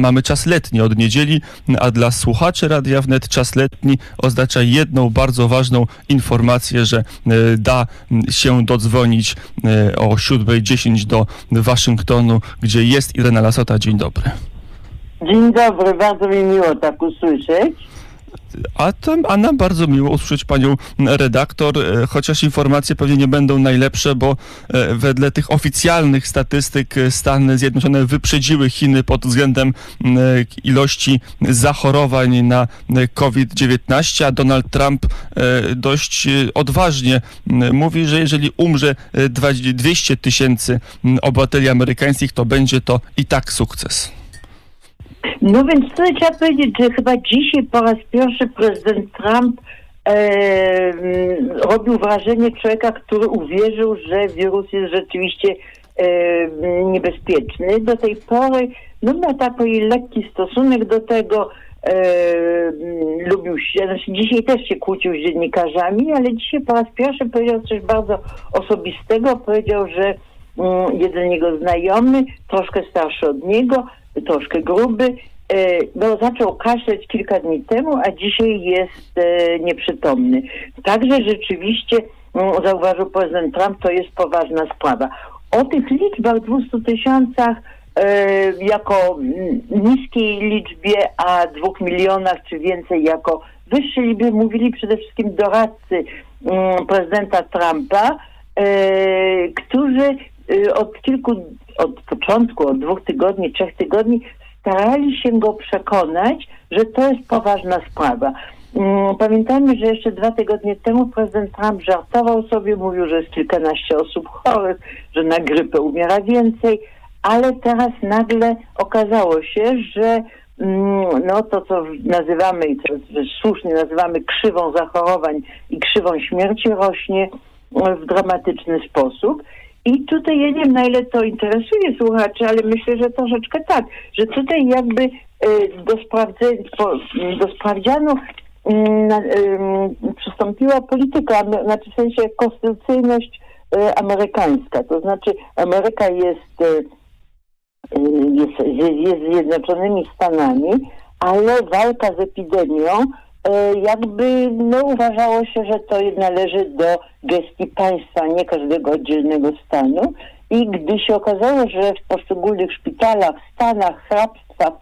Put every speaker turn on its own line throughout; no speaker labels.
Mamy czas letni od niedzieli, a dla słuchaczy Radia Wnet czas letni oznacza jedną bardzo ważną informację, że e, da się dodzwonić e, o 7.10 do Waszyngtonu, gdzie jest Irena Lasota. Dzień dobry.
Dzień dobry, bardzo mi miło tak usłyszeć.
A, tam, a nam bardzo miło usłyszeć panią redaktor, e, chociaż informacje pewnie nie będą najlepsze, bo e, wedle tych oficjalnych statystyk e, Stany Zjednoczone wyprzedziły Chiny pod względem ilości zachorowań na COVID-19, a Donald Trump dość odważnie mówi, że jeżeli umrze 200 tysięcy obywateli amerykańskich, to będzie to i tak sukces.
No więc tutaj trzeba powiedzieć, że chyba dzisiaj po raz pierwszy prezydent Trump e, robił wrażenie człowieka, który uwierzył, że wirus jest rzeczywiście e, niebezpieczny. Do tej pory no, ma taki lekki stosunek do tego, e, lubił się, znaczy dzisiaj też się kłócił z dziennikarzami, ale dzisiaj po raz pierwszy powiedział coś bardzo osobistego. Powiedział, że mm, jeden jego znajomy, troszkę starszy od niego, troszkę gruby, e, no, zaczął kaszleć kilka dni temu, a dzisiaj jest e, nieprzytomny. Także rzeczywiście, mm, zauważył prezydent Trump, to jest poważna sprawa. O tych liczbach 200 tysiącach e, jako mm, niskiej liczbie, a dwóch milionach czy więcej jako wyższej liczbie mówili przede wszystkim doradcy mm, prezydenta Trumpa, którzy od kilku od początku, od dwóch tygodni, trzech tygodni starali się go przekonać, że to jest poważna sprawa. Mm, pamiętajmy, że jeszcze dwa tygodnie temu prezydent Trump żartował sobie, mówił, że jest kilkanaście osób chorych, że na grypę umiera więcej, ale teraz nagle okazało się, że mm, no to, co nazywamy i co słusznie nazywamy krzywą zachorowań i krzywą śmierci rośnie w dramatyczny sposób. I tutaj ja nie wiem, na ile to interesuje słuchaczy, ale myślę, że troszeczkę tak, że tutaj jakby e, do, sprawdzenia, do sprawdzianu mm, przystąpiła polityka, znaczy w sensie konstytucyjność amerykańska. To znaczy Ameryka jest, jest, jest Zjednoczonymi Stanami, ale walka z epidemią jakby no, uważało się, że to należy do gestii państwa, nie każdego oddzielnego stanu. I gdy się okazało, że w poszczególnych szpitalach, stanach, hrabstwach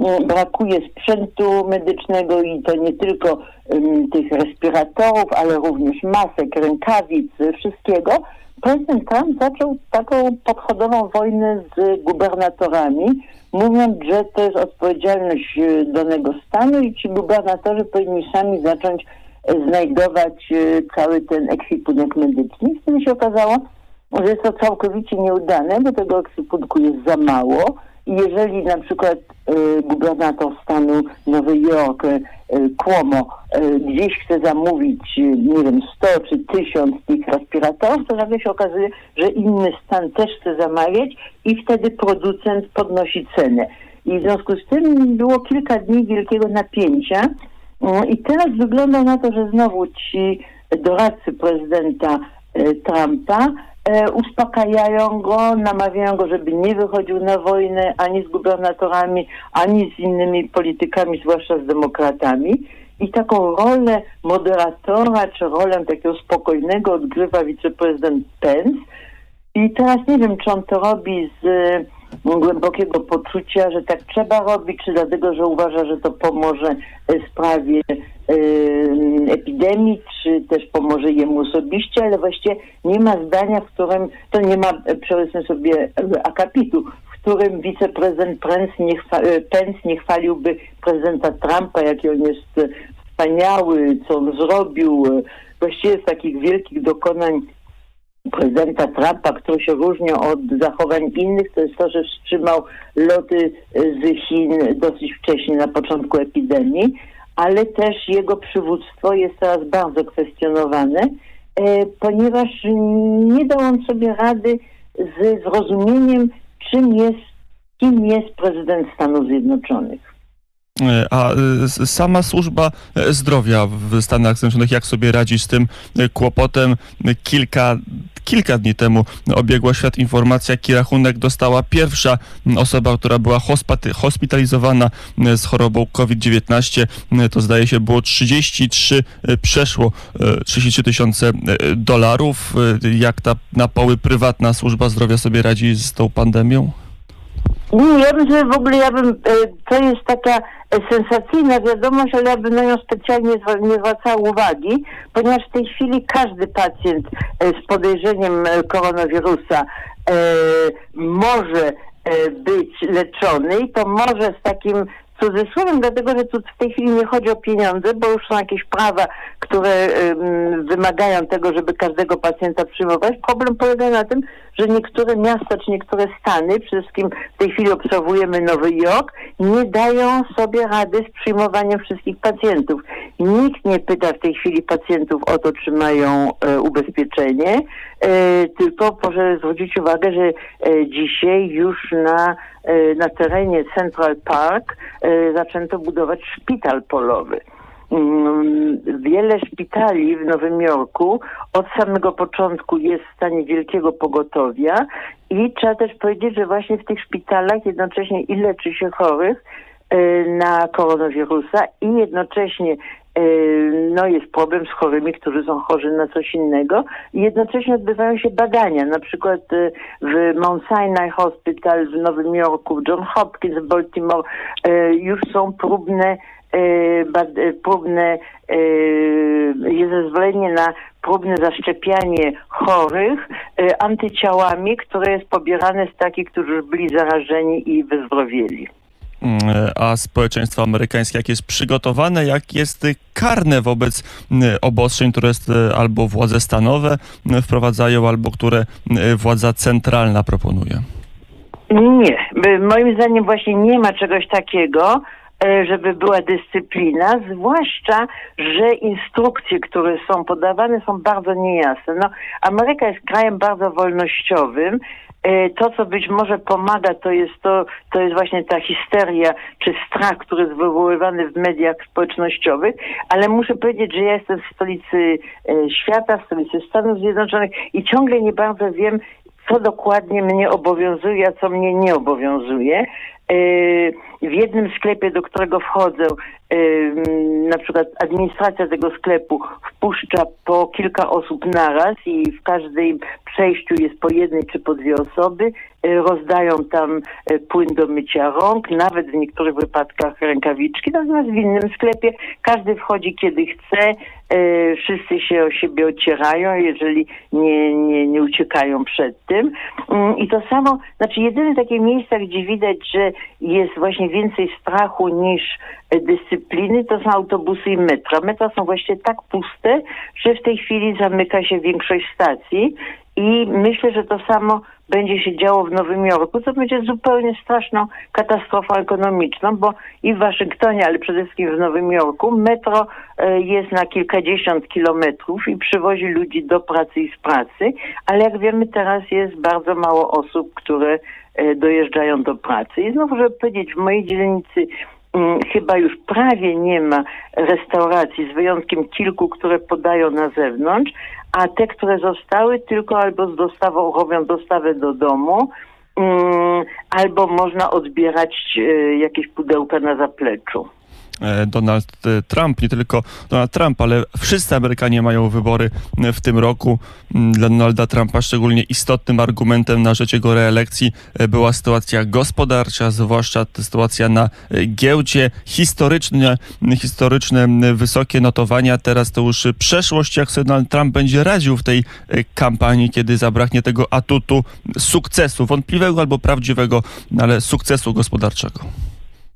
mm, brakuje sprzętu medycznego i to nie tylko um, tych respiratorów, ale również masek, rękawic, wszystkiego, prezydent Trump zaczął taką podchodową wojnę z gubernatorami, mówiąc, że to jest odpowiedzialność e, danego stanu i ci gubernatorzy powinni sami zacząć e, znajdować e, cały ten ekwipunek medyczny. Wtedy się okazało, że jest to całkowicie nieudane, bo tego ekwipunku jest za mało. Jeżeli na przykład y, gubernator stanu Nowy Jork, y, y, gdzieś chce zamówić, nie wiem, 100 czy 1000 tych respiratorów, to nagle się okazuje, że inny stan też chce zamawiać i wtedy producent podnosi cenę. I w związku z tym było kilka dni wielkiego napięcia. I teraz wygląda na to, że znowu ci doradcy prezydenta Trumpa e, uspokajają go, namawiają go, żeby nie wychodził na wojnę ani z gubernatorami, ani z innymi politykami, zwłaszcza z demokratami. I taką rolę moderatora, czy rolę takiego spokojnego odgrywa wiceprezydent Pence. I teraz nie wiem, czy on to robi z głębokiego poczucia, że tak trzeba robić, czy dlatego, że uważa, że to pomoże e, sprawie e, epidemii, czy też pomoże jemu osobiście, ale właściwie nie ma zdania, w którym, to nie ma, e, przełóżmy sobie akapitu, w którym wiceprezydent Pence nie, Pence nie chwaliłby prezydenta Trumpa, jaki on jest wspaniały, co on zrobił. Właściwie z takich wielkich dokonań prezydenta Trumpa, które się różnią od zachowań innych, to jest to, że wstrzymał loty z Chin dosyć wcześnie, na początku epidemii, ale też jego przywództwo jest teraz bardzo kwestionowane, ponieważ nie dał on sobie rady z zrozumieniem, czym jest, kim jest prezydent Stanów Zjednoczonych.
E, a e, sama służba e, zdrowia w Stanach Zjednoczonych, jak sobie radzi z tym kłopotem? Kilka, kilka dni temu obiegła świat informacja, jaki rachunek dostała pierwsza osoba, która była hospitalizowana z chorobą COVID-19. To zdaje się było 33, przeszło 33 tysiące dolarów. Jak ta na poły prywatna służba zdrowia sobie radzi z tą pandemią?
Nie, ja bym sobie w ogóle, ja bym, to jest taka sensacyjna wiadomość, ale ja bym na nią specjalnie nie zwracała uwagi, ponieważ w tej chwili każdy pacjent e, z podejrzeniem e, koronawirusa e, może być leczony i to może z takim cudzysłowem, dlatego że tu w tej chwili nie chodzi o pieniądze, bo już są jakieś prawa, które um, wymagają tego, żeby każdego pacjenta przyjmować. Problem polega na tym, że niektóre miasta czy niektóre stany, przede wszystkim w tej chwili obserwujemy Nowy Jork, nie dają sobie rady z przyjmowaniem wszystkich pacjentów. Nikt nie pyta w tej chwili pacjentów o to, czy mają e, ubezpieczenie, e, tylko proszę zwrócić uwagę, że e, dzisiaj już na, na terenie Central Park e, zaczęto budować szpital polowy. Mm, wiele szpitali w Nowym Jorku od samego początku jest w stanie wielkiego pogotowia i trzeba też powiedzieć, że właśnie w tych szpitalach jednocześnie i leczy się chorych e, na koronawirusa i jednocześnie no jest problem z chorymi, którzy są chorzy na coś innego i jednocześnie odbywają się badania, na przykład e, w Mount Sinai Hospital w Nowym Jorku, w John Hopkins w Baltimore już są próbne e, próbne, jest zezwolenie na próbne zaszczepianie chorych antyciałami, które jest pobierane z takich, którzy byli zarażeni i wyzdrowieli.
A społeczeństwo amerykańskie, jak jest przygotowane, jak jest karne wobec mm, obostrzeń, które jest albo władze stanowe mm, wprowadzają, albo które władza centralna proponuje?
Nie. Moim zdaniem właśnie nie ma czegoś takiego, E, żeby była dyscyplina, zwłaszcza, że instrukcje, które są podawane, są bardzo niejasne. No, Ameryka jest krajem bardzo wolnościowym. E, to, co być może pomaga, to jest to, to jest właśnie ta histeria czy strach, który jest wywoływany w mediach społecznościowych, ale muszę powiedzieć, że ja jestem w stolicy e, świata, w stolicy Stanów Zjednoczonych i ciągle nie bardzo wiem, co dokładnie mnie obowiązuje, a co mnie nie obowiązuje. W jednym sklepie, do którego wchodzę, na przykład administracja tego sklepu wpuszcza po kilka osób naraz i w każdym przejściu jest po jednej czy po dwie osoby. E, rozdają tam płyn do mycia rąk, nawet w niektórych wypadkach rękawiczki. Natomiast w innym sklepie każdy wchodzi kiedy chce, wszyscy się o siebie ocierają, jeżeli nie, nie, nie uciekają przed tym. Mm, I to samo, znaczy jedyne takie miejsca, gdzie widać, że jest właśnie więcej strachu niż dyscypliny, to są autobusy i metra. Metra są właśnie tak puste, że w tej chwili zamyka się większość stacji i myślę, że to samo będzie się działo w Nowym Jorku, co będzie zupełnie straszną katastrofą ekonomiczną, bo i w Waszyngtonie, ale przede wszystkim w Nowym Jorku metro e, jest na kilkadziesiąt kilometrów i przywozi ludzi do pracy i z pracy, ale jak wiemy teraz jest bardzo mało osób, które e, dojeżdżają do pracy. I znowu, żeby powiedzieć, w mojej dzielnicy mm, chyba już prawie nie ma restauracji, z wyjątkiem kilku, które podają na zewnątrz, a te, które zostały, tylko albo z dostawą robią dostawę do domu, um, albo można odbierać y, jakieś pudełka na zapleczu.
E, Donald e, Trump, nie tylko Donald Trump, ale wszyscy Amerykanie mają wybory e, w tym roku. Mm, dla Donalda Trumpa szczególnie istotnym argumentem na rzecz jego reelekcji była sytuacja gospodarcza, zwłaszcza sytuacja na giełdzie, historyczne, historyczne wysokie notowania. Teraz to już przeszłość, jak sobie Donald Trump będzie radził w tej kampanii, kiedy zabraknie tego atutu sukcesu, wątpliwego albo prawdziwego, ale sukcesu gospodarczego.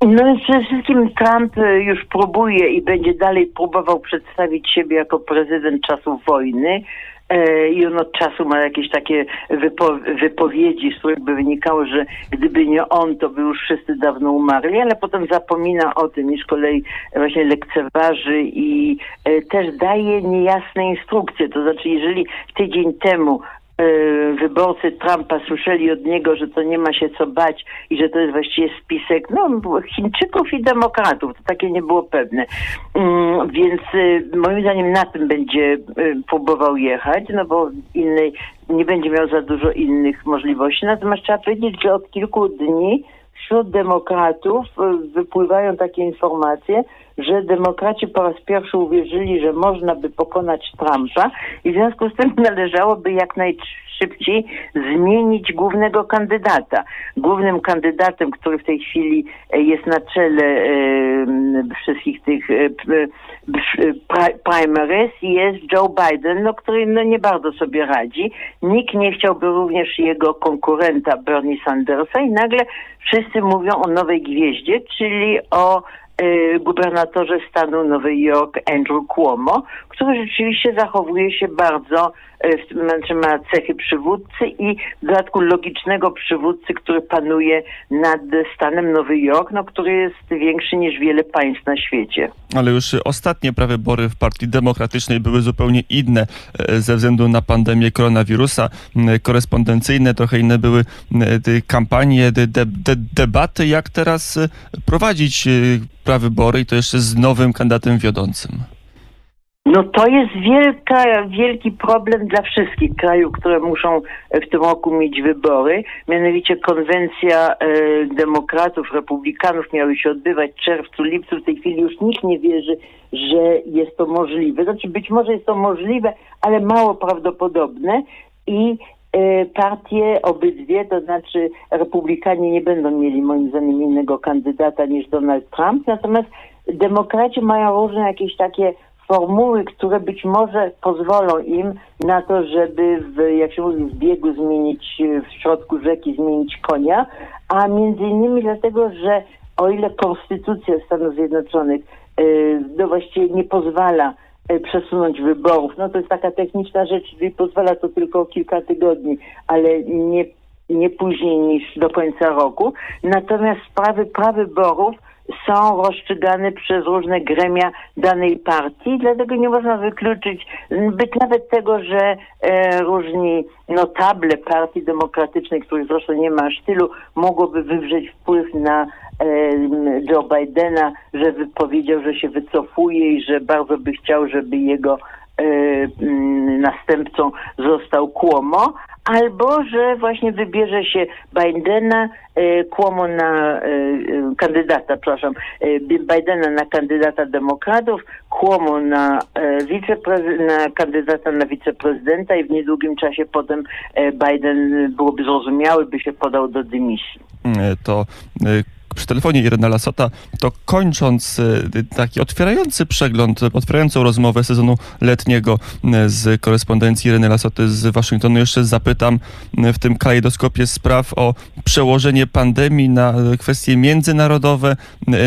No przede wszystkim Trump y, już próbuje i będzie dalej próbował przedstawić siebie jako prezydent czasów wojny. e, i on od czasu ma jakieś takie wypo, wypowiedzi, z których by wynikało, że gdyby nie on, to by już wszyscy dawno umarli, ale potem zapomina o tym i z kolei właśnie lekceważy i e, też daje niejasne instrukcje. To znaczy, jeżeli tydzień temu E, wyborcy Trumpa słyszeli od niego, że to nie ma się co bać i że to jest właściwie spisek no, Chińczyków i demokratów. To takie nie było pewne. Mm, więc e, moim zdaniem na tym będzie e, próbował jechać, no bo innej nie będzie miał za dużo innych możliwości. Natomiast trzeba powiedzieć, że od kilku dni wśród demokratów wypływają takie informacje, że demokraci po raz pierwszy uwierzyli, że można by pokonać Trumpa i w związku z tym należałoby jak najszybciej zmienić głównego kandydata. Głównym kandydatem, który w tej chwili e, jest na czele e, wszystkich tych e, primaries jest Joe Biden, no, który no, nie bardzo sobie radzi. Nikt nie chciałby również jego konkurenta Bernie Sandersa i nagle wszyscy mówią o nowej gwieździe, czyli o gubernatorze stanu Nowy Jork Andrew Cuomo, który rzeczywiście zachowuje się bardzo, y, znaczy ma cechy przywódcy i w dodatku logicznego przywódcy, który panuje nad stanem Nowy Jork, no, który jest większy niż wiele państw na świecie.
Ale już ostatnie prawybory w Partii Demokratycznej były zupełnie inne e, ze względu na pandemię koronawirusa, korespondencyjne, trochę inne były kampanie, de, de, debaty, jak teraz e, prowadzić prawybory i to jeszcze z nowym kandydatem wiodącym.
No to jest wielka, wielki problem dla wszystkich krajów, które muszą w tym roku mieć wybory. Mianowicie konwencja e, demokratów, republikanów miały się odbywać w czerwcu, lipcu. W tej chwili już nikt nie wierzy, że jest to możliwe. Znaczy być może jest to możliwe, ale mało prawdopodobne i e, partie obydwie, to znaczy republikanie nie będą mieli moim zdaniem innego kandydata niż Donald Trump, natomiast demokraci mają różne jakieś takie formuły, które być może pozwolą im na to, żeby w, jak się mówi, w biegu zmienić, w środku rzeki zmienić konia, a między innymi dlatego, że o ile Konstytucja Stanów Zjednoczonych yy, no właściwie nie pozwala yy, przesunąć wyborów, no to jest taka techniczna rzecz, czyli pozwala to tylko kilka tygodni, ale nie, nie później niż do końca roku. Natomiast sprawy prawyborów są rozstrzygane przez różne gremia danej partii, dlatego nie można wykluczyć być nawet tego, że e, różni notable partii demokratycznej, których zresztą nie ma aż tylu, mogłoby wywrzeć wpływ na e, Joe Bidena, że powiedział, że się wycofuje i że bardzo by chciał, żeby jego następcą został Cuomo, albo że właśnie wybierze się Bidena, e, Cuomo na e, e, kandydata, przepraszam, Bidena na kandydata demokratów, Cuomo na, na kandydata na wiceprezydenta i w niedługim czasie potem Biden byłoby zrozumiały, by się podał do dymisji.
To przy telefonie Irena Lasota, to kończąc e, taki otwierający przegląd, otwierającą rozmowę sezonu letniego e, z korespondencji Ireny Lasoty z Waszyngtonu, jeszcze zapytam w tym kalejdoskopie spraw o przełożenie pandemii na kwestie międzynarodowe,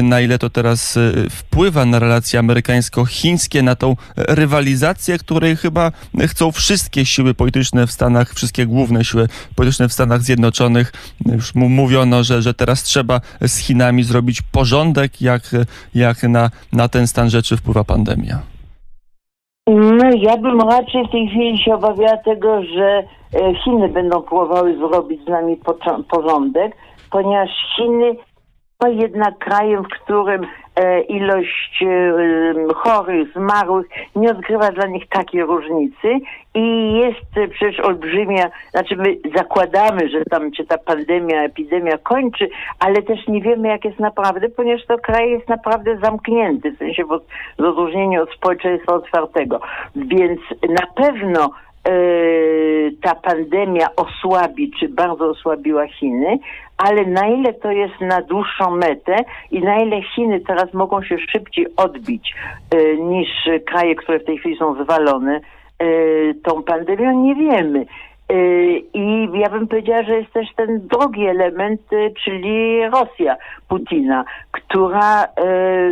na ile to teraz wpływa na relacje amerykańsko-chińskie, na tą rywalizację, której chyba chcą wszystkie siły polityczne w Stanach, wszystkie główne siły polityczne w Stanach Zjednoczonych. Już mówiono, że, że teraz trzeba z Chinami zrobić porządek, jak, jak na, na ten stan rzeczy wpływa pandemia?
No, ja bym raczej w tej chwili się obawiała tego, że e, Chiny będą próbowały zrobić z nami porządek, ponieważ Chiny jednak krajem, w którym e, ilość e, chorych, zmarłych nie odgrywa dla nich takiej różnicy i jest przecież olbrzymia, znaczy my zakładamy, że tam się ta pandemia, epidemia kończy, ale też nie wiemy jak jest naprawdę, ponieważ to kraj jest naprawdę zamknięty, w sensie w rozróżnieniu od społeczeństwa otwartego. Więc na pewno ta pandemia osłabi, czy bardzo osłabiła Chiny, ale na ile to jest na dłuższą metę i na ile Chiny teraz mogą się szybciej odbić y, niż kraje, które w tej chwili są zwalone y, tą pandemią, nie wiemy. Y, I ja bym powiedziała, że jest też ten drugi element, y, czyli Rosja Putina, która y,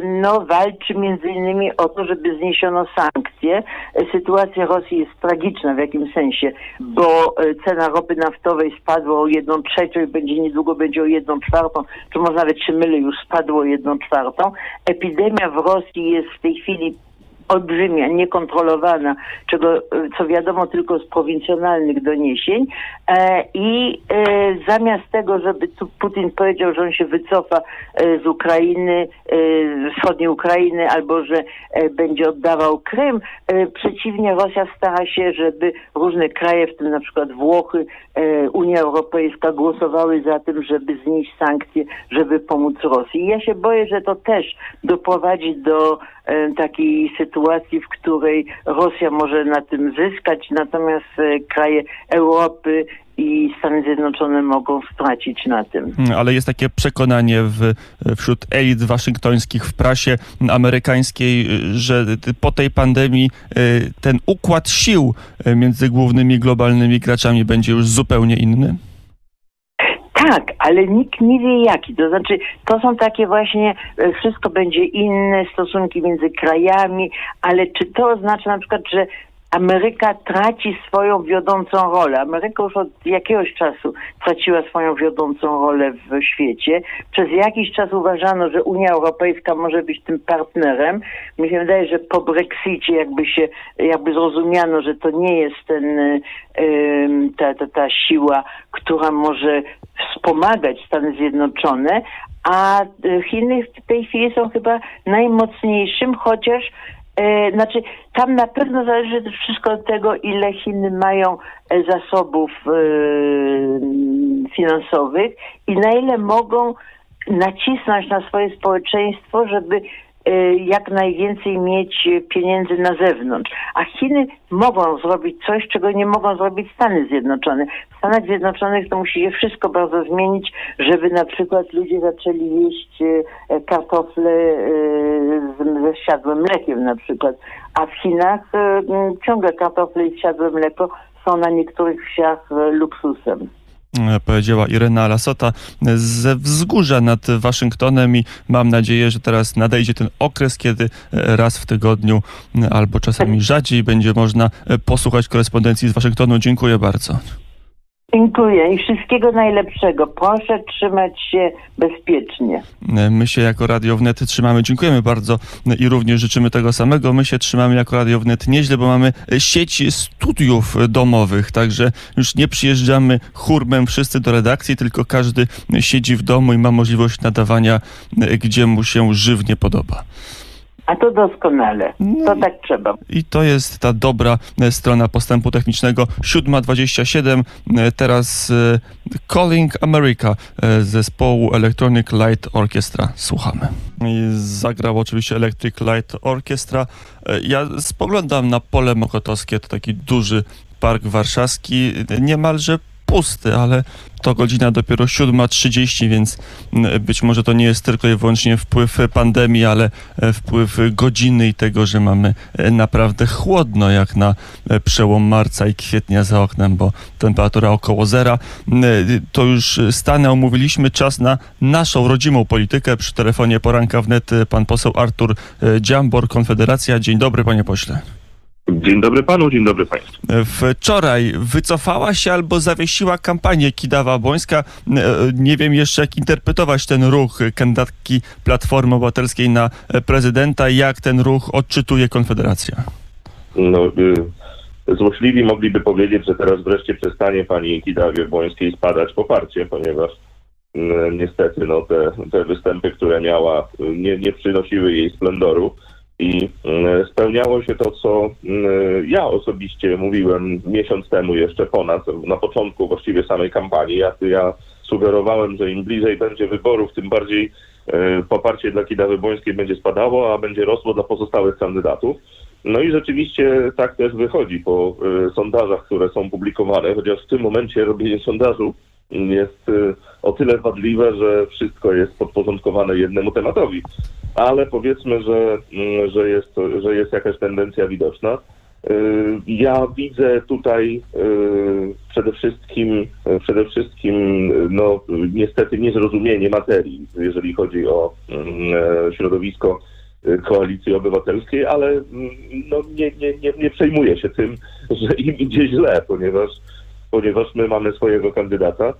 no, walczy między innymi o to, żeby zniesiono sankcje. Sytuacja Rosji jest tragiczna w jakimś sensie, bo cena ropy naftowej spadła o jedną trzecią i będzie niedługo będzie o jedną czwartą, czy może nawet się mylę, już spadło o jedną czwartą. Epidemia w Rosji jest w tej chwili olbrzymia, niekontrolowana, czego, e, co wiadomo tylko z prowincjonalnych doniesień. E, I e, zamiast tego, żeby Putin powiedział, że on się wycofa z Ukrainy, z wschodniej Ukrainy, albo że będzie oddawał Krym, przeciwnie, Rosja stara się, żeby różne kraje, w tym na przykład Włochy, Unia Europejska głosowały za tym, żeby znieść sankcje, żeby pomóc Rosji. I ja się boję, że to też doprowadzi do takiej sytuacji, w której Rosja może na tym zyskać, natomiast e, kraje Europy i Stany Zjednoczone mogą stracić na tym.
Hmm, ale jest takie przekonanie w, wśród elit waszyngtońskich w prasie amerykańskiej, że po tej pandemii e, ten układ sił e, między głównymi globalnymi graczami będzie już zupełnie inny?
Tak, ale nikt nie wie jaki. To znaczy, to są takie właśnie, e, wszystko będzie inne, stosunki między krajami, ale czy to oznacza na przykład, że Ameryka traci swoją wiodącą rolę. Ameryka już od jakiegoś czasu traciła swoją wiodącą rolę w świecie. Przez jakiś czas uważano, że Unia Europejska może być tym partnerem. Mi się wydaje, że po Brexicie jakby się, jakby zrozumiano, że to nie jest ten, ta, ta, ta siła, która może wspomagać Stany Zjednoczone, a Chiny w tej chwili są chyba najmocniejszym, chociaż E, znaczy, tam na pewno zależy wszystko od tego, ile Chiny mają e, zasobów e, finansowych i na ile mogą nacisnąć na swoje społeczeństwo, żeby jak najwięcej mieć pieniędzy na zewnątrz. A Chiny mogą zrobić coś, czego nie mogą zrobić Stany Zjednoczone. W Stanach Zjednoczonych to musi się wszystko bardzo zmienić, żeby na przykład ludzie zaczęli jeść y, kartofle y, ze siadłym mlekiem na przykład. A w Chinach ciągle kartofle i siadłe mleko są na niektórych wsiach luksusem.
E, powiedziała Irena Lasota ze wzgórza nad Waszyngtonem i mam nadzieję, że teraz nadejdzie ten okres, kiedy e, raz w tygodniu albo czasami rzadziej będzie można e, posłuchać korespondencji z Waszyngtonu. Dziękuję bardzo.
Dziękuję i wszystkiego najlepszego. Proszę trzymać się bezpiecznie.
My się jako Radio Wnet trzymamy. Dziękujemy bardzo i również życzymy tego samego. My się trzymamy jako Radio Wnet nieźle, bo mamy sieć studiów domowych, także już nie przyjeżdżamy chórmem wszyscy do redakcji, tylko każdy siedzi w domu i ma możliwość nadawania, gdzie mu się żywnie podoba.
A to doskonale. No to tak trzeba.
I to jest ta dobra e, strona postępu technicznego. 7.27, e, teraz e, Calling America zespołu Electronic Light Orchestra. Słuchamy. Zagrał oczywiście Electric Light Orchestra. Ja spoglądam na pole mokotowskie, to taki duży park warszawski, niemalże pusty, ale to godzina dopiero 7.30, więc mm, być może to nie jest tylko i wyłącznie wpływ pandemii, ale e, wpływ godziny i tego, że mamy e, naprawdę chłodno jak na e, przełom marca i kwietnia za oknem, bo temperatura około zera. Mm, to już stanę omówiliśmy czas na naszą rodzimą politykę. Przy telefonie poranka wnet pan poseł Artur Dziambor, Konfederacja. Dzień dobry panie pośle.
Dzień dobry panu, dzień dobry państwu.
Wczoraj wycofała się albo zawiesiła kampanię Kidawa-Błońska. Nie wiem jeszcze, jak interpretować ten ruch kandydatki Platformy Obywatelskiej na prezydenta. Jak ten ruch odczytuje Konfederacja?
No, y, złośliwi mogliby powiedzieć, że teraz wreszcie przestanie pani Kidawie-Błońskiej spadać poparcie, ponieważ y, niestety no, te, te występy, które miała, y, nie, nie przynosiły jej splendoru. I mm, spełniało się to, co mm, ja osobiście mówiłem miesiąc temu jeszcze ponad, na początku właściwie samej kampanii. Ja, ja sugerowałem, że im bliżej będzie wyborów, tym bardziej e, poparcie dla Kidawy Bońskiej będzie spadało, a będzie rosło dla pozostałych kandydatów. No i rzeczywiście tak też wychodzi po e, sondażach, które są publikowane, chociaż w tym momencie robienie sondażu jest e, o tyle wadliwe, że wszystko jest podporządkowane jednemu tematowi ale powiedzmy, że, mm, że, jest, że jest jakaś tendencja widoczna. Y, Ja widzę tutaj y, przede wszystkim, przede wszystkim no, niestety niezrozumienie materii, jeżeli chodzi o mm, e, środowisko y, Koalicji Obywatelskiej, ale mm, no, nie, nie, nie, nie przejmuję się tym, że im idzie źle, ponieważ, ponieważ my mamy swojego kandydata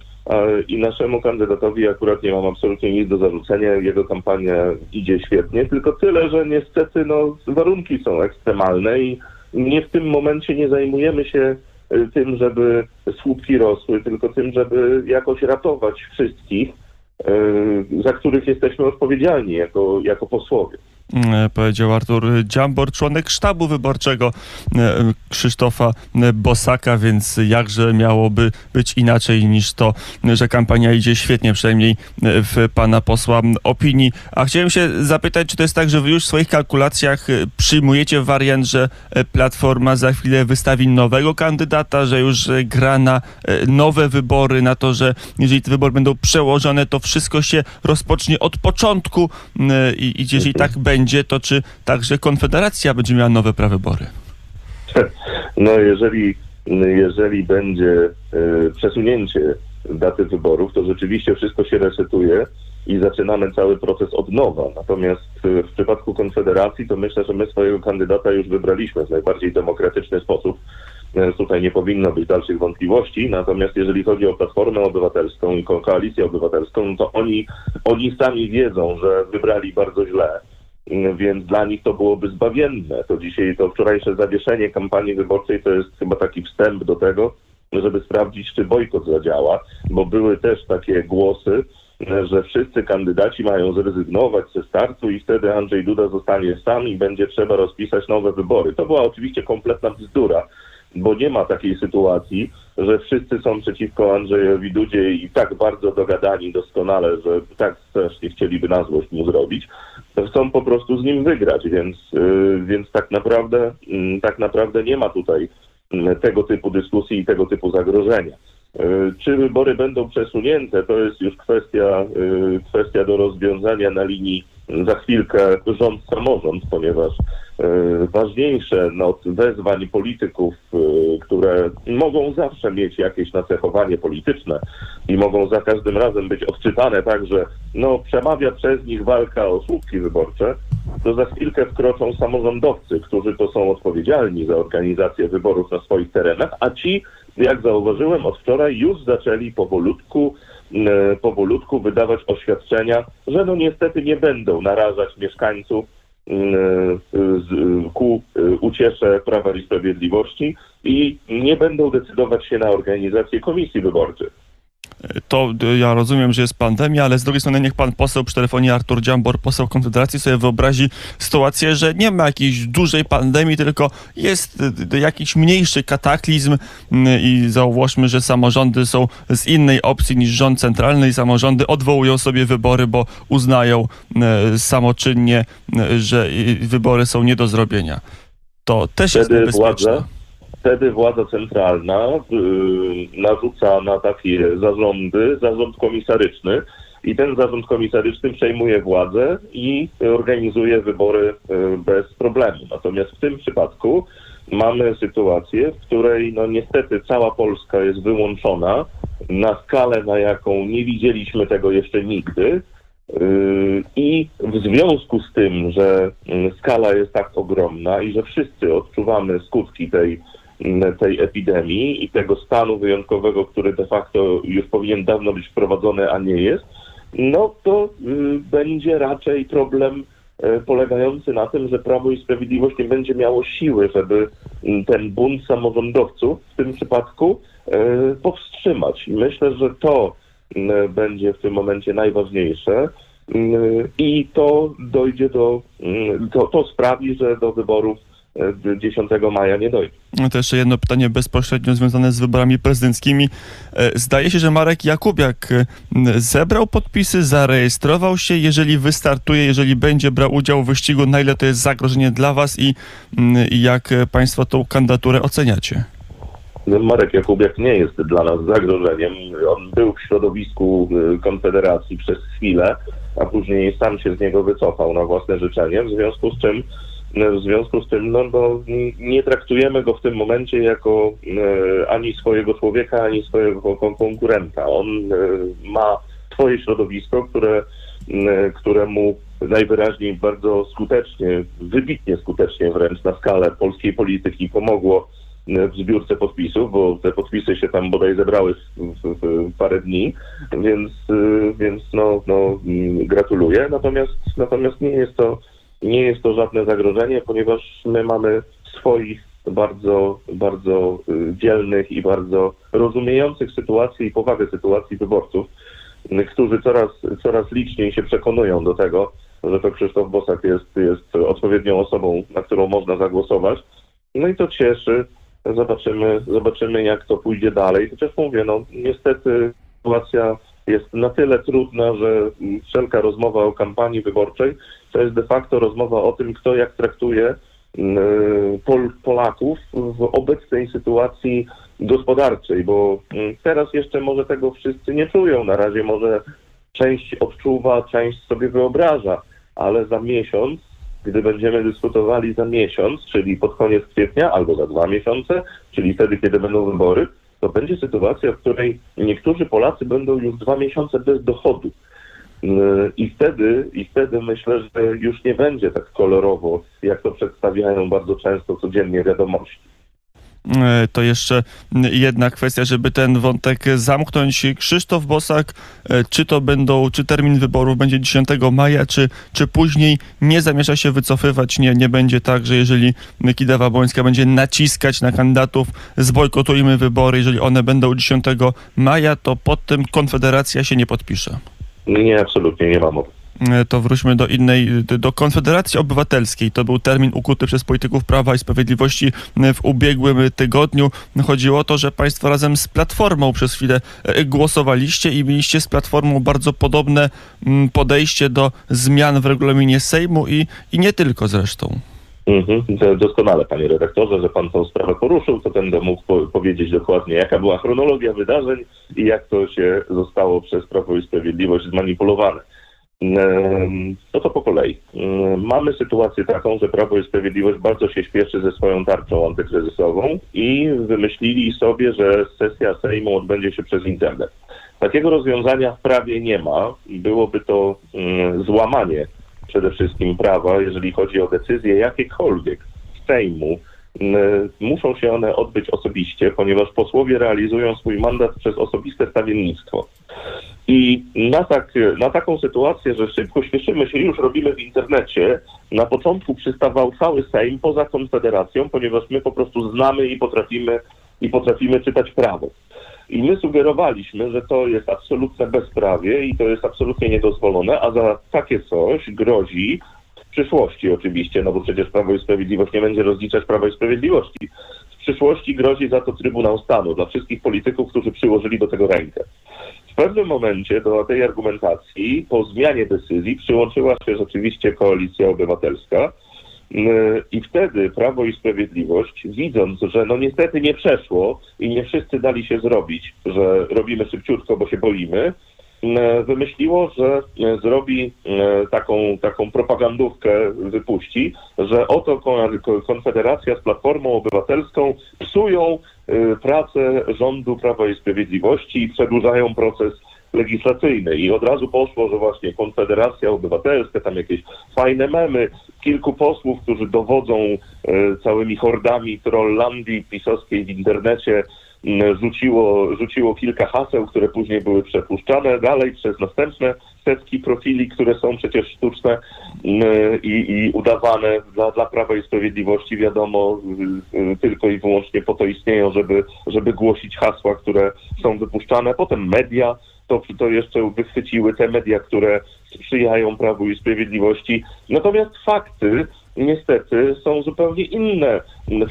i naszemu kandydatowi akurat nie mam absolutnie nic do zarzucenia. Jego kampania idzie świetnie, tylko tyle, że niestety no, warunki są ekstremalne i nie w tym momencie nie zajmujemy się y, tym, żeby słupki rosły, tylko tym, żeby jakoś ratować wszystkich, y, za których jesteśmy odpowiedzialni jako, jako posłowie.
E, powiedział Artur Dziambor, członek sztabu wyborczego e, Krzysztofa Bosaka, więc jakże miałoby być inaczej niż to, że kampania idzie świetnie, przynajmniej w pana posła opinii. A chciałem się zapytać, czy to jest tak, że wy już w swoich kalkulacjach e, przyjmujecie wariant, że Platforma za chwilę wystawi nowego kandydata, że już gra na nowe wybory, na to, że jeżeli te wybory będą przełożone, to wszystko się rozpocznie od początku i, i jeżeli tak będzie, będzie, to czy także Konfederacja będzie miała nowe prawybory?
No jeżeli, jeżeli będzie y, przesunięcie daty wyborów, to rzeczywiście wszystko się resetuje i zaczynamy cały proces od nowa. Natomiast y, w przypadku Konfederacji to myślę, że my swojego kandydata już wybraliśmy w najbardziej demokratyczny sposób. Y, tutaj nie powinno być dalszych wątpliwości. Natomiast jeżeli chodzi o Platformę Obywatelską i Koalicję Obywatelską, no to oni, oni sami wiedzą, że wybrali bardzo źle więc dla nich to byłoby zbawienne. To dzisiaj, to wczorajsze zawieszenie kampanii wyborczej to jest chyba taki wstęp do tego, żeby sprawdzić, czy bojkot zadziała, bo były też takie głosy, że wszyscy kandydaci mają zrezygnować ze startu i wtedy Andrzej Duda zostanie sam i będzie trzeba rozpisać nowe wybory. To była oczywiście kompletna bzdura bo nie ma takiej sytuacji, że wszyscy są przeciwko Andrzejowi Dudzie i tak bardzo dogadani doskonale, że tak strasznie chcieliby na złość mu zrobić, chcą po prostu z nim wygrać, więc, yy, więc tak naprawdę yy, tak naprawdę nie ma tutaj yy, tego typu dyskusji i tego typu zagrożenia. Y, czy wybory będą przesunięte, to jest już kwestia, y, kwestia do rozwiązania na linii za chwilkę rząd-samorząd, ponieważ e, ważniejsze od wezwań polityków, e, które mogą zawsze mieć jakieś nacechowanie polityczne i mogą za każdym razem być odczytane tak, że no, przemawia przez nich walka o słupki wyborcze, to za chwilkę wkroczą samorządowcy, którzy to są odpowiedzialni za organizację wyborów na swoich terenach, a ci, jak zauważyłem od wczoraj, już zaczęli powolutku powolutku wydawać oświadczenia, że no niestety nie będą narażać mieszkańców e, ku e, uciesze Prawa i Sprawiedliwości i nie będą decydować się na organizację komisji wyborczych
to ja rozumiem, że jest pandemia, ale z drugiej strony niech pan poseł przy telefonie Artur Dziambor, poseł Konfederacji sobie wyobrazi sytuację, że nie ma jakiejś dużej pandemii, tylko jest jakiś mniejszy kataklizm i zauważmy, że samorządy są z innej opcji niż rząd centralny i samorządy odwołują sobie wybory, bo uznają samoczynnie, że wybory są nie do zrobienia. To też Wtedy jest niebezpieczne. Władza
wtedy władza centralna y, narzuca na takie zarządy zarząd komisaryczny i ten zarząd komisaryczny przejmuje władzę i organizuje wybory y, bez problemu. Natomiast w tym przypadku mamy sytuację, w której no niestety cała Polska jest wyłączona na skalę, na jaką nie widzieliśmy tego jeszcze nigdy. Y, I w związku z tym, że skala jest tak ogromna i że wszyscy odczuwamy skutki tej tej epidemii i tego stanu wyjątkowego, który de facto już powinien dawno być wprowadzony, a nie jest, no to y, będzie raczej problem y, polegający na tym, że Prawo i Sprawiedliwość nie będzie miało siły, żeby y, ten bunt samorządowców w tym przypadku powstrzymać. Myślę, że to będzie w tym momencie najważniejsze. I to dojdzie do, to, to sprawi, że do wyborów 10 maja nie dojdzie.
To jeszcze jedno pytanie bezpośrednio związane z wyborami prezydenckimi. E, zdaje się, że Marek Jakubiak e, zebrał podpisy, zarejestrował się. Jeżeli wystartuje, jeżeli będzie brał udział w wyścigu, na ile to jest zagrożenie dla Was i, i jak Państwo tą kandydaturę oceniacie?
No, Marek Jakubiak nie jest dla nas zagrożeniem. On był w środowisku e, Konfederacji przez chwilę, a później sam się z niego wycofał na własne życzenie, w związku z czym W związku z tym no, no, nie traktujemy go w tym momencie jako e, ani swojego człowieka, ani swojego kon- konkurenta. On e, ma swoje środowisko, które, e, któremu najwyraźniej bardzo skutecznie, wybitnie skutecznie wręcz na skalę polskiej polityki pomogło e, w zbiórce podpisów, bo te podpisy się tam bodaj zebrały w, w, w parę dni, więc, e, więc no, no, mm, gratuluję. Natomiast, natomiast nie jest to nie jest to żadne zagrożenie, ponieważ my mamy swoich bardzo, bardzo y, dzielnych i bardzo rozumiejących sytuację i powagę sytuacji wyborców, y, którzy coraz, coraz liczniej się przekonują do tego, że to Krzysztof Bosak jest, jest odpowiednią osobą, na którą można zagłosować. No i to cieszy. Zobaczymy, zobaczymy jak to pójdzie dalej. Chociaż mówię, no niestety sytuacja jest na tyle trudna, że wszelka rozmowa o kampanii wyborczej to jest de facto rozmowa o tym, kto jak traktuje mm, Pol, Polaków w obecnej sytuacji gospodarczej, bo mm, teraz jeszcze może tego wszyscy nie czują. Na razie może część odczuwa, część sobie wyobraża, ale za miesiąc, gdy będziemy dyskutowali za miesiąc, czyli pod koniec kwietnia albo za dwa miesiące, czyli wtedy, kiedy będą wybory, to będzie sytuacja, w której niektórzy Polacy będą już dwa miesiące bez dochodu. Yy, I wtedy, I wtedy myślę, że już nie będzie tak kolorowo, jak to przedstawiają bardzo często codziennie wiadomości.
E, To jeszcze jedna kwestia, żeby ten wątek zamknąć. Krzysztof Bosak, e, czy to będą, czy termin wyborów będzie 10 maja, czy, czy później nie zamierza się wycofywać? Nie, nie będzie tak, że jeżeli Kidawa Błońska będzie naciskać na kandydatów, zbojkotujmy wybory, jeżeli one będą 10 maja, to pod tym Konfederacja się nie podpisze.
Nie, absolutnie nie ma mowy.
E, to wróćmy do innej, do Konfederacji Obywatelskiej. To był termin ukuty przez polityków Prawa i Sprawiedliwości w ubiegłym tygodniu. Chodziło o to, że państwo razem z Platformą przez chwilę e, głosowaliście i mieliście z Platformą bardzo podobne mm, podejście do zmian w regulaminie Sejmu i, i nie tylko zresztą.
Mhm. Doskonale, panie redaktorze, że pan tą sprawę poruszył, to będę mógł po powiedzieć dokładnie, jaka była chronologia wydarzeń i jak to się zostało przez Prawo i Sprawiedliwość zmanipulowane. No to po kolei. Mamy sytuację taką, że Prawo i Sprawiedliwość bardzo się śpieszy ze swoją tarczą antykryzysową i wymyślili sobie, że sesja Sejmu odbędzie się przez internet. Takiego rozwiązania w prawie nie ma byłoby to złamanie przede wszystkim prawa, jeżeli chodzi o decyzje jakiekolwiek Sejmu. Mm, Muszą się one odbyć osobiście, ponieważ posłowie realizują swój mandat przez osobiste stawiennictwo. I na, tak, na taką sytuację, że szybko śpieszymy się, już robimy w internecie, na początku przystawał cały Sejm poza Konfederacją, ponieważ my po prostu znamy i potrafimy, i potrafimy czytać prawo. I my sugerowaliśmy, że to jest absolutne bezprawie i to jest absolutnie niedozwolone, a za takie coś grozi w przyszłości oczywiście, no bo przecież Prawo i Sprawiedliwość nie będzie rozliczać Prawa i Sprawiedliwości. W przyszłości grozi za to Trybunał Stanu dla wszystkich polityków, którzy przyłożyli do tego rękę. W pewnym momencie do tej argumentacji po zmianie decyzji przyłączyła się rzeczywiście Koalicja Obywatelska Yy, i wtedy Prawo i Sprawiedliwość, widząc, że no niestety nie przeszło i nie wszyscy dali się zrobić, że robimy szybciutko, bo się boimy, wymyśliło, że zrobi taką, taką propagandówkę, wypuści, że oto Kon- Konfederacja z Platformą Obywatelską psują yy, pracę rządu Prawa i Sprawiedliwości i przedłużają proces legislacyjny. I od razu poszło, że właśnie Konfederacja Obywatelska, tam jakieś fajne memy, kilku posłów, którzy dowodzą e, całymi hordami trollandii pisowskiej w internecie, rzuciło, rzuciło kilka haseł, które później były przepuszczane dalej przez następne setki profili, które są przecież sztuczne m, i, i udawane dla, dla Prawa i Sprawiedliwości, wiadomo, tylko i wyłącznie po to istnieją, żeby, żeby głosić hasła, które są wypuszczane. Potem media to, to jeszcze wychwyciły te media, które sprzyjają Prawu i Sprawiedliwości. Natomiast fakty niestety są zupełnie inne.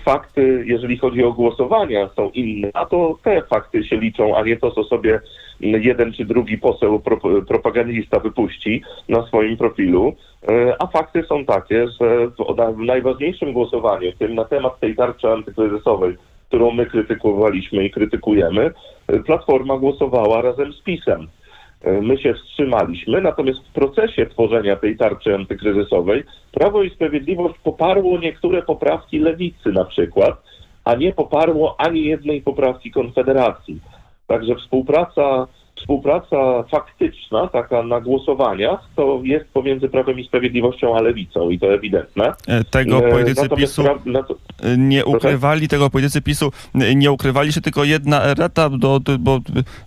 Fakty, jeżeli chodzi o głosowania, są inne, a to te fakty się liczą, a nie to, co sobie jeden czy drugi poseł, pro, propagandista wypuści na swoim profilu. E, A fakty są takie, że w, na- w najważniejszym głosowaniu, tym na temat tej tarczy antykryzysowej, którą my krytykowaliśmy i krytykujemy, e, Platforma głosowała razem z PiSem. E, my się wstrzymaliśmy, natomiast w procesie tworzenia tej tarczy antykryzysowej Prawo i Sprawiedliwość poparło niektóre poprawki lewicy na przykład, a nie poparło ani jednej poprawki Konfederacji. Także współpraca, współpraca faktyczna, taka na głosowaniach, to jest pomiędzy Prawem i Sprawiedliwością a Lewicą i to ewidentne.
E, Tego
E,
politycy
natomiast
PiSu
pra-
e, nie ukrywali, tego politycy PiSu nie ukrywali się, tylko jedna errata, do, bo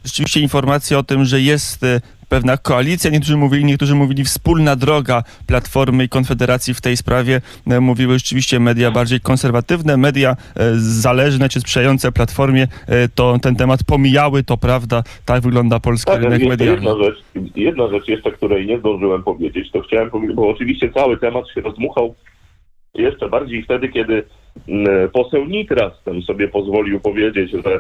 rzeczywiście informacja o tym, że jest pewna koalicja, niektórzy mówili, niektórzy mówili wspólna droga Platformy i Konfederacji w tej sprawie. E, Mówiły rzeczywiście media bardziej konserwatywne, media e, zależne czy sprzyjające Platformie, e, to ten temat pomijały, to prawda, tak wygląda polski
Tak,
rynek medialny.
jedna rzecz, jedna rzecz jeszcze, której nie zdążyłem powiedzieć, to chciałem powiedzieć, bo oczywiście cały temat się rozdmuchał jeszcze bardziej wtedy, kiedy mm, poseł Nitras ten sobie pozwolił powiedzieć, że,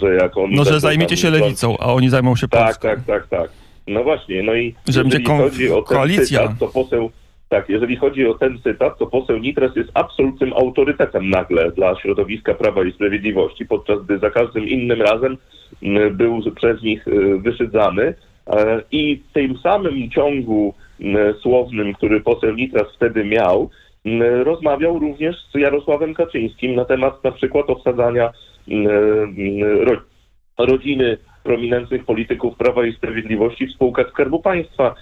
że jak on...
No, że zajmiecie się lewicą, a oni zajmą się
Tak,
Polską.
tak, tak, tak. No właśnie, no i
Że będzie
jeżeli
kon-
chodzi o ten
koalicja.
cytat, to poseł, tak, jeżeli chodzi o ten cytat, to poseł Nitras jest absolutnym autorytetem nagle dla środowiska Prawa i Sprawiedliwości, podczas gdy za każdym innym razem był przez nich y, wyszydzany e, i w tym samym ciągu słownym, który poseł Nitras wtedy miał, rozmawiał również z Jarosławem Kaczyńskim na temat na przykład obsadzania ro, rodziny prominentnych polityków Prawa i Sprawiedliwości w spółkach Skarbu Państwa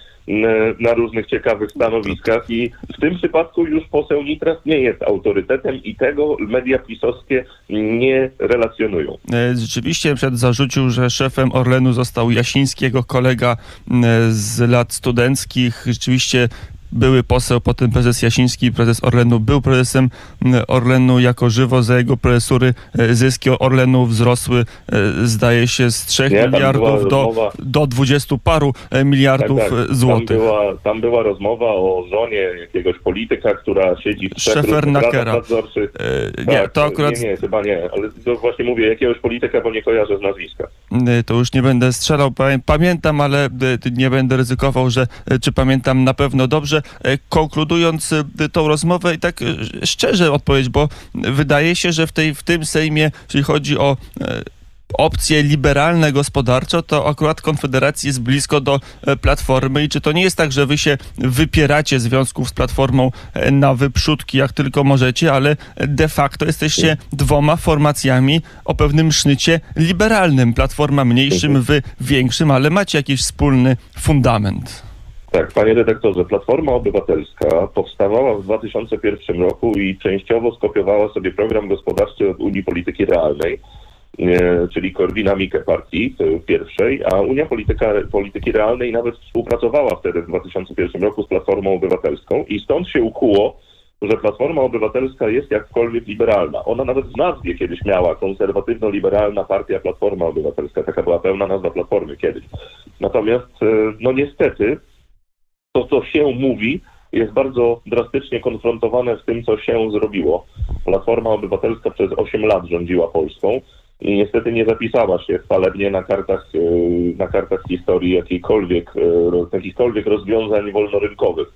na różnych ciekawych stanowiskach i w tym przypadku już poseł Nitras nie jest autorytetem i tego media pisowskie nie relacjonują.
E, Rzeczywiście przed zarzucił, że szefem Orlenu został Jasiński, jego kolega z lat studenckich. Rzeczywiście były poseł, potem prezes Jasiński, prezes Orlenu, był prezesem m, Orlenu jako żywo. Za jego prezesury e, zyski Orlenu wzrosły, e, zdaje się, z 3
Nie,
miliardów do,
rozmowa-
do 20 paru e, miliardów
Tak, tak.
złotych.
Tam była, tam była rozmowa o żonie jakiegoś polityka, która siedzi w
Szefernakera. E, Nie,
Tak,
to akurat
Nie, nie, chyba nie, ale to właśnie mówię jakiegoś polityka, bo nie kojarzę z nazwiska.
Y, to już nie będę strzelał. Pamię- Pamiętam, ale nie będę ryzykował, że czy pamiętam na pewno dobrze. Y, Konkludując y, tą rozmowę i tak y, szczerze odpowiedź, bo wydaje się, że w, tej, w tym Sejmie, jeśli chodzi o opcje liberalne gospodarczo, to akurat Konfederacji jest blisko do e, Platformy i czy to nie jest tak, że wy się wypieracie związków z Platformą e, na wyprzódki, jak tylko możecie, ale de facto jesteście dwoma formacjami o pewnym sznycie liberalnym. Platforma mniejszym, wy większym, ale macie jakiś wspólny fundament.
Tak, panie redaktorze, Platforma Obywatelska powstawała w 2001 roku i częściowo skopiowała sobie program gospodarczy od Unii Polityki Realnej, e, czyli Korwina Mikke partii e, pierwszej, a Unia Polityka, Polityki Realnej nawet współpracowała wtedy w 2001 roku z Platformą Obywatelską i stąd się ukuło, że Platforma Obywatelska jest jakkolwiek liberalna. Ona nawet w nazwie kiedyś miała konserwatywno-liberalna partia Platforma Obywatelska. Taka była pełna nazwa Platformy kiedyś. Natomiast, e, no niestety, to, co się mówi, jest bardzo drastycznie konfrontowane z tym, co się zrobiło. Platforma Obywatelska przez 8 lat rządziła Polską i niestety nie zapisała się chwalebnie na kartach, e, na kartach historii jakiejkolwiek, e, jakichkolwiek rozwiązań wolnorynkowych,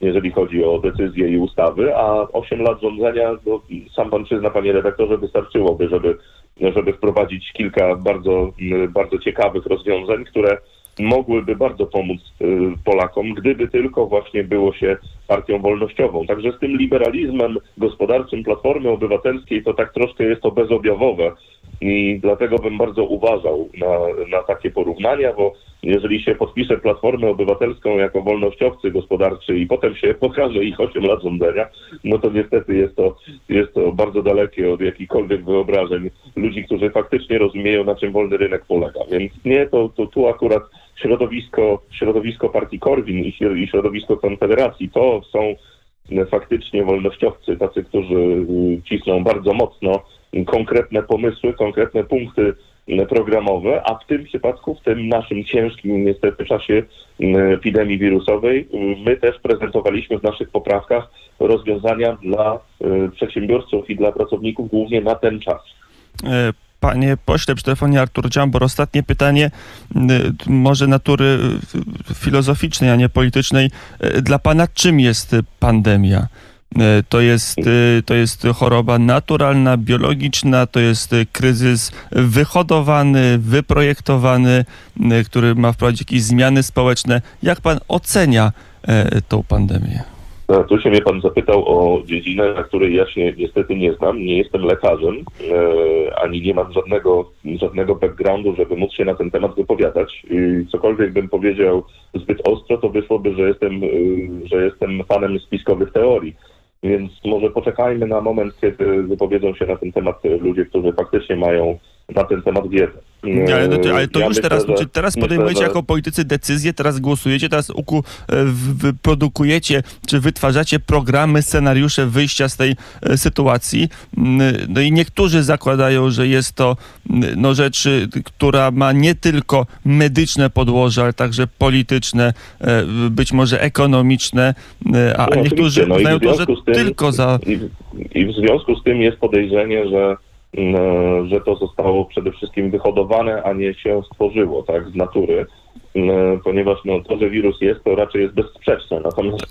jeżeli chodzi o decyzje i ustawy, a 8 lat rządzenia, no, sam pan przyzna, panie redaktorze, wystarczyłoby, żeby, żeby wprowadzić kilka bardzo, bardzo ciekawych rozwiązań, które mogłyby bardzo pomóc y, Polakom, gdyby tylko właśnie było się partią wolnościową. Także z tym liberalizmem gospodarczym Platformy Obywatelskiej to tak troszkę jest to bezobjawowe i dlatego bym bardzo uważał na, na takie porównania, bo jeżeli się podpisze Platformę Obywatelską jako wolnościowcy gospodarczy i potem się pokaże ich 8 lat rządzenia, no to niestety jest to, jest to bardzo dalekie od jakichkolwiek wyobrażeń ludzi, którzy faktycznie rozumieją, na czym wolny rynek polega. Więc nie, to, to tu akurat środowisko, środowisko partii Korwin i śro- i środowisko Konfederacji to są faktycznie wolnościowcy, tacy, którzy y, cisną bardzo mocno konkretne pomysły, konkretne punkty y, programowe, a w tym przypadku, w tym naszym ciężkim niestety czasie y, epidemii wirusowej, y, my też prezentowaliśmy w naszych poprawkach rozwiązania dla y, przedsiębiorców i dla pracowników głównie na ten czas.
E, Panie pośle, przy telefonie Artur Dziambor, ostatnie pytanie, y, może natury y, filozoficznej, a nie politycznej. Y, Dla pana czym jest pandemia? E, to jest, e, to jest choroba naturalna, biologiczna, to jest kryzys wyhodowany, wyprojektowany, e, który ma wprowadzić jakieś zmiany społeczne. Jak pan ocenia tą pandemię?
No, tu się mnie pan zapytał o dziedzinę, na której ja się niestety nie znam. Nie jestem lekarzem, e, ani nie mam żadnego, żadnego backgroundu, żeby móc się na ten temat wypowiadać. I cokolwiek bym powiedział zbyt ostro, to wyszłoby, że jestem, e, że jestem fanem spiskowych teorii. Więc może poczekajmy na moment, kiedy wypowiedzą się na ten temat ludzie, którzy faktycznie mają na ten temat wiedzę.
Ale, no to, ale to ja już myślę, teraz, że, teraz podejmujecie myślę, jako politycy decyzje, teraz głosujecie, teraz uku, e, produkujecie, czy wytwarzacie programy, scenariusze wyjścia z tej e, sytuacji. Mm, no i niektórzy zakładają, że jest to mm, no, rzecz, która ma nie tylko medyczne podłoże, ale także polityczne, e, być może ekonomiczne, a no, niektórzy no uznają to, że tym, tylko za...
I, I w związku z tym jest podejrzenie, że że to zostało przede wszystkim wyhodowane, a nie się stworzyło tak z natury, mm, ponieważ no, to, że wirus jest, to raczej jest bezsprzeczne. Natomiast,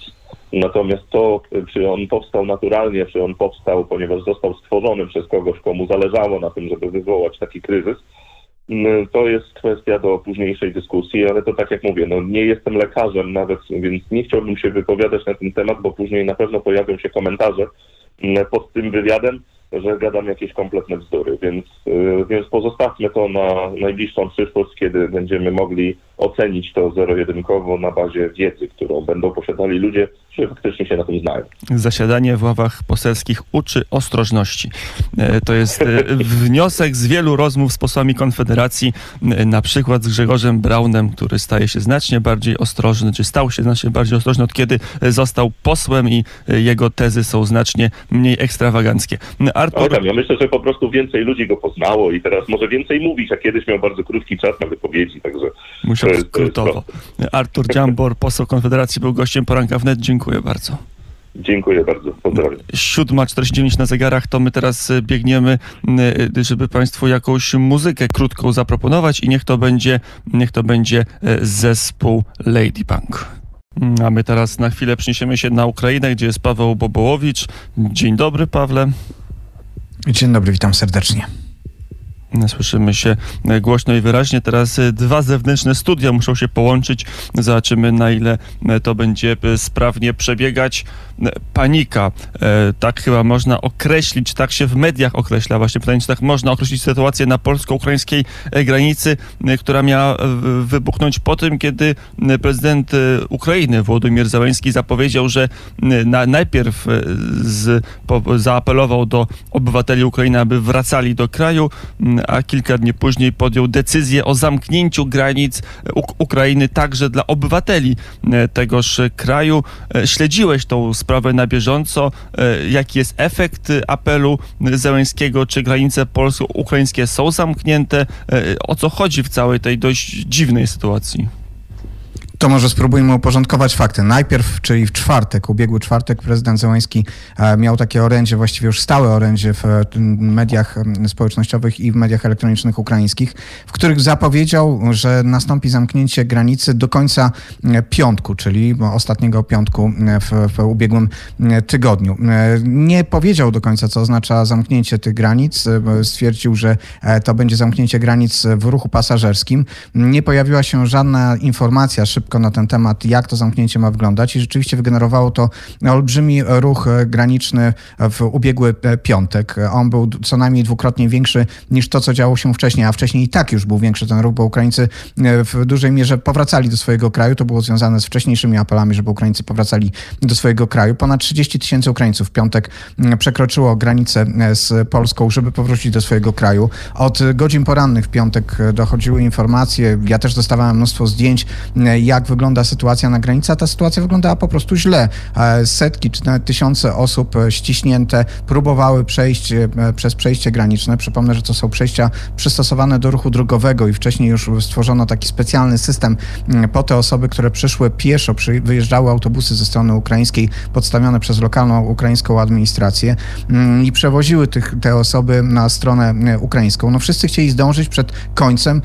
natomiast to, czy on powstał naturalnie, czy on powstał, ponieważ został stworzony przez kogoś, komu zależało na tym, żeby wywołać taki kryzys, mm, to jest kwestia do późniejszej dyskusji, ale to tak jak mówię, no nie jestem lekarzem nawet, więc nie chciałbym się wypowiadać na ten temat, bo później na pewno pojawią się komentarze pod tym wywiadem, że gadam jakieś kompletne bzdury, więc, y, więc pozostawmy to na najbliższą przyszłość, kiedy będziemy mogli ocenić to zero-jedynkowo na bazie wiedzy, którą będą posiadali ludzie, którzy faktycznie się na tym znają.
Zasiadanie w ławach poselskich uczy ostrożności. E, to jest e, wniosek z wielu rozmów z posłami Konfederacji, e, na przykład z Grzegorzem Braunem, który staje się znacznie bardziej ostrożny, czy stał się znacznie bardziej ostrożny od kiedy został posłem i jego tezy są znacznie mniej ekstrawaganckie.
Artur... ja myślę, że po prostu więcej ludzi go poznało i teraz może więcej mówić, a kiedyś miał bardzo krótki czas na wypowiedzi, także...
Musiał skrótowo. Artur Dziambor, poseł Konfederacji, był gościem poranka wnet. Dziękuję bardzo.
Dziękuję bardzo. Pozdrawiam.
7.49 na zegarach, to my teraz e, biegniemy, e, żeby Państwu jakąś muzykę krótką zaproponować i niech to będzie, niech to będzie zespół Ladybug. A my teraz na chwilę przeniesiemy się na Ukrainę, gdzie jest Paweł Bobołowicz. Dzień dobry, Pawle.
Dzień dobry, witam serdecznie.
Słyszymy się głośno i wyraźnie. Teraz e, dwa zewnętrzne studia muszą się połączyć. Zobaczymy, na ile e, to będzie e, sprawnie przebiegać. Panika, tak chyba można określić, tak się w mediach określa. Właśnie pytanie, czy tak można określić sytuację na polsko-ukraińskiej granicy, która miała wybuchnąć po tym, kiedy prezydent Ukrainy Władimir Załęski zapowiedział, że na, najpierw z, po, zaapelował do obywateli Ukrainy, aby wracali do kraju, a kilka dni później podjął decyzję o zamknięciu granic Ukrainy także dla obywateli e, tegoż kraju. E, śledziłeś tą sprawę na bieżąco. E, jaki jest efekt apelu Zełęskiego? Czy granice polsko-ukraińskie są zamknięte? O co chodzi w całej tej dość dziwnej sytuacji?
To może spróbujmy uporządkować fakty. Najpierw, czyli w czwartek, ubiegły czwartek, prezydent Zełański e, miał takie orędzie, właściwie już stałe orędzie w e, mediach społecznościowych i w mediach elektronicznych ukraińskich, w których zapowiedział, że nastąpi zamknięcie granicy do końca e, piątku, czyli ostatniego piątku w, w ubiegłym tygodniu. Nie powiedział do końca, co oznacza zamknięcie tych granic. Stwierdził, że to będzie zamknięcie granic w ruchu pasażerskim. Nie pojawiła się żadna informacja szybko szybko na ten temat, jak to zamknięcie ma wyglądać i rzeczywiście wygenerowało to olbrzymi ruch graniczny w ubiegły e, piątek. On był co najmniej dwukrotnie większy niż to, co działo się wcześniej, a wcześniej i tak już był większy ten ruch, bo Ukraińcy e, w dużej mierze powracali do swojego kraju. To było związane z wcześniejszymi apelami, żeby Ukraińcy powracali do swojego kraju. Ponad 30 tysięcy Ukraińców w piątek przekroczyło granicę e, z Polską, żeby powrócić do swojego kraju. Od godzin porannych w piątek dochodziły informacje, ja też dostawałem mnóstwo zdjęć, jak jak wygląda sytuacja na granicy, a ta sytuacja wyglądała po prostu źle. E, setki czy nawet tysiące osób e, ściśnięte próbowały przejść e, przez przejście graniczne. Przypomnę, że to są przejścia przystosowane do ruchu drogowego i wcześniej już stworzono taki specjalny system po te osoby, które przyszły pieszo, wyjeżdżały autobusy ze strony ukraińskiej podstawione przez lokalną ukraińską administrację mm, i przewoziły tych, te osoby na stronę ukraińską. No wszyscy chcieli zdążyć przed końcem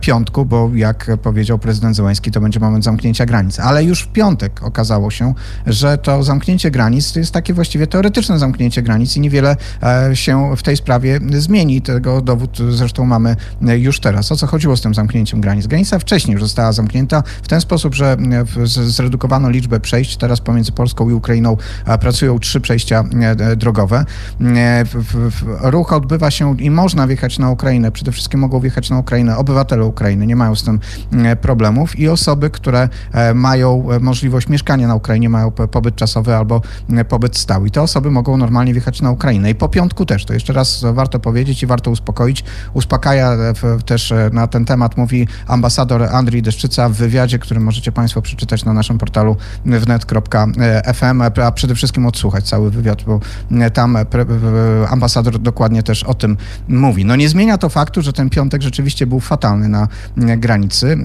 piątku, bo jak powiedział prezydent Zełański, to będzie moment moment zamknięcia granic. Ale już w piątek okazało się, że to zamknięcie granic to jest takie właściwie teoretyczne zamknięcie granic i niewiele e, się w tej sprawie zmieni. Tego dowód zresztą mamy już teraz. O co chodziło z tym zamknięciem granic? Granica wcześniej już została zamknięta w ten sposób, że zredukowano liczbę przejść. Teraz pomiędzy Polską i Ukrainą pracują trzy przejścia drogowe. Ruch odbywa się i można wjechać na Ukrainę. Przede wszystkim mogą wjechać na Ukrainę obywatele Ukrainy, nie mają z tym problemów i osoby, które e, mają e, możliwość mieszkania na Ukrainie, mają pobyt czasowy albo pobyt stały. I te osoby mogą normalnie wjechać na Ukrainę. I po piątku też, to jeszcze raz warto powiedzieć i warto uspokoić. Uspokaja e, też na ten temat mówi ambasador Andrzej Deszczyca w wywiadzie, który możecie Państwo przeczytać na naszym portalu wnet.fm, a przede wszystkim odsłuchać cały wywiad, bo tam ambasador dokładnie też o tym mówi. No nie zmienia to faktu, że ten piątek rzeczywiście był fatalny na granicy.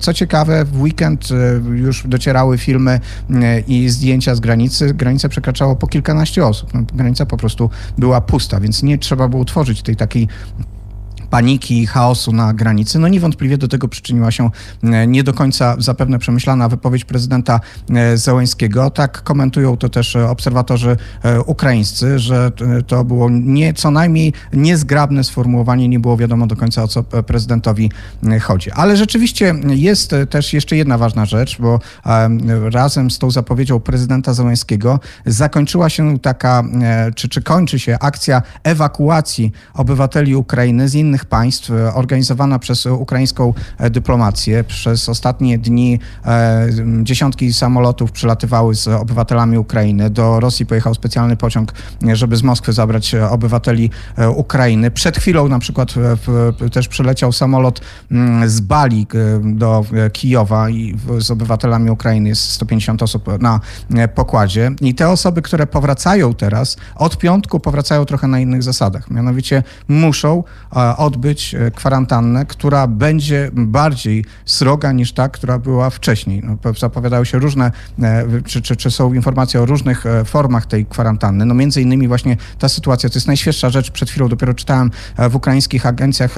Co ciekawe, w e, już docierały filmy e, i zdjęcia z granicy. Granicę przekraczało po kilkanaście osób. No, granica po prostu była pusta, więc nie trzeba było tworzyć tej takiej paniki i chaosu na granicy. No niewątpliwie do tego przyczyniła się e, nie do końca zapewne przemyślana wypowiedź prezydenta e, Zełęńskiego. Tak komentują to też obserwatorzy e, ukraińscy, że to było nie, co najmniej niezgrabne sformułowanie, nie było wiadomo do końca o co prezydentowi chodzi. Ale rzeczywiście jest też jeszcze jedna ważna rzecz, bo razem z tą zapowiedzią prezydenta Zełęńskiego zakończyła się taka, czy, czy kończy się akcja ewakuacji obywateli Ukrainy z innych innych państw, e, organizowana przez ukraińską e, dyplomację. Przez ostatnie dni e, dziesiątki samolotów przylatywały z obywatelami Ukrainy. Do Rosji pojechał specjalny pociąg, żeby z Moskwy zabrać obywateli Ukrainy. Przed chwilą na przykład też przyleciał samolot mm, z Bali do Kijowa i z obywatelami Ukrainy jest 150 osób na pokładzie. I te osoby, które powracają teraz, od piątku powracają trochę na innych zasadach. Mianowicie muszą od odbyć e, kwarantannę, która będzie bardziej sroga niż ta, która była wcześniej. No, zapowiadały się różne, e, czy, czy, czy są informacje o różnych e, formach tej kwarantanny. No między innymi właśnie ta sytuacja, to jest najświeższa rzecz, przed chwilą dopiero czytałem w ukraińskich agencjach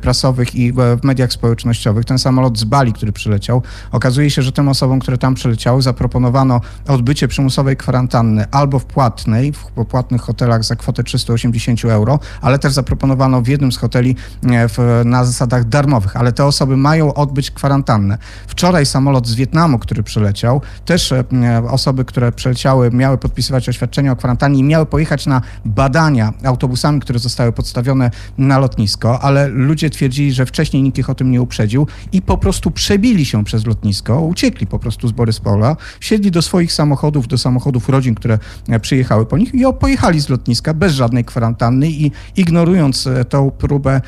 prasowych i w mediach społecznościowych. Ten samolot z Bali, który przyleciał, okazuje się, że tym osobom, które tam przyleciały, zaproponowano odbycie przymusowej kwarantanny albo w płatnej, w płatnych hotelach za kwotę 380 euro, ale też zaproponowano w jednym z hoteli w, na zasadach darmowych, ale te osoby mają odbyć kwarantannę. Wczoraj samolot z Wietnamu, który przyleciał, też e, osoby, które przyleciały, miały podpisywać oświadczenie o kwarantannie i miały pojechać na badania autobusami, które zostały podstawione na lotnisko, ale ludzie twierdzili, że wcześniej nikt ich o tym nie uprzedził i po prostu przebili się przez lotnisko, uciekli po prostu z Boryspola, siedli do swoich samochodów, do samochodów rodzin, które e, przyjechały po nich i pojechali z lotniska bez żadnej kwarantanny i ignorując tą próbę E,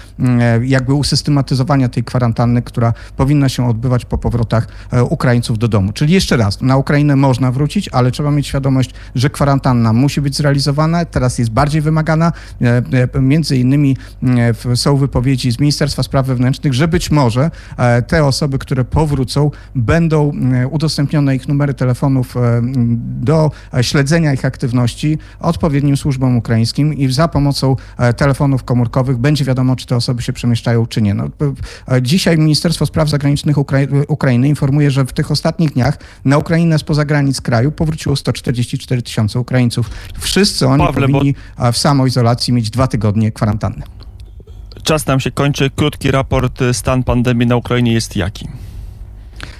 jakby usystematyzowania tej kwarantanny, która powinna się odbywać po powrotach e, Ukraińców do domu. Czyli jeszcze raz, na Ukrainę można wrócić, ale trzeba mieć świadomość, że kwarantanna musi być zrealizowana, teraz jest bardziej wymagana. E, między innymi są wypowiedzi z Ministerstwa Spraw Wewnętrznych, że być może te osoby, które powrócą, będą udostępnione ich numery telefonów do śledzenia ich aktywności odpowiednim służbom ukraińskim i za pomocą telefonów komórkowych będzie wiadomo, czy te osoby się przemieszczają, czy nie. No, dzisiaj Ministerstwo Spraw Zagranicznych Ukrai Ukrainy informuje, że w tych ostatnich dniach na Ukrainę spoza granic kraju powróciło 144 tysiące Ukraińców. Wszyscy oni Pawle, powinni bo... w samoizolacji mieć dwa tygodnie kwarantanny.
Czas nam się kończy. Krótki raport. Stan pandemii na Ukrainie jest jaki?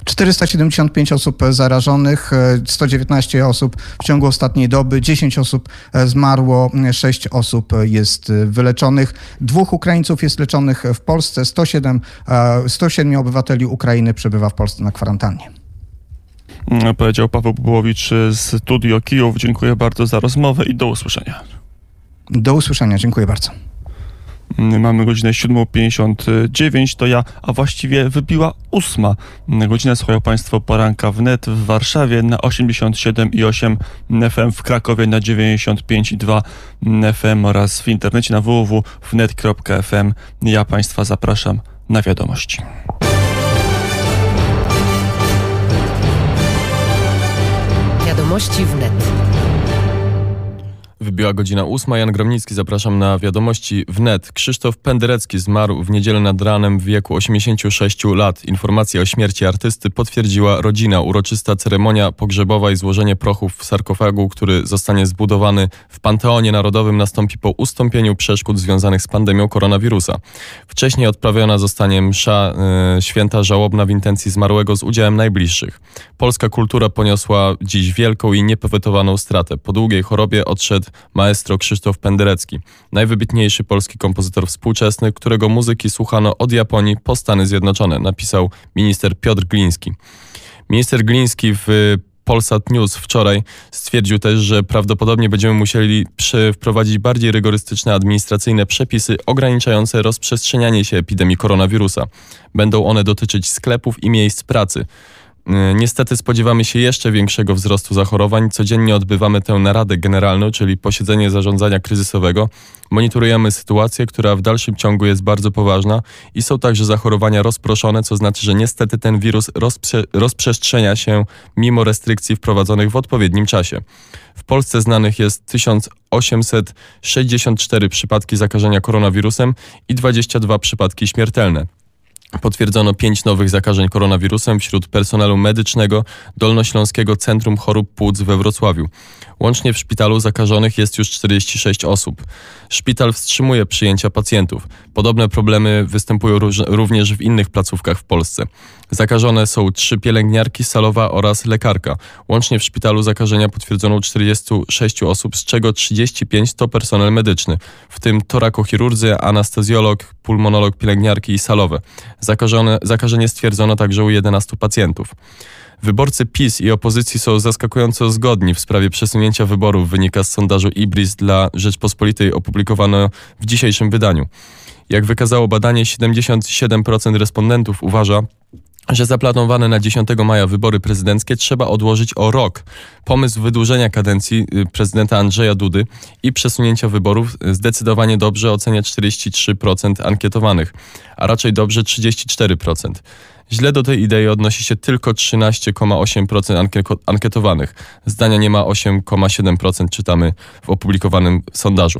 475 osób zarażonych, 119 osób w ciągu ostatniej doby, 10 osób zmarło, 6 osób jest wyleczonych. Dwóch Ukraińców jest leczonych w Polsce, 107, 107 obywateli Ukrainy przebywa w Polsce na kwarantannie.
Powiedział Paweł Bułowicz z Studio Kijów. Dziękuję bardzo za rozmowę i do usłyszenia.
Do usłyszenia, dziękuję bardzo.
Mamy godzinę 7.59, to ja, a właściwie wybiła ósma godzina. Słuchają Państwo poranka wnet w Warszawie na 87,8 FM, w Krakowie na 95,2 FM oraz w internecie na www.wnet.fm. Ja Państwa zapraszam na wiadomości.
Wiadomości wnet. Wybiła godzina ósma. Jan Gromnicki, zapraszam na wiadomości wnet. Krzysztof Penderecki zmarł w niedzielę nad ranem w wieku 86 lat. Informację o śmierci artysty potwierdziła rodzina. Uroczysta ceremonia pogrzebowa i złożenie prochów w sarkofagu, który zostanie zbudowany w Panteonie Narodowym nastąpi po ustąpieniu przeszkód związanych z pandemią koronawirusa. Wcześniej odprawiona zostanie msza e, święta żałobna w intencji zmarłego z udziałem najbliższych. Polska kultura poniosła dziś wielką i niepowetowaną stratę. Po długiej chorobie odszedł maestro Krzysztof Penderecki, najwybitniejszy polski kompozytor współczesny, którego muzyki słuchano od Japonii po Stany Zjednoczone, napisał minister Piotr Gliński. Minister Gliński w Polsat News wczoraj stwierdził też, że prawdopodobnie będziemy musieli wprowadzić bardziej rygorystyczne administracyjne przepisy ograniczające rozprzestrzenianie się epidemii koronawirusa. Będą one dotyczyć sklepów i miejsc pracy. E, niestety spodziewamy się jeszcze większego wzrostu zachorowań. Codziennie odbywamy tę naradę generalną, czyli posiedzenie zarządzania kryzysowego. Monitorujemy sytuację, która w dalszym ciągu jest bardzo poważna i są także zachorowania rozproszone, co znaczy, że niestety ten wirus rozprze rozprzestrzenia się mimo restrykcji wprowadzonych w odpowiednim czasie. W Polsce znanych jest 1864 przypadki zakażenia koronawirusem i 22 przypadki śmiertelne. Potwierdzono pięć nowych zakażeń koronawirusem wśród personelu medycznego Dolnośląskiego Centrum Chorób Płuc we Wrocławiu. Łącznie w szpitalu zakażonych jest już 46 osób. Szpital wstrzymuje przyjęcia pacjentów. Podobne problemy występują również w innych placówkach w Polsce. Zakażone są trzy pielęgniarki, salowa oraz lekarka. Łącznie w szpitalu zakażenia potwierdzono 46 osób, z czego 35 to personel medyczny, w tym torakochirurdzy, anestezjolog, pulmonolog, pielęgniarki i salowe. Zakażone, zakażenie stwierdzono także u 11 pacjentów. Wyborcy PiS i opozycji są zaskakująco zgodni w sprawie przesunięcia wyborów, wynika z sondażu IBRIS dla Rzeczpospolitej opublikowano w dzisiejszym wydaniu. Jak wykazało badanie, 77% respondentów uważa, że zaplanowane na 10 maja wybory prezydenckie trzeba odłożyć o rok. Pomysł wydłużenia kadencji y, prezydenta Andrzeja Dudy i przesunięcia wyborów zdecydowanie dobrze ocenia 43% ankietowanych, a raczej dobrze 34%. Źle do tej idei odnosi się tylko 13,8% ankietowanych. Zdania nie ma 8,7% czytamy w opublikowanym sondażu.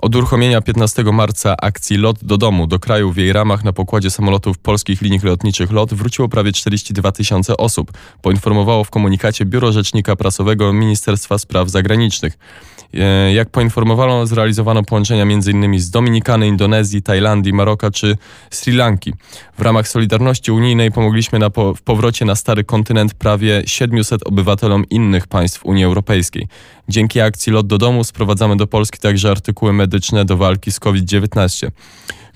Od uruchomienia 15 marca akcji Lot do domu do kraju w jej ramach na pokładzie samolotów polskich linii lotniczych LOT wróciło prawie 42 tysiące osób, poinformowało w komunikacie Biuro Rzecznika Prasowego Ministerstwa Spraw Zagranicznych. E, jak poinformowano, zrealizowano połączenia m.in. z Dominikany, Indonezji, Tajlandii, Maroka czy Sri Lanki. W ramach Solidarności Unijnej pomogliśmy na po w powrocie na stary kontynent prawie 700 obywatelom innych państw Unii Europejskiej. Dzięki akcji Lot do domu sprowadzamy do Polski także artykuły medyczne do walki z COVID-19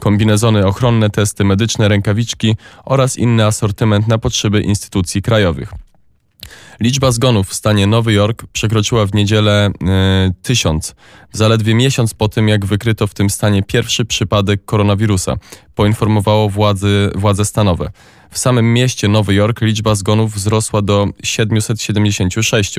kombinezony ochronne, testy medyczne, rękawiczki oraz inny asortyment na potrzeby instytucji krajowych. Liczba zgonów w stanie Nowy Jork przekroczyła w niedzielę y, tysiąc. Zaledwie miesiąc po tym, jak wykryto w tym stanie pierwszy przypadek koronawirusa, poinformowało władzy, władze stanowe. W samym mieście Nowy Jork liczba zgonów wzrosła do 776.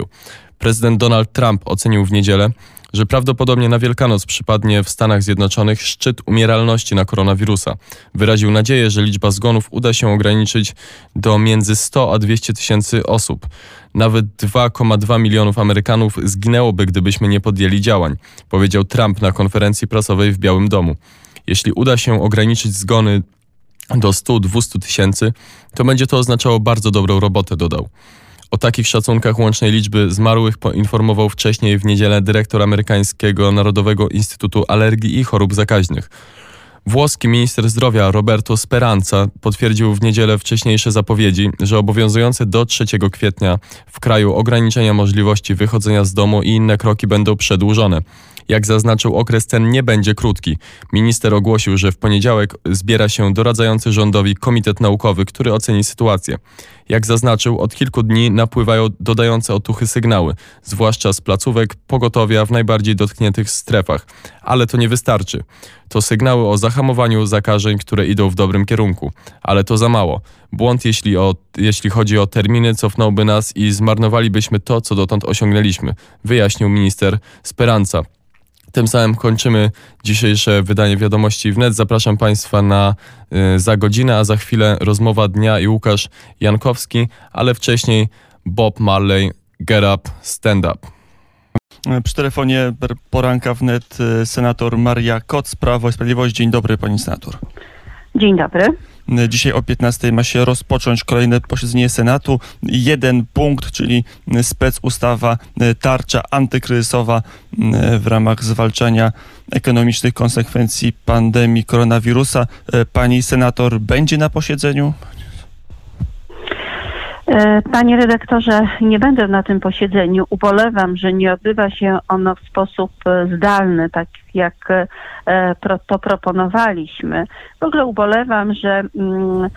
Prezydent Donald Trump ocenił w niedzielę, że prawdopodobnie na Wielkanoc przypadnie w Stanach Zjednoczonych szczyt umieralności na koronawirusa. Wyraził nadzieję, że liczba zgonów uda się ograniczyć do między 100 a 200 tysięcy osób. Nawet 2,2 milionów Amerykanów zginęłoby, gdybyśmy nie podjęli działań, powiedział Trump na konferencji prasowej w Białym Domu. Jeśli uda się ograniczyć zgony do 100-200 tysięcy, to będzie to oznaczało bardzo dobrą robotę, dodał. O takich szacunkach łącznej liczby zmarłych poinformował wcześniej w niedzielę dyrektor amerykańskiego Narodowego Instytutu Alergii i Chorób Zakaźnych. Włoski minister zdrowia Roberto Speranza potwierdził w niedzielę wcześniejsze zapowiedzi, że obowiązujące do 3 kwietnia w kraju ograniczenia możliwości wychodzenia z domu i inne kroki będą przedłużone. Jak zaznaczył, okres ten nie będzie krótki. Minister ogłosił, że w poniedziałek zbiera się doradzający rządowi komitet naukowy, który oceni sytuację. Jak zaznaczył, od kilku dni napływają dodające otuchy sygnały, zwłaszcza z placówek pogotowia w najbardziej dotkniętych strefach. Ale to nie wystarczy. To sygnały o zahamowaniu zakażeń, które idą w dobrym kierunku. Ale to za mało. Błąd, jeśli, o, jeśli chodzi o terminy, cofnąłby nas i zmarnowalibyśmy to, co dotąd osiągnęliśmy, wyjaśnił minister Speranza. Tym samym kończymy dzisiejsze wydanie wiadomości wnet. Zapraszam Państwa na y, za godzinę, a za chwilę rozmowa dnia i Łukasz Jankowski, ale wcześniej Bob Marley, Get Up, Stand Up.
Przy telefonie poranka wnet senator Maria Koc, Prawo i Sprawiedliwość. Dzień dobry, pani senator.
Dzień dobry.
Dzisiaj o 15 ma się rozpocząć kolejne posiedzenie Senatu. Jeden punkt, czyli spec ustawa tarcza antykryzysowa w ramach zwalczania ekonomicznych konsekwencji pandemii koronawirusa. Pani senator będzie na posiedzeniu?
E, panie redaktorze, nie będę na tym posiedzeniu. Ubolewam, że nie odbywa się ono w sposób e, zdalny, tak jak e, to proponowaliśmy. W ogóle ubolewam, że mm,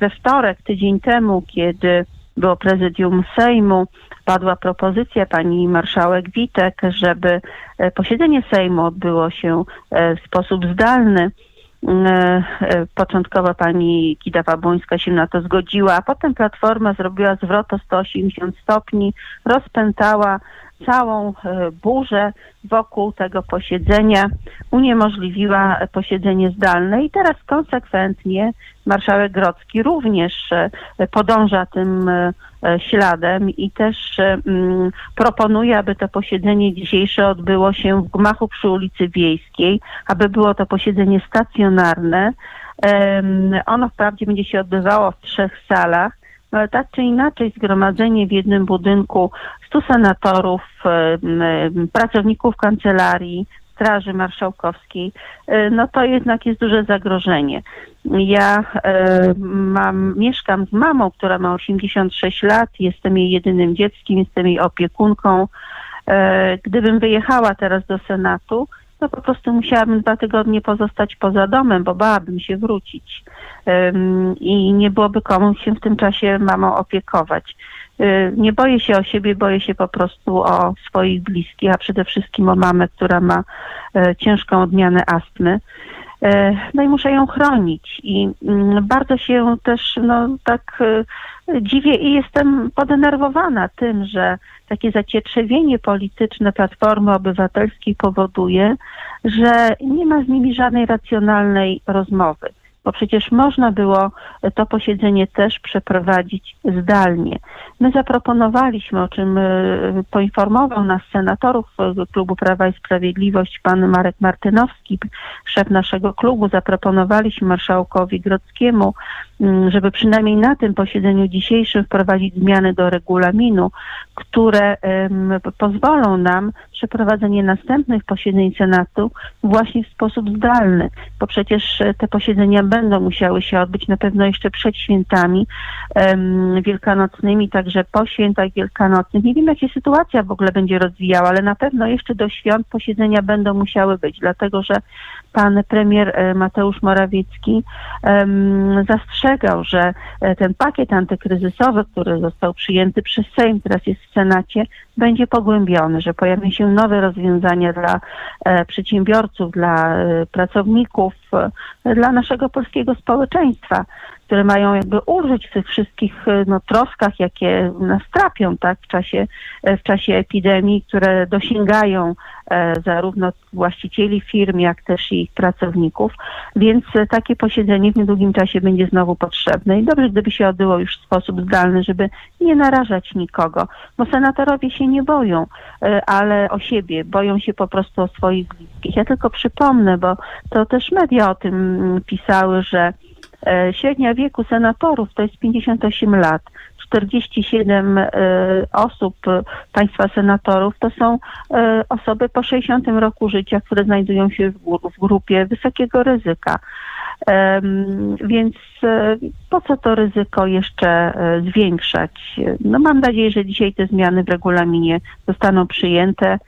we wtorek, tydzień temu, kiedy było prezydium Sejmu, padła propozycja pani marszałek Witek, żeby posiedzenie Sejmu odbyło się w sposób zdalny. E, e, początkowo pani Kidawa Błońska się na to zgodziła, a potem Platforma zrobiła zwrot o 180 stopni, rozpętała całą e, burzę wokół tego posiedzenia, uniemożliwiła posiedzenie zdalne i teraz konsekwentnie marszałek Grodzki również podąża tym śladem i też mm, proponuje, aby to posiedzenie dzisiejsze odbyło się w gmachu przy ulicy Wiejskiej, aby było to posiedzenie stacjonarne. Ono wprawdzie będzie się odbywało w trzech salach, ale tak czy inaczej zgromadzenie w jednym budynku 100 senatorów, pracowników kancelarii, Straży Marszałkowskiej, e, no to jednak jest duże zagrożenie. Ja e, mam, mieszkam z mamą, która ma 86 lat, jestem jej jedynym dzieckiem, jestem jej opiekunką. E, gdybym wyjechała teraz do Senatu, to po prostu musiałabym dwa tygodnie pozostać poza domem, bo bałabym się wrócić i nie byłoby komu się w tym czasie mamą opiekować. Y, nie boję się o siebie, boję się po prostu o swoich bliskich, a przede wszystkim o mamę, która ma e, ciężką odmianę astmy. E, no i muszę ją chronić. I mm, bardzo się też no, tak e, dziwię i jestem podenerwowana tym, że takie zacietrzewienie polityczne Platformy Obywatelskiej powoduje, że nie ma z nimi żadnej racjonalnej rozmowy bo przecież można było to posiedzenie też przeprowadzić zdalnie. My zaproponowaliśmy, o czym e, poinformował nas senatorów Klubu Prawa i Sprawiedliwość, pan Marek Martynowski, szef naszego klubu, zaproponowaliśmy marszałkowi Grodzkiemu, żeby przynajmniej na tym posiedzeniu dzisiejszym wprowadzić zmiany do regulaminu, które pozwolą nam przeprowadzenie następnych posiedzeń Senatu właśnie w sposób zdalny, bo przecież te posiedzenia będą musiały się odbyć na pewno jeszcze przed świętami wielkanocnymi, także po świętach wielkanocnych. Nie wiem, jak się sytuacja w ogóle będzie rozwijała, ale na pewno jeszcze do świąt posiedzenia będą musiały być, dlatego że pan premier e, Mateusz Morawiecki zastrzegał, że e, ten pakiet antykryzysowy, który został przyjęty przez Sejm, teraz jest w Senacie, będzie pogłębiony, że pojawią się nowe rozwiązania dla e, przedsiębiorców, dla pracowników, dla naszego polskiego społeczeństwa które mają jakby ulżyć w tych wszystkich e, no, troskach, jakie nas trapią tak, w, czasie, e, w czasie epidemii, które dosięgają e, zarówno właścicieli firm, jak też ich pracowników. Więc e, takie posiedzenie w niedługim czasie będzie znowu potrzebne i dobrze, gdyby się odbyło już w sposób zdalny, żeby nie narażać nikogo, bo senatorowie się nie boją, e, ale o siebie, boją się po prostu o swoich bliskich. Ja tylko przypomnę, bo to też media o tym mm, pisały, że średnia wieku senatorów to jest 58 lat. 47 e, osób, państwa senatorów, to są e, osoby po 60 roku życia, które znajdują się w grupie wysokiego ryzyka. Więc po co to ryzyko jeszcze zwiększać? No mam nadzieję, że dzisiaj te zmiany w regulaminie zostaną przyjęte.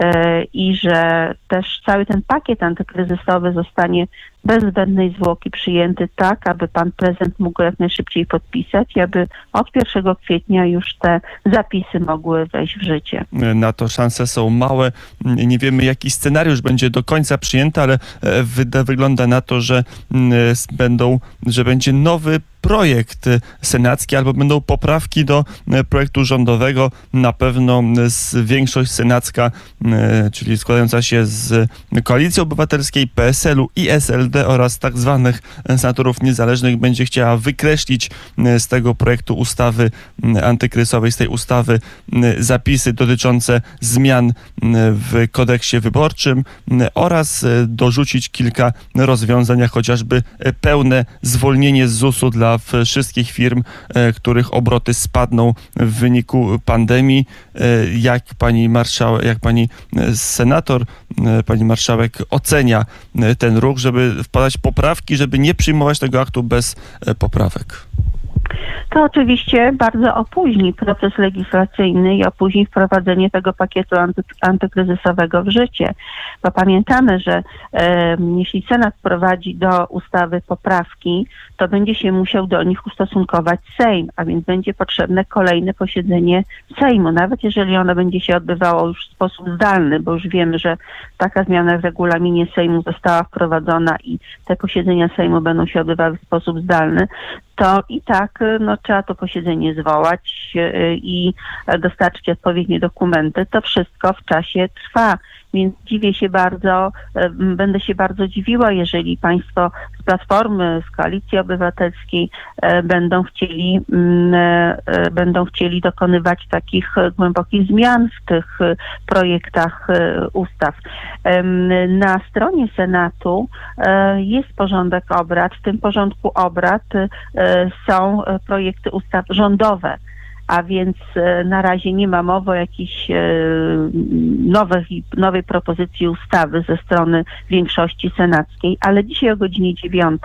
E, i że też cały ten pakiet antykryzysowy zostanie bez zbędnej zwłoki przyjęty tak, aby pan prezydent mógł go jak najszybciej podpisać i aby od 1 kwietnia już te zapisy mogły wejść w życie.
Na to szanse są małe. Nie wiemy, jaki scenariusz będzie do końca przyjęty, ale e, wygląda na to, że będą, że będzie nowy projekt senacki albo będą poprawki do projektu rządowego. Na pewno większość senacka, czyli składająca się z Koalicji Obywatelskiej, PSL-u i SLD oraz tak zwanych senatorów niezależnych będzie chciała wykreślić z tego projektu ustawy antykryzysowej, z tej ustawy zapisy dotyczące zmian w kodeksie wyborczym oraz dorzucić kilka rozwiązań, chociażby pełne zwolnienie z ZUS-u dla wszystkich firm, których obroty spadną w wyniku pandemii. Jak pani marszałek, jak pani senator, pani marszałek ocenia ten ruch, żeby wpadać poprawki, żeby nie przyjmować tego aktu bez poprawek?
To oczywiście bardzo opóźni proces legislacyjny i opóźni wprowadzenie tego pakietu anty, antykryzysowego w życie. Bo pamiętamy, że e, jeśli Senat wprowadzi do ustawy poprawki, to będzie się musiał do nich ustosunkować Sejm, a więc będzie potrzebne kolejne posiedzenie Sejmu, nawet jeżeli ono będzie się odbywało już w sposób zdalny, bo już wiemy, że taka zmiana w regulaminie Sejmu została wprowadzona i te posiedzenia Sejmu będą się odbywały w sposób zdalny, to i tak no, trzeba to posiedzenie zwołać e, i dostarczyć odpowiednie dokumenty. To wszystko w czasie trwa więc dziwię się bardzo, e, będę się bardzo dziwiła, jeżeli Państwo z Platformy, z Koalicji Obywatelskiej e, będą chcieli, będą chcieli dokonywać takich głębokich zmian w tych projektach ustaw. Na stronie Senatu jest porządek obrad. W tym porządku obrad są projekty ustaw rządowe a więc e, na razie nie ma mowy o jakiejś e, nowej, nowej propozycji ustawy ze strony większości senackiej, ale dzisiaj o godzinie 9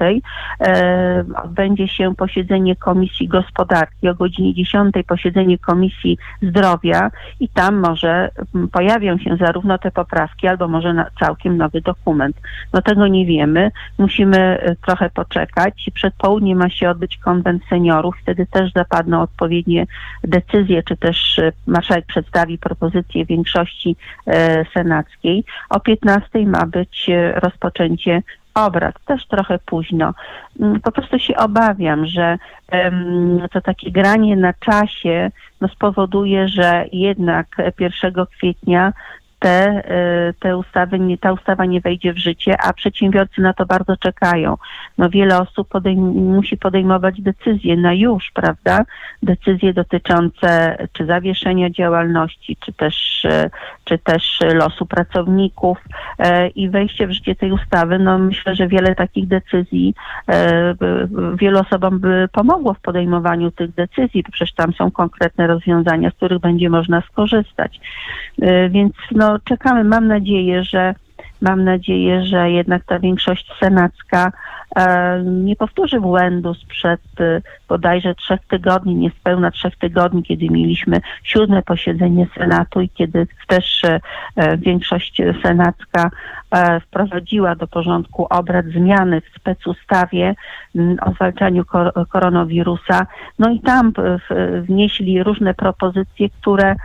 e, odbędzie się posiedzenie Komisji Gospodarki, o godzinie 10 posiedzenie Komisji Zdrowia i tam może pojawią się zarówno te poprawki, albo może całkiem nowy dokument. No tego nie wiemy, musimy trochę poczekać. Przed południem ma się odbyć konwent seniorów, wtedy też zapadną odpowiednie decyzję, czy też e, marszałek przedstawi propozycję większości e, senackiej. O 15 ma być e, rozpoczęcie obrad, też trochę późno. Mm, po prostu się obawiam, że to takie granie na czasie no, spowoduje, że jednak 1 kwietnia te, e, te ustawy, nie, ta ustawa nie wejdzie w życie, a przedsiębiorcy na to bardzo czekają. No wiele osób podejm musi podejmować decyzje na już, prawda? Decyzje dotyczące czy zawieszenia działalności, czy też, e, czy też losu pracowników e, i wejście w życie tej ustawy, no myślę, że wiele takich decyzji wielu osobom by pomogło w podejmowaniu tych decyzji, przecież tam są konkretne rozwiązania, z których będzie można skorzystać. Więc no czekamy. Mam nadzieję, że mam nadzieję, że jednak ta większość senacka e, nie powtórzy błędu sprzed e, bodajże trzech tygodni, niespełna trzech tygodni, kiedy mieliśmy siódme posiedzenie Senatu i kiedy też e, większość senacka wprowadziła do porządku obrad zmiany w specustawie o zwalczaniu koronawirusa. No i tam wnieśli różne propozycje, które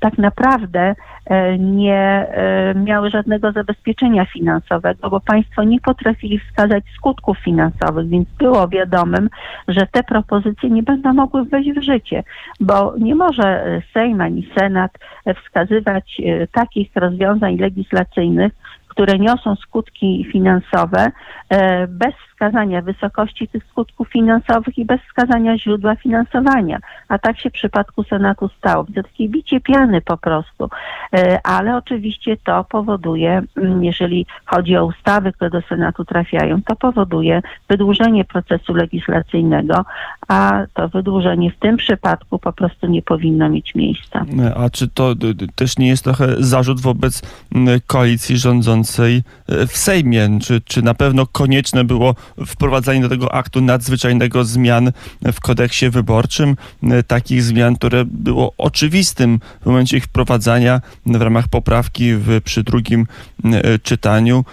tak naprawdę E, nie e, miały żadnego zabezpieczenia finansowego, bo państwo nie potrafili wskazać skutków finansowych, więc było wiadomym, że te propozycje nie będą mogły wejść w życie, bo nie może Sejm ani Senat wskazywać e, takich rozwiązań legislacyjnych, które niosą skutki finansowe bez wskazania wysokości tych skutków finansowych i bez wskazania źródła finansowania. A tak się w przypadku Senatu stało. To takie bicie piany po prostu. E, ale oczywiście to powoduje, mm, jeżeli chodzi o ustawy, które do Senatu trafiają, to powoduje wydłużenie procesu legislacyjnego, a to wydłużenie w tym przypadku po prostu nie powinno mieć miejsca.
A czy to też nie jest trochę zarzut wobec koalicji rządzącej e, w Sejmie? Czy, czy na pewno konieczne było wprowadzanie do tego aktu nadzwyczajnego zmian w kodeksie wyborczym, e, takich zmian, które było oczywistym w momencie ich wprowadzania w ramach poprawki w, przy drugim e, czytaniu,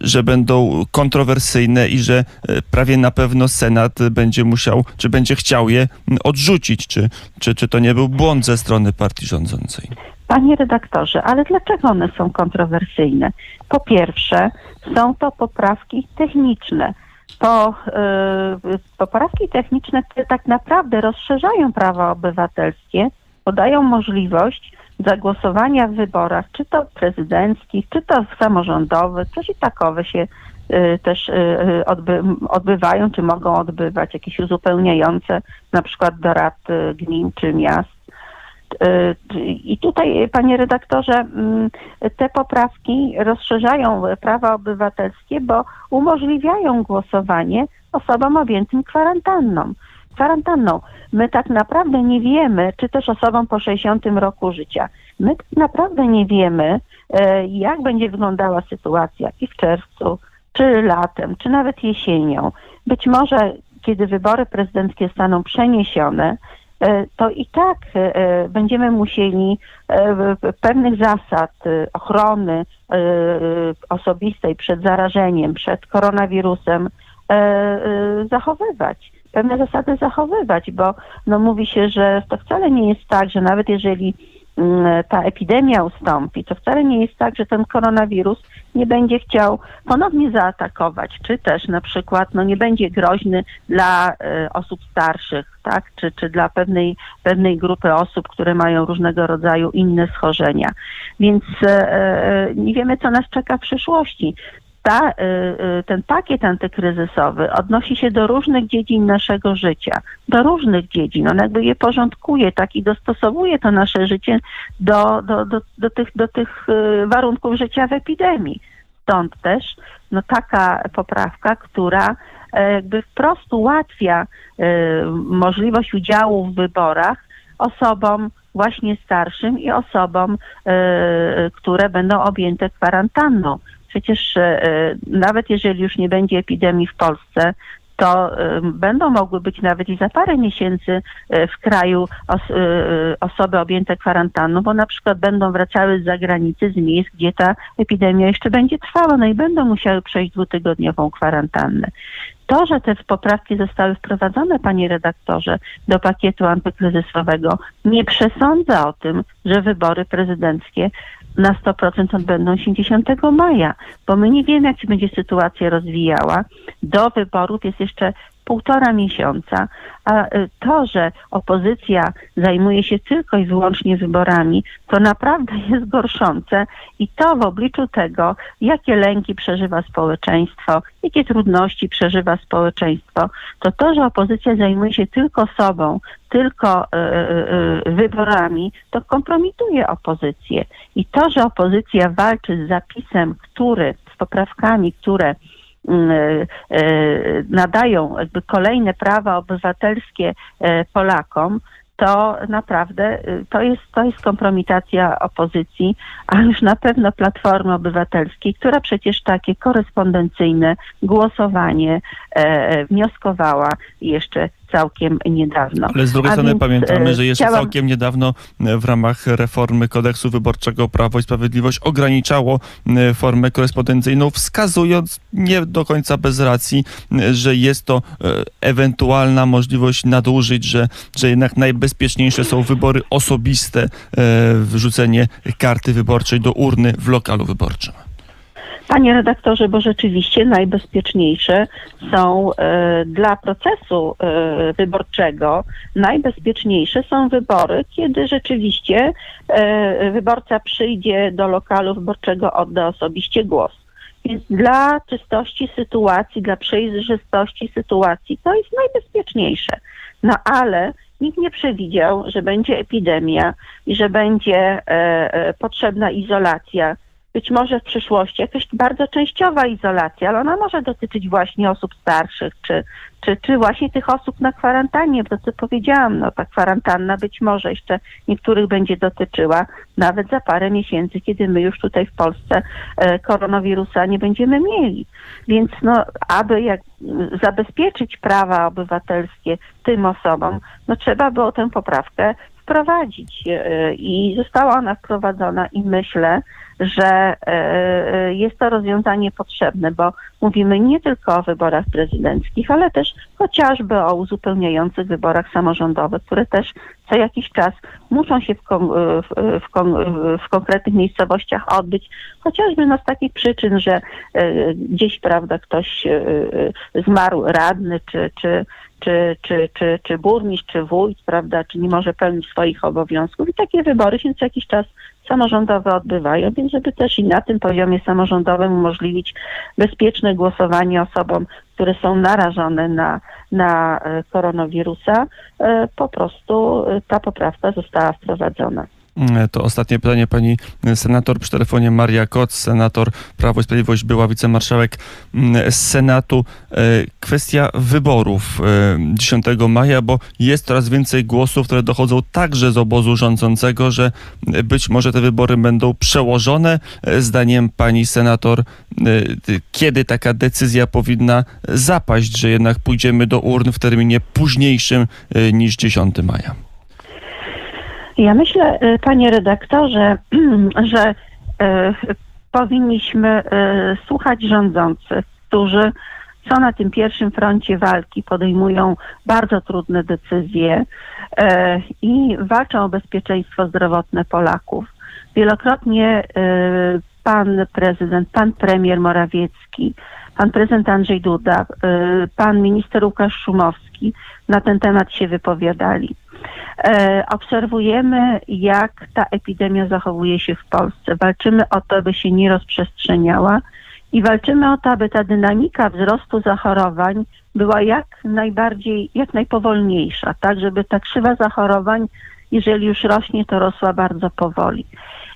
że będą kontrowersyjne i że prawie na pewno Senat będzie musiał, czy będzie chciał je odrzucić. Czy, czy, czy to nie był błąd ze strony partii rządzącej?
Panie redaktorze, ale dlaczego one są kontrowersyjne? Po pierwsze, są to poprawki techniczne po y, poprawki techniczne, które tak naprawdę rozszerzają prawa obywatelskie, podają możliwość zagłosowania w wyborach, czy to prezydenckich, czy to samorządowych, coś i takowe się y, też y, odby odbywają, czy mogą odbywać, jakieś uzupełniające, na przykład do rad gmin czy miast. I tutaj, panie redaktorze, mm, te poprawki rozszerzają prawa obywatelskie, bo umożliwiają głosowanie osobom objętym kwarantanną. Kwarantanną. My tak naprawdę nie wiemy, czy też osobom po 60 roku życia. My tak naprawdę nie wiemy, e, jak będzie wyglądała sytuacja i w czerwcu, czy latem, czy nawet jesienią. Być może, kiedy wybory prezydenckie staną przeniesione, to i tak e, będziemy musieli e, pewnych zasad ochrony osobistej przed zarażeniem, przed koronawirusem zachowywać. Pewne zasady zachowywać, bo no mówi się, że to wcale nie jest tak, że nawet jeżeli ta epidemia ustąpi, to wcale nie jest tak, że ten koronawirus nie będzie chciał ponownie zaatakować, czy też na przykład no, nie będzie groźny dla y, osób starszych, tak, czy, czy dla pewnej, pewnej grupy osób, które mają różnego rodzaju inne schorzenia. Więc y, y, nie wiemy, co nas czeka w przyszłości ta, y, y, ten pakiet antykryzysowy odnosi się do różnych dziedzin naszego życia, do różnych dziedzin. On jakby je porządkuje tak i dostosowuje to nasze życie do, do, do, do, tych, do tych y, warunków życia w epidemii. Stąd też no, taka poprawka, która e, jakby wprost ułatwia możliwość udziału w wyborach osobom właśnie starszym i osobom, które będą objęte kwarantanną. Przecież e, nawet jeżeli już nie będzie epidemii w Polsce, to e, będą mogły być nawet i za parę miesięcy e, w kraju os osoby objęte kwarantanną, bo na przykład będą wracały z zagranicy, z miejsc, gdzie ta epidemia jeszcze będzie trwała, no i będą musiały przejść dwutygodniową kwarantannę. To, że te poprawki zostały wprowadzone, panie redaktorze, do pakietu antykryzysowego, nie przesądza o tym, że wybory prezydenckie na 100% odbędą się 10 maja, bo my nie wiemy, jak się będzie sytuacja rozwijała. Do wyborów jest jeszcze półtora miesiąca, a y, to, że opozycja zajmuje się tylko i wyłącznie wyborami, to naprawdę jest gorszące i to w obliczu tego, jakie lęki przeżywa społeczeństwo, jakie trudności przeżywa społeczeństwo, to to, że opozycja zajmuje się tylko sobą, tylko y, y, wyborami, to kompromituje opozycję. I to, że opozycja walczy z zapisem, który, z poprawkami, które nadają jakby kolejne prawa obywatelskie e, Polakom, to naprawdę to jest, to jest kompromitacja opozycji, a już na pewno Platformy Obywatelskiej, która przecież takie korespondencyjne głosowanie e, wnioskowała jeszcze całkiem niedawno.
Ale z drugiej A strony więc, pamiętamy, e, że jeszcze chciałam... całkiem niedawno e, w ramach reformy kodeksu wyborczego Prawo i Sprawiedliwość ograniczało e, formę korespondencyjną, wskazując nie do końca bez racji, że jest to ewentualna możliwość nadużyć, że, że jednak najbezpieczniejsze są wybory osobiste, wrzucenie karty wyborczej do urny w lokalu wyborczym.
Panie redaktorze, bo rzeczywiście najbezpieczniejsze są e, dla procesu e, wyborczego, najbezpieczniejsze są wybory, kiedy rzeczywiście e, wyborca przyjdzie do lokalu wyborczego, odda osobiście głos. Więc dla czystości sytuacji, dla przejrzystości sytuacji to jest najbezpieczniejsze. No ale nikt nie przewidział, że będzie epidemia i że będzie e, e, potrzebna izolacja być może w przyszłości jakaś bardzo częściowa izolacja, ale ona może dotyczyć właśnie osób starszych, czy, czy, czy właśnie tych osób na kwarantannie, bo co powiedziałam, no ta kwarantanna być może jeszcze niektórych będzie dotyczyła nawet za parę miesięcy, kiedy my już tutaj w Polsce e, koronawirusa nie będziemy mieli. Więc no, aby jak zabezpieczyć prawa obywatelskie tym osobom, no trzeba było tę poprawkę wprowadzić e, i została ona wprowadzona i myślę, że e, jest to rozwiązanie potrzebne, bo mówimy nie tylko o wyborach prezydenckich, ale też chociażby o uzupełniających wyborach samorządowych, które też co jakiś czas muszą się w, kon, w, w, kon, w konkretnych miejscowościach odbyć, chociażby no z takich przyczyn, że e, gdzieś, prawda, ktoś e, zmarł radny, czy, czy, czy, czy, czy, czy burmistrz, czy wójt, prawda, czy nie może pełnić swoich obowiązków. I takie wybory się co jakiś czas samorządowe odbywają, więc żeby też i na tym poziomie samorządowym umożliwić bezpieczne głosowanie osobom, które są narażone na, na e, koronawirusa, e, po prostu e, ta poprawka została wprowadzona.
Mm, to ostatnie pytanie pani senator przy telefonie Maria Koc, senator Prawo i Sprawiedliwość, była wicemarszałek mm, Senatu. E, kwestia wyborów 10 e, maja, bo jest coraz więcej głosów, które dochodzą także z obozu rządzącego, że być może te wybory będą przełożone. E, zdaniem pani senator, kiedy taka decyzja powinna zapaść, że jednak pójdziemy do urn w terminie późniejszym niż 10 maja?
Ja myślę, y, panie redaktorze, że y, powinniśmy y, słuchać rządzących, którzy są na tym pierwszym froncie walki, podejmują bardzo trudne decyzje i walczą o bezpieczeństwo zdrowotne Polaków. Wielokrotnie pan prezydent, pan premier Morawiecki, pan prezydent Andrzej Duda, pan minister Łukasz Szumowski na ten temat się wypowiadali. E, obserwujemy, jak ta epidemia zachowuje się w Polsce. Walczymy o to, by się nie rozprzestrzeniała i walczymy o to, aby ta dynamika wzrostu zachorowań była jak najbardziej, jak najpowolniejsza, tak, żeby ta krzywa zachorowań, jeżeli już rośnie, to rosła bardzo powoli.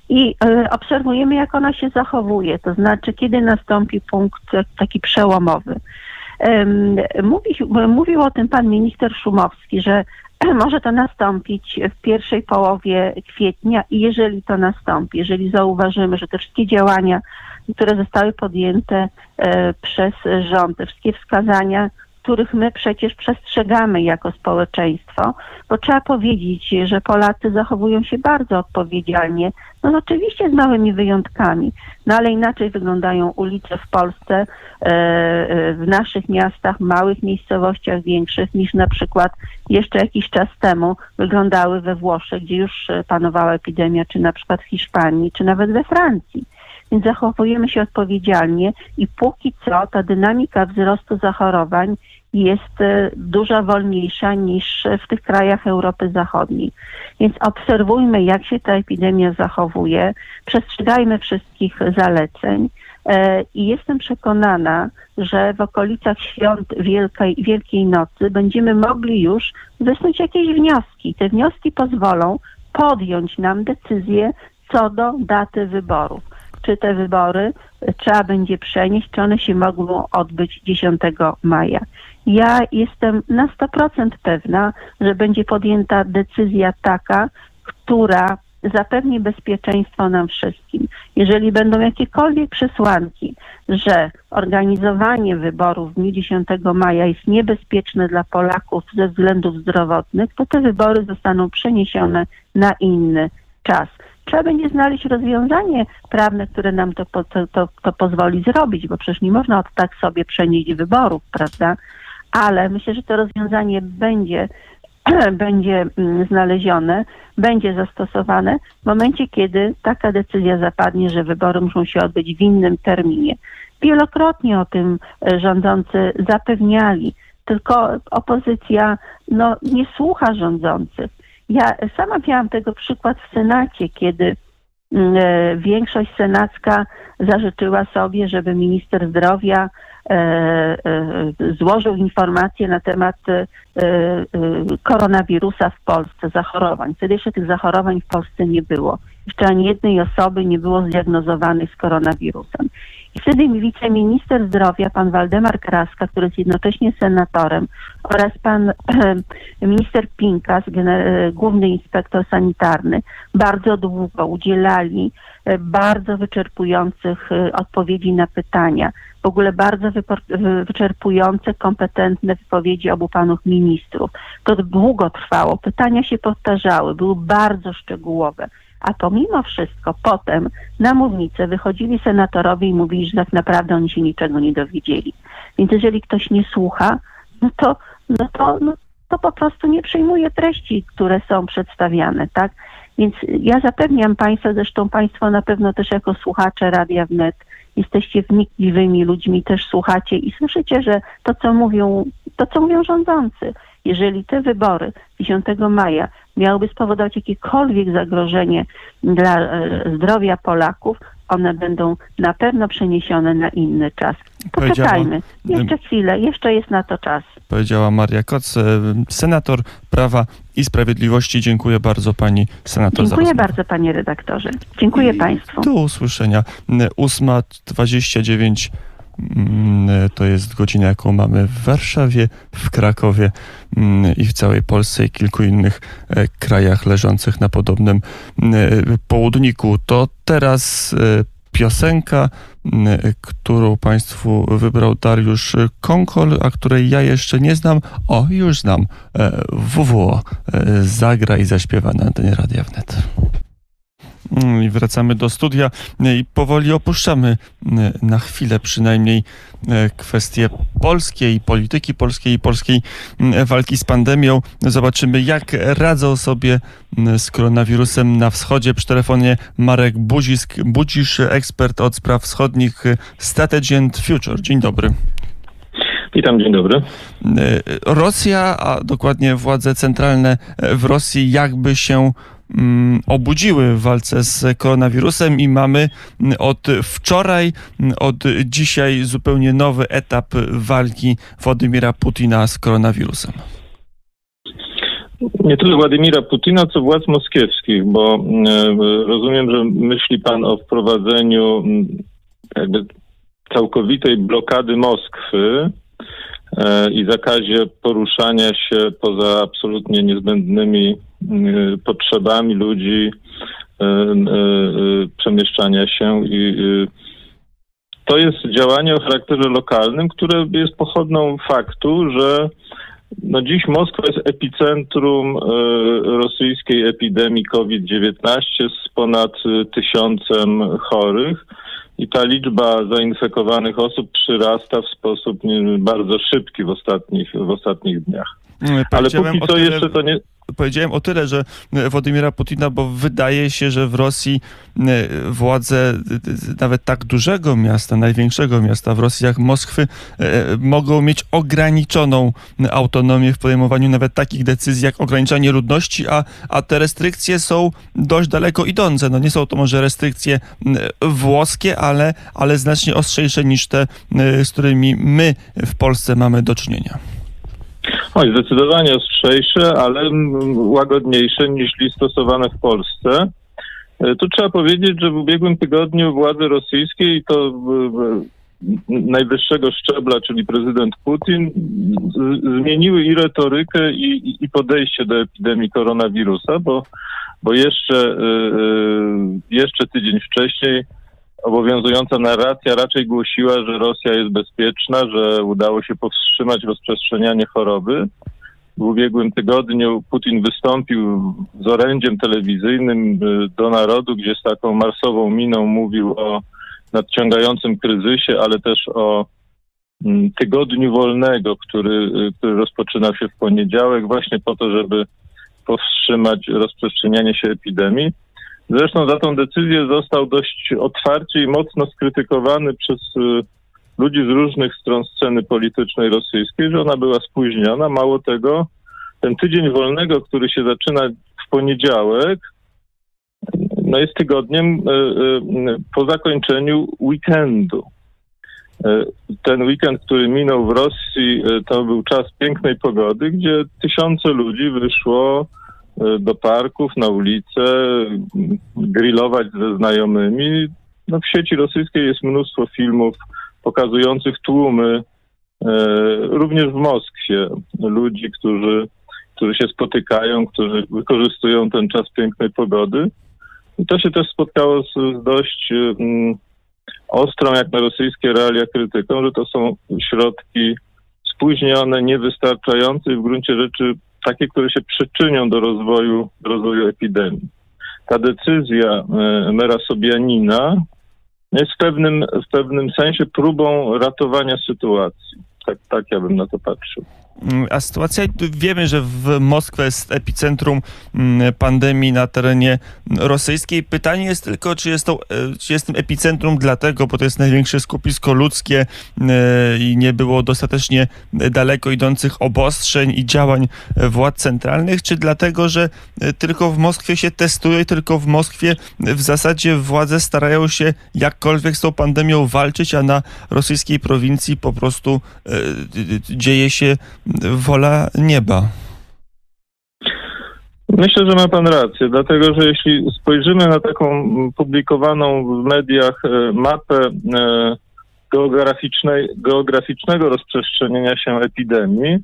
I y, obserwujemy, jak ona się zachowuje, to znaczy, kiedy nastąpi punkt taki przełomowy. Mówi, mówił o tym pan minister Szumowski, że może to nastąpić w pierwszej połowie kwietnia i jeżeli to nastąpi, jeżeli zauważymy, że te wszystkie działania, które zostały podjęte e, przez rząd, te wszystkie wskazania których my przecież przestrzegamy jako społeczeństwo, bo trzeba powiedzieć, że Polacy zachowują się bardzo odpowiedzialnie, no oczywiście z małymi wyjątkami, no ale inaczej wyglądają ulice w Polsce, e, e, w naszych miastach, małych miejscowościach większych niż na przykład jeszcze jakiś czas temu wyglądały we Włoszech, gdzie już panowała epidemia, czy na przykład w Hiszpanii, czy nawet we Francji. Więc zachowujemy się odpowiedzialnie i póki co ta dynamika wzrostu zachorowań jest e, dużo wolniejsza niż w tych krajach Europy Zachodniej. Więc obserwujmy, jak się ta epidemia zachowuje, przestrzegajmy wszystkich zaleceń e, i jestem przekonana, że w okolicach świąt Wielkiej, Wielkiej Nocy będziemy mogli już wysnuć jakieś wnioski. Te wnioski pozwolą podjąć nam decyzję co do daty wyborów czy te wybory trzeba będzie przenieść, czy one się mogą odbyć 10 maja. Ja jestem na 100% pewna, że będzie podjęta decyzja taka, która zapewni bezpieczeństwo nam wszystkim. Jeżeli będą jakiekolwiek przesłanki, że organizowanie wyborów w dniu 10 maja jest niebezpieczne dla Polaków ze względów zdrowotnych, to te wybory zostaną przeniesione na inny czas trzeba będzie znaleźć rozwiązanie prawne, które nam to, to, to, to pozwoli zrobić, bo przecież nie można od tak sobie przenieść wyborów, prawda? Ale myślę, że to rozwiązanie będzie będzie mm, znalezione, będzie zastosowane w momencie, kiedy taka decyzja zapadnie, że wybory muszą się odbyć w innym terminie. Wielokrotnie o tym e, rządzący zapewniali, tylko opozycja no, nie słucha rządzących. Ja sama miałam tego przykład w Senacie, kiedy mm, e, większość senacka zażyczyła sobie, żeby minister zdrowia e, e, złożył informacje na temat koronawirusa w Polsce, zachorowań. Wtedy jeszcze tych zachorowań w Polsce nie było. Jeszcze ani jednej osoby nie było zdiagnozowanej z koronawirusem. I wtedy wiceminister zdrowia, pan Waldemar Kraska, który jest jednocześnie senatorem, oraz pan minister Pinkas, główny inspektor sanitarny, bardzo długo udzielali e, bardzo wyczerpujących e, odpowiedzi na pytania. W ogóle bardzo wyczerpujące, kompetentne wypowiedzi obu panów ministrów. To długo trwało, pytania się powtarzały, były bardzo szczegółowe. A pomimo wszystko potem na mównicę wychodzili senatorowie i mówili, że tak naprawdę oni się niczego nie dowiedzieli. Więc jeżeli ktoś nie słucha, no to, no to, no to po prostu nie przyjmuje treści, które są przedstawiane, tak? Więc ja zapewniam Państwa, zresztą Państwo na pewno też jako słuchacze Radia Wnet jesteście wnikliwymi ludźmi, też słuchacie i słyszycie, że to, co mówią, to, co mówią rządzący, jeżeli te wybory 10 maja miałyby spowodować jakiekolwiek zagrożenie dla e, zdrowia Polaków, one będą na pewno przeniesione na inny czas. Poczekajmy. Jeszcze chwilę, jeszcze jest na to czas.
Powiedziała Maria Koc, e, senator Prawa i Sprawiedliwości. Dziękuję bardzo pani senator
Dziękuję bardzo panie redaktorze. Dziękuję I państwu.
Do usłyszenia. 8.29 mm, to jest godzina, jaką mamy w Warszawie, w Krakowie mm, i w całej Polsce i kilku innych e, krajach leżących na podobnym południku. To teraz e, piosenka, którą Państwu wybrał Dariusz Konkol, a której ja jeszcze nie znam. O, już znam. WWO e, zagra i zaśpiewa na antenie Radia Wnet. Mm, I wracamy do studia i powoli opuszczamy na chwilę przynajmniej e, kwestie polskiej, polityki polskiej i polskiej walki z pandemią. Zobaczymy, jak radzą sobie z koronawirusem na wschodzie. Przy telefonie Marek Buzisk, Budzisz, ekspert od spraw wschodnich Strategy and Future. Dzień dobry.
Witam, dzień dobry.
Rosja, a dokładnie władze centralne w Rosji jakby się Mm, obudziły w walce z koronawirusem i mamy od wczoraj, od dzisiaj zupełnie nowy etap walki Władimira Putina z koronawirusem.
Nie tyle Władimira Putina, co władz moskiewskich, bo rozumiem, że myśli pan o wprowadzeniu jakby całkowitej blokady Moskwy i zakazie poruszania się poza absolutnie niezbędnymi Y, potrzebami ludzi, y, przemieszczania się i to jest działanie o charakterze lokalnym, które jest pochodną faktu, że no dziś Moskwa jest epicentrum rosyjskiej epidemii COVID-19 z ponad tysiącem chorych i ta liczba zainfekowanych osób przyrasta w sposób bardzo szybki w ostatnich, w ostatnich dniach. Ale póki co jeszcze to nie
powiedziałem o tyle, że e, Władimira Putina, bo wydaje się, że w Rosji e, władze e, nawet tak dużego miasta, największego miasta w Rosji jak Moskwy, mogą mieć ograniczoną autonomię w podejmowaniu nawet takich decyzji jak ograniczanie ludności, a, a te restrykcje są dość daleko idące. No nie są to może restrykcje włoskie, ale, ale znacznie ostrzejsze niż te, z którymi my w Polsce mamy do czynienia.
Oj, zdecydowanie ostrzejsze, ale łagodniejsze niż stosowane w Polsce. E, tu trzeba powiedzieć, że w ubiegłym tygodniu władze rosyjskie i to najwyższego szczebla, czyli prezydent Putin, zmieniły i retorykę, i, i podejście do epidemii koronawirusa, bo, bo jeszcze, e, e, jeszcze tydzień wcześniej obowiązująca narracja raczej głosiła, że Rosja jest bezpieczna, że udało się powstrzymać rozprzestrzenianie choroby. W ubiegłym tygodniu Putin wystąpił z orędziem telewizyjnym do narodu, gdzie z taką marsową miną mówił o nadciągającym kryzysie, ale też o mm, tygodniu wolnego, który, y, który rozpoczynał się w poniedziałek, właśnie po to, żeby powstrzymać rozprzestrzenianie się epidemii. Zresztą za tą decyzję został dość otwarcie i mocno skrytykowany przez y, ludzi z różnych stron sceny politycznej rosyjskiej, że ona była spóźniona. Mało tego, ten tydzień wolnego, który się zaczyna w poniedziałek, no jest tygodniem y, y, po zakończeniu weekendu. Ten weekend, który minął w Rosji, to był czas pięknej pogody, gdzie tysiące ludzi wyszło do parków, na ulicę, grillować ze znajomymi. No, w sieci rosyjskiej jest mnóstwo filmów pokazujących tłumy, e, również w Moskwie, ludzi, którzy, którzy się spotykają, którzy wykorzystują ten czas pięknej pogody. I to się też spotkało z, z dość mm, ostrą, jak na rosyjskie realia, krytyką, że to są środki spóźnione, niewystarczające i w gruncie rzeczy takie, które się przyczynią do rozwoju, do rozwoju epidemii. ta decyzja e, mera Sobianina jest w pewnym, w pewnym sensie próbą ratowania sytuacji. Tak, tak ja bym na to patrzył.
Mm, a sytuacja, wiemy, że w Moskwie jest epicentrum mm, pandemii na terenie rosyjskiej. Pytanie jest tylko, czy jest, to, e, czy jest tym epicentrum dlatego, bo to jest największe skupisko ludzkie e, i nie było dostatecznie daleko idących obostrzeń i działań władz centralnych, czy dlatego, że e, tylko w Moskwie się testuje tylko w Moskwie w zasadzie władze starają się jakkolwiek z tą pandemią walczyć, a na rosyjskiej prowincji po prostu dzieje się wola nieba.
Myślę, że ma pan rację, dlatego że jeśli spojrzymy na taką publikowaną w mediach e, mapę e, geograficznej, geograficznego rozprzestrzenienia się epidemii,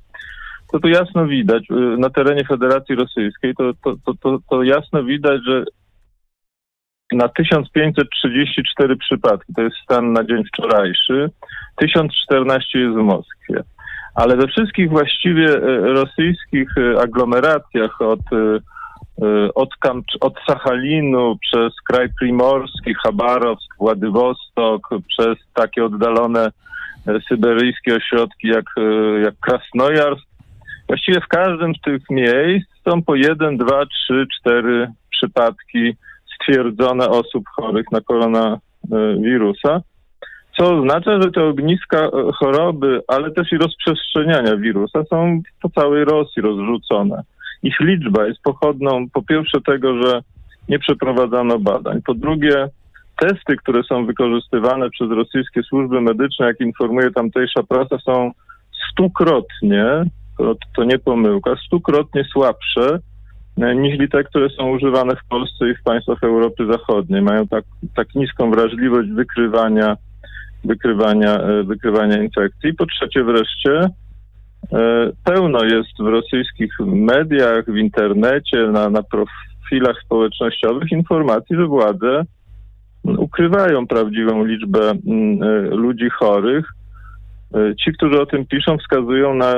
to tu jasno widać e, na terenie Federacji Rosyjskiej, to, to, to, to, to jasno widać, że na 1534 przypadki, to jest stan na dzień wczorajszy, 1014 jest w Moskwie ale we wszystkich właściwie e, rosyjskich e, aglomeracjach od, e, od, Kamcz- od Sachalinu przez kraj primorski, Chabarowsk, Władywostok, przez takie oddalone syberyjskie ośrodki jak, jak Krasnojarsk, właściwie w każdym z tych miejsc są po jeden, dwa, trzy, cztery przypadki stwierdzone osób chorych na koronawirusa co oznacza, że te ogniska e, choroby, ale też i rozprzestrzeniania wirusa są po całej Rosji rozrzucone. Ich liczba jest pochodną po pierwsze tego, że nie przeprowadzano badań, po drugie testy, które są wykorzystywane przez rosyjskie służby medyczne, jak informuje tamtejsza prasa, są stukrotnie, to, to nie pomyłka, stukrotnie słabsze e, niż te, które są używane w Polsce i w państwach Europy Zachodniej. Mają tak, tak niską wrażliwość wykrywania wykrywania, e, wykrywania infekcji. Po trzecie wreszcie e, pełno jest w rosyjskich mediach, w internecie, na, na profilach społecznościowych informacji, że władze ukrywają prawdziwą liczbę mm, e, ludzi chorych. Ci, którzy o tym piszą, wskazują na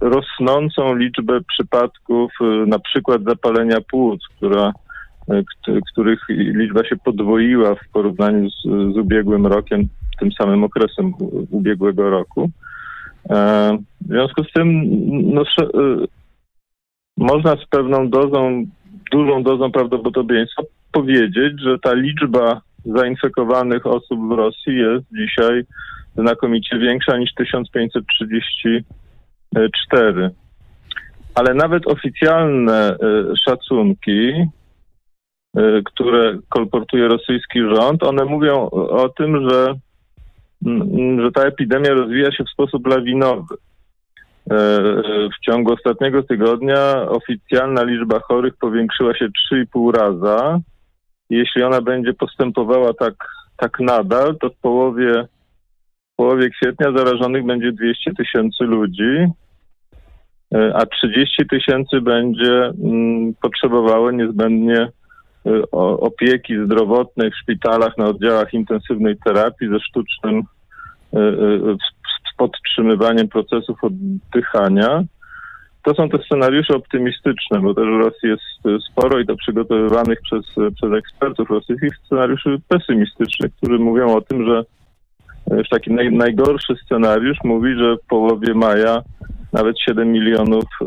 rosnącą liczbę przypadków, na przykład zapalenia płuc, która których liczba się podwoiła w porównaniu z, z ubiegłym rokiem, tym samym okresem ubiegłego roku. E, w związku z tym no, e, można z pewną dozą, dużą dozą prawdopodobieństwa powiedzieć, że ta liczba zainfekowanych osób w Rosji jest dzisiaj znakomicie większa niż 1534. Ale nawet oficjalne e, szacunki które kolportuje rosyjski rząd, one mówią o tym, że, mm, że ta epidemia rozwija się w sposób lawinowy. Y, w ciągu ostatniego tygodnia oficjalna liczba chorych powiększyła się 3,5 raza. Jeśli ona będzie postępowała tak, tak nadal, to w połowie, w połowie kwietnia zarażonych będzie 200 tysięcy ludzi, y, a 30 tysięcy będzie mm, potrzebowało niezbędnie Y, opieki zdrowotnej w szpitalach na oddziałach intensywnej terapii ze sztucznym y, y, podtrzymywaniem procesów oddychania. To są te scenariusze optymistyczne, bo też w Rosji jest sporo i to przygotowywanych przez, przez ekspertów rosyjskich scenariuszy pesymistycznych, którzy mówią o tym, że już taki naj, najgorszy scenariusz mówi, że w połowie maja nawet 7 milionów y,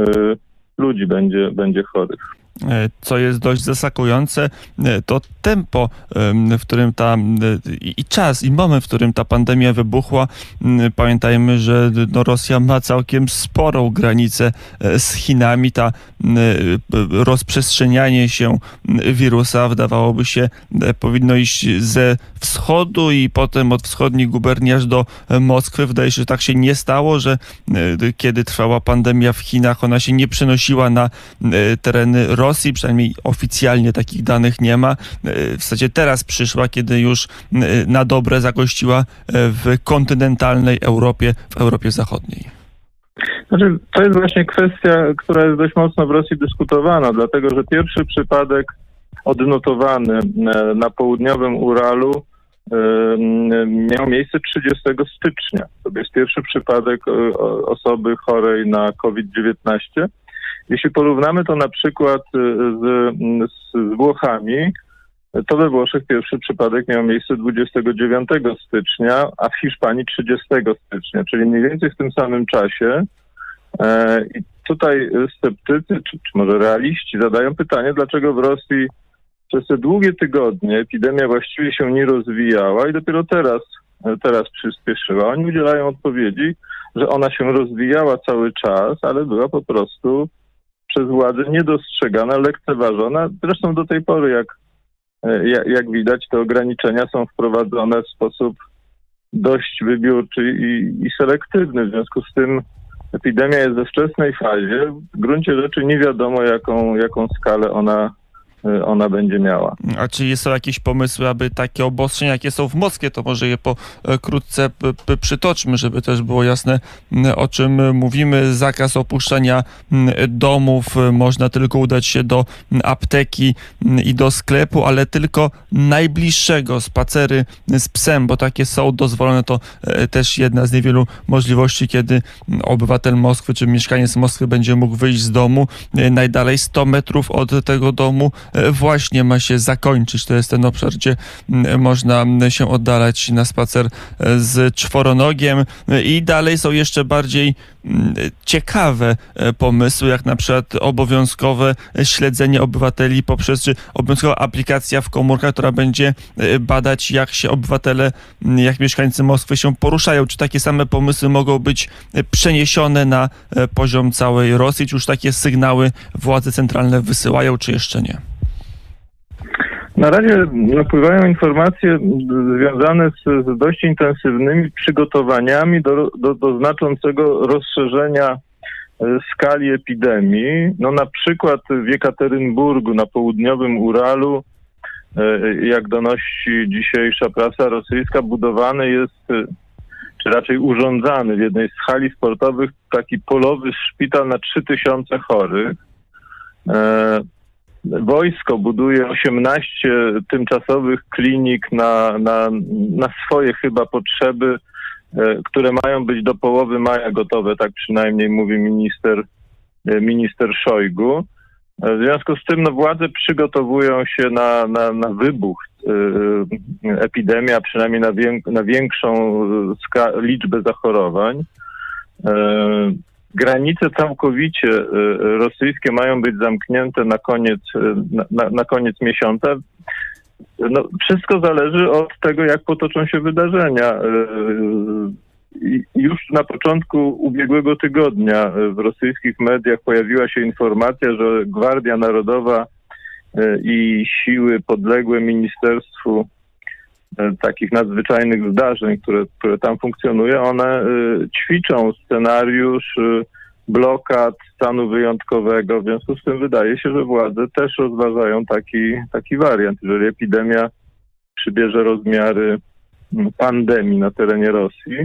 y, ludzi będzie, będzie chorych.
E, co jest dość zaskakujące, e, to tempo, w którym ta i czas, i moment, w którym ta pandemia wybuchła. Pamiętajmy, że no, Rosja ma całkiem sporą granicę e, z Chinami. Ta rozprzestrzenianie się wirusa, wydawałoby się, powinno iść ze wschodu i potem od wschodnich guberni aż do Moskwy. Wydaje się, że tak się nie stało, że kiedy trwała pandemia w Chinach, ona się nie przenosiła na tereny Rosji Rosji, przynajmniej oficjalnie takich danych nie ma. E, w zasadzie teraz przyszła, kiedy już e, na dobre zagościła e, w kontynentalnej Europie, w Europie Zachodniej.
Znaczy, to jest właśnie kwestia, która jest dość mocno w Rosji dyskutowana, dlatego że pierwszy przypadek odnotowany na południowym Uralu miał miejsce 30 stycznia. To jest pierwszy przypadek osoby chorej na COVID-19 Jeśli porównamy to na przykład y, z, z Włochami, to we Włoszech pierwszy przypadek miał miejsce 29 stycznia, a w Hiszpanii 30 stycznia, czyli mniej więcej w tym samym czasie. E, I tutaj sceptycy, czy, czy może realiści zadają pytanie, dlaczego w Rosji przez te długie tygodnie epidemia właściwie się nie rozwijała i dopiero teraz, teraz przyspieszyła. Oni udzielają odpowiedzi, że ona się rozwijała cały czas, ale była po prostu przez władzę niedostrzegana, lekceważona. Zresztą do tej pory, jak, jak, jak widać, te ograniczenia są wprowadzone w sposób dość wybiórczy i, i selektywny. W związku z tym epidemia jest we wczesnej fazie. W gruncie rzeczy nie wiadomo, jaką, jaką skalę ona ona będzie miała.
A czy są jakieś pomysły, aby takie obostrzenia, jakie są w Moskwie, to może je pokrótce e, przytoczmy, żeby też było jasne, o czym mówimy. Zakaz opuszczania domów, można tylko udać się do apteki i do sklepu, ale tylko najbliższego, spacery z psem, bo takie są dozwolone. To e, też jedna z niewielu możliwości, kiedy obywatel Moskwy czy mieszkaniec Moskwy będzie mógł wyjść z domu e, najdalej 100 metrów od tego domu E, właśnie ma się zakończyć. To jest ten obszar, gdzie można się oddalać na spacer e, z czworonogiem i dalej są jeszcze bardziej ciekawe e, pomysły, jak na przykład obowiązkowe śledzenie obywateli poprzez czy obowiązkowa aplikacja w komórkach, która będzie badać, jak się obywatele, jak mieszkańcy Moskwy się poruszają. Czy takie same pomysły mogą być przeniesione na poziom całej Rosji? Czy już takie sygnały władze centralne wysyłają, czy jeszcze nie?
Na razie napływają informacje związane z, z dość intensywnymi przygotowaniami do, do, do znaczącego rozszerzenia e, skali epidemii. No na przykład w Jekaterynburgu na południowym Uralu, e, jak donosi dzisiejsza prasa rosyjska, budowany jest, e, czy raczej urządzany w jednej z hali sportowych taki polowy szpital na 3000 chorych. Wojsko buduje 18 tymczasowych klinik na, na, na swoje chyba potrzeby, e, które mają być do połowy maja gotowe, tak przynajmniej mówi minister, e, minister Szojgu. E, w związku z tym no, władze przygotowują się na, na, na wybuch epidemii, a przynajmniej na, na większą liczbę zachorowań. Granice całkowicie y, rosyjskie mają być zamknięte na koniec, y, na, na koniec miesiąca. No, wszystko zależy od tego, jak potoczą się wydarzenia. Y, już na początku ubiegłego tygodnia w rosyjskich mediach pojawiła się informacja, że Gwardia Narodowa i siły podległe ministerstwu takich nadzwyczajnych zdarzeń, które, które tam funkcjonują, one e, ćwiczą scenariusz e, blokad stanu wyjątkowego. W związku z tym wydaje się, że władze też rozważają taki, taki wariant. Jeżeli epidemia przybierze rozmiary pandemii na terenie Rosji,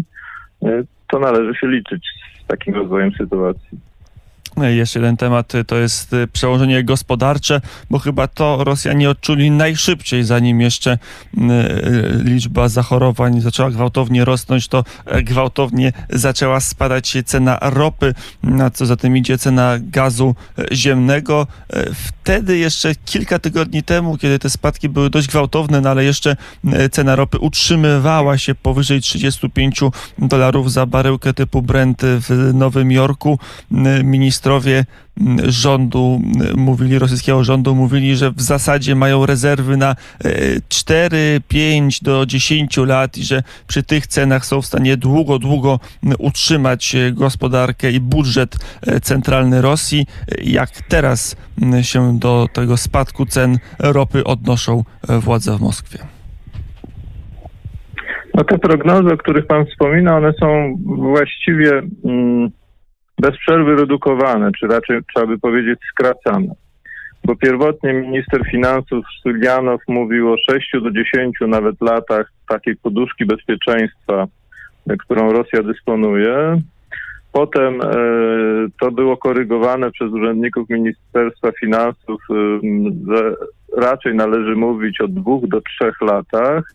to należy się liczyć z takim rozwojem sytuacji.
Jeszcze jeden temat y, to jest y, przełożenie gospodarcze, bo chyba to Rosjanie odczuli najszybciej, zanim jeszcze y, liczba zachorowań zaczęła gwałtownie rosnąć, to e, gwałtownie zaczęła spadać cena ropy, na co za tym idzie cena gazu e, ziemnego. E, wtedy jeszcze kilka tygodni temu, kiedy te spadki były dość gwałtowne, no ale jeszcze cena ropy utrzymywała się powyżej 35 dolarów za baryłkę typu Brent w Nowym Jorku. Minister ministrowie rządu mówili, rosyjskiego rządu mówili, że w zasadzie mają rezerwy na 4, e, 5 do 10 lat i że przy tych cenach są w stanie długo, długo utrzymać e, gospodarkę i budżet e, centralny Rosji. Jak teraz się do tego spadku cen ropy odnoszą władze w Moskwie?
No te prognozy, o których Pan wspomina, one są właściwie mm, bez przerwy redukowane, czy raczej trzeba by powiedzieć skracane. Bo pierwotnie minister finansów Sylianow mówił o 6 do 10 nawet latach takiej poduszki bezpieczeństwa, którą Rosja dysponuje. Potem e, to było korygowane przez urzędników Ministerstwa Finansów, e, że raczej należy mówić o dwóch do trzech latach.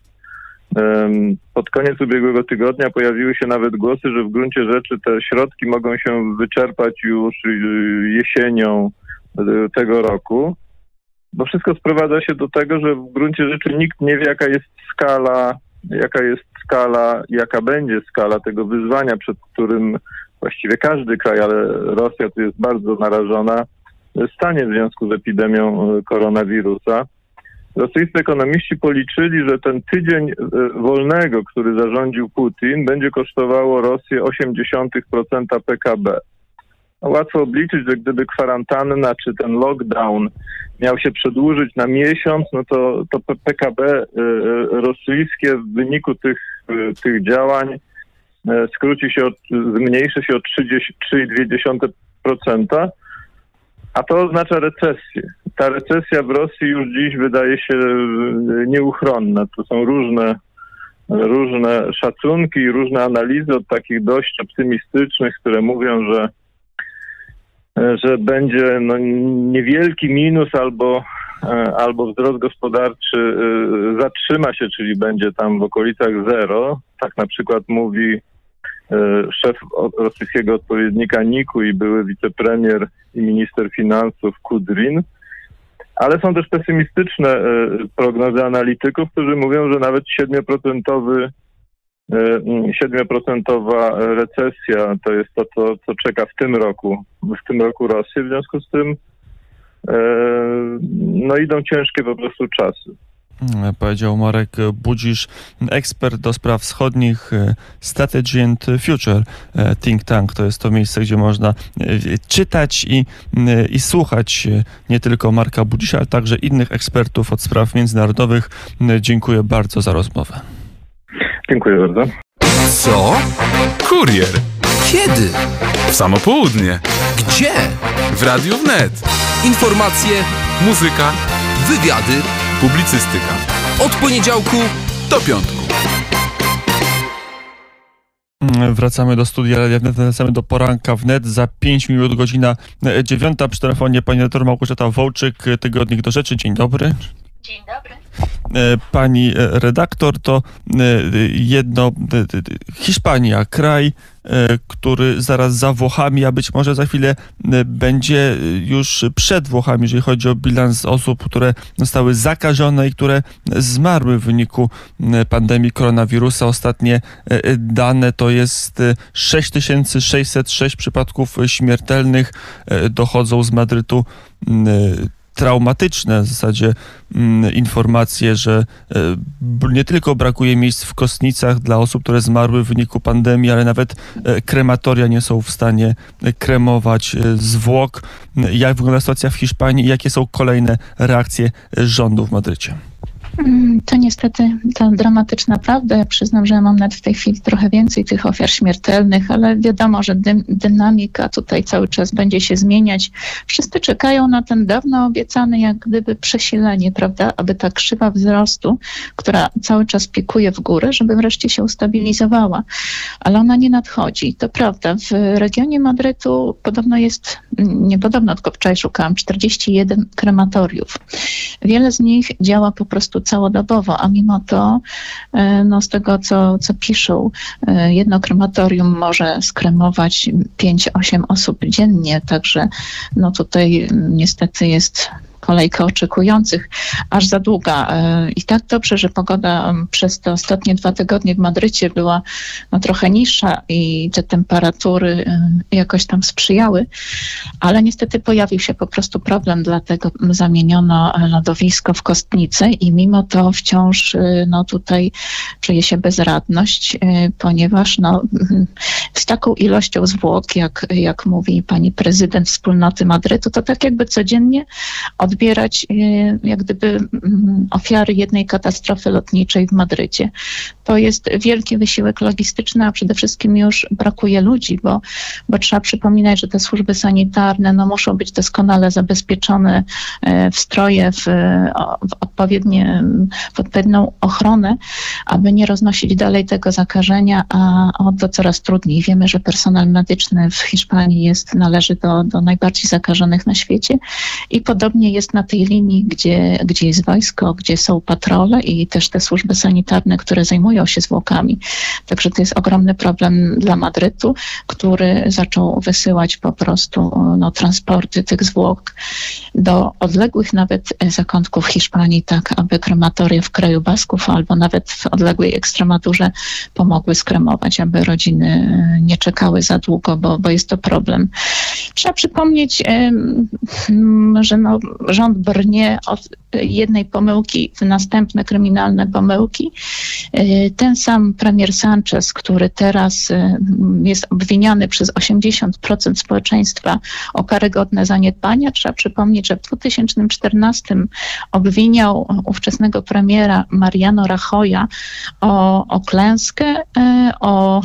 Pod koniec ubiegłego tygodnia pojawiły się nawet głosy, że w gruncie rzeczy te środki mogą się wyczerpać już y, jesienią y, tego roku. Bo wszystko sprowadza się do tego, że w gruncie rzeczy nikt nie wie, jaka jest skala, jaka jest skala, jaka będzie skala tego wyzwania, przed którym właściwie każdy kraj, ale Rosja tu jest bardzo narażona, stanie w związku z epidemią e, koronawirusa. Rosyjscy ekonomiści policzyli, że ten tydzień e, wolnego, który zarządził Putin, będzie kosztowało Rosję 0,8% PKB. No, łatwo obliczyć, że gdyby kwarantanna czy ten lockdown miał się przedłużyć na miesiąc, no to, to PKB e, e, rosyjskie w wyniku tych, tych działań skróci się, od, zmniejszy się o 30 3,2%, a to oznacza recesję. Ta recesja w Rosji już dziś wydaje się e, nieuchronna. To są różne, różne szacunki i różne analizy od takich dość optymistycznych, które mówią, że e, że będzie no, niewielki minus albo, e, albo wzrost gospodarczy zatrzyma się, czyli będzie tam w okolicach zero. Tak na przykład mówi szef rosyjskiego odpowiednika Niku i były wicepremier i minister finansów Kudrin. Ale są też pesymistyczne e, prognozy analityków, którzy mówią, że nawet 7% e, mm, 7% recesja to jest to, co, co czeka w tym roku, w tym roku Rosję. W związku z tym e, no idą ciężkie po prostu czasy.
Mm, Powiedział Marek Budzisz, ekspert do spraw wschodnich e, Strategy and Future e, Think Tank. To jest to miejsce, gdzie można e, czytać i, i słuchać nie tylko Marka Budzisza, ale także innych ekspertów od spraw międzynarodowych. Dziękuję bardzo za rozmowę.
Dziękuję bardzo.
Co?
Kurier.
Kiedy?
W samo południe.
Gdzie?
W Radiu Wnet.
Informacje,
Muzyka.
wywiady
Publicystyka.
od poniedziałku
Do piątku.
Mm, Wracamy do studia Radia Wnet, wracamy do poranka wnet. Za 5 minut godzina e, dziewiąta. Przy telefonie pani redaktor Małgorzata Wołczyk, e, Tygodnik do Rzeczy. Dzień dobry.
Dzień dobry.
E, Pani e, redaktor, to e, jedno, Hiszpania, kraj, który zaraz za Włochami, a być może za chwilę będzie już przed Włochami, jeżeli chodzi o bilans osób, które zostały zakażone i które zmarły w wyniku pandemii koronawirusa. Ostatnie dane to jest e, 6606 przypadków śmiertelnych. Dochodzą z Madrytu traumatyczne w zasadzie mm, informacje, że e, nie tylko brakuje miejsc w kostnicach dla osób, które zmarły w wyniku pandemii, ale nawet e, krematoria nie są w stanie e, kremować zwłok. Jak wygląda sytuacja w Hiszpanii i jakie są kolejne reakcje rządu w Madrycie?
Mm, To niestety ta dramatyczna prawda. Ja przyznam, że mam nawet w tej chwili trochę więcej tych ofiar śmiertelnych, ale wiadomo, że dym, dynamika tutaj cały czas będzie się zmieniać. Wszyscy czekają na ten dawno obiecany jak gdyby przesilenie, prawda, aby ta krzywa wzrostu, która cały czas pikuje w górę, żeby wreszcie się ustabilizowała. Ale ona nie nadchodzi. To prawda, w regionie Madrytu podobno jest, mm, nie podobno, tylko wczoraj szukałam, 41 krematoriów. Wiele z nich działa po prostu całodobowo, a mimo to, e, no z tego co, co piszą, e, jedno krematorium może skremować 5-8 osób dziennie, także no tutaj niestety jest kolejka oczekujących aż za długa. E, I tak dobrze, że pogoda przez te ostatnie dwa tygodnie w Madrycie była no, trochę niższa i te temperatury e, jakoś tam sprzyjały, ale niestety pojawił się po prostu problem, dlatego zamieniono lodowisko w kostnicy i mimo to wciąż no, tutaj czuje się bezradność, ponieważ no, z taką ilością zwłok, jak, jak mówi pani prezydent wspólnoty Madrytu, to tak jakby codziennie odbierać y, jak gdyby mm, ofiary jednej katastrofy lotniczej w Madrycie. To jest wielki wysiłek logistyczny, a przede wszystkim już brakuje ludzi, bo, bo trzeba przypominać, że te służby sanitarne no, muszą być doskonale zabezpieczone e, w stroje, w, w odpowiednie, w odpowiednią ochronę, aby nie roznosić dalej tego zakażenia, a to coraz trudniej. Wiemy, że personel medyczny w Hiszpanii jest, należy do, do najbardziej zakażonych na świecie i podobnie jest na tej linii, gdzie, gdzie jest wojsko, gdzie są patrole i też te służby sanitarne, które zajmują się zwłokami. Także to jest ogromny problem dla Madrytu, który zaczął wysyłać po prostu no, transporty tych zwłok do odległych nawet e, zakątków Hiszpanii, tak aby krematoria w kraju Basków albo nawet w odległej Ekstremadurze pomogły skremować, aby rodziny e, nie czekały za długo, bo, bo jest to problem. Trzeba przypomnieć, że no, rząd brnie od jednej pomyłki w następne kryminalne pomyłki. Ten sam premier Sanchez, który teraz e, jest obwiniany przez 80% społeczeństwa o karygodne zaniedbania. Trzeba przypomnieć, że w 2014 obwiniał ówczesnego premiera Mariano Rajoya o, o klęskę, e, o,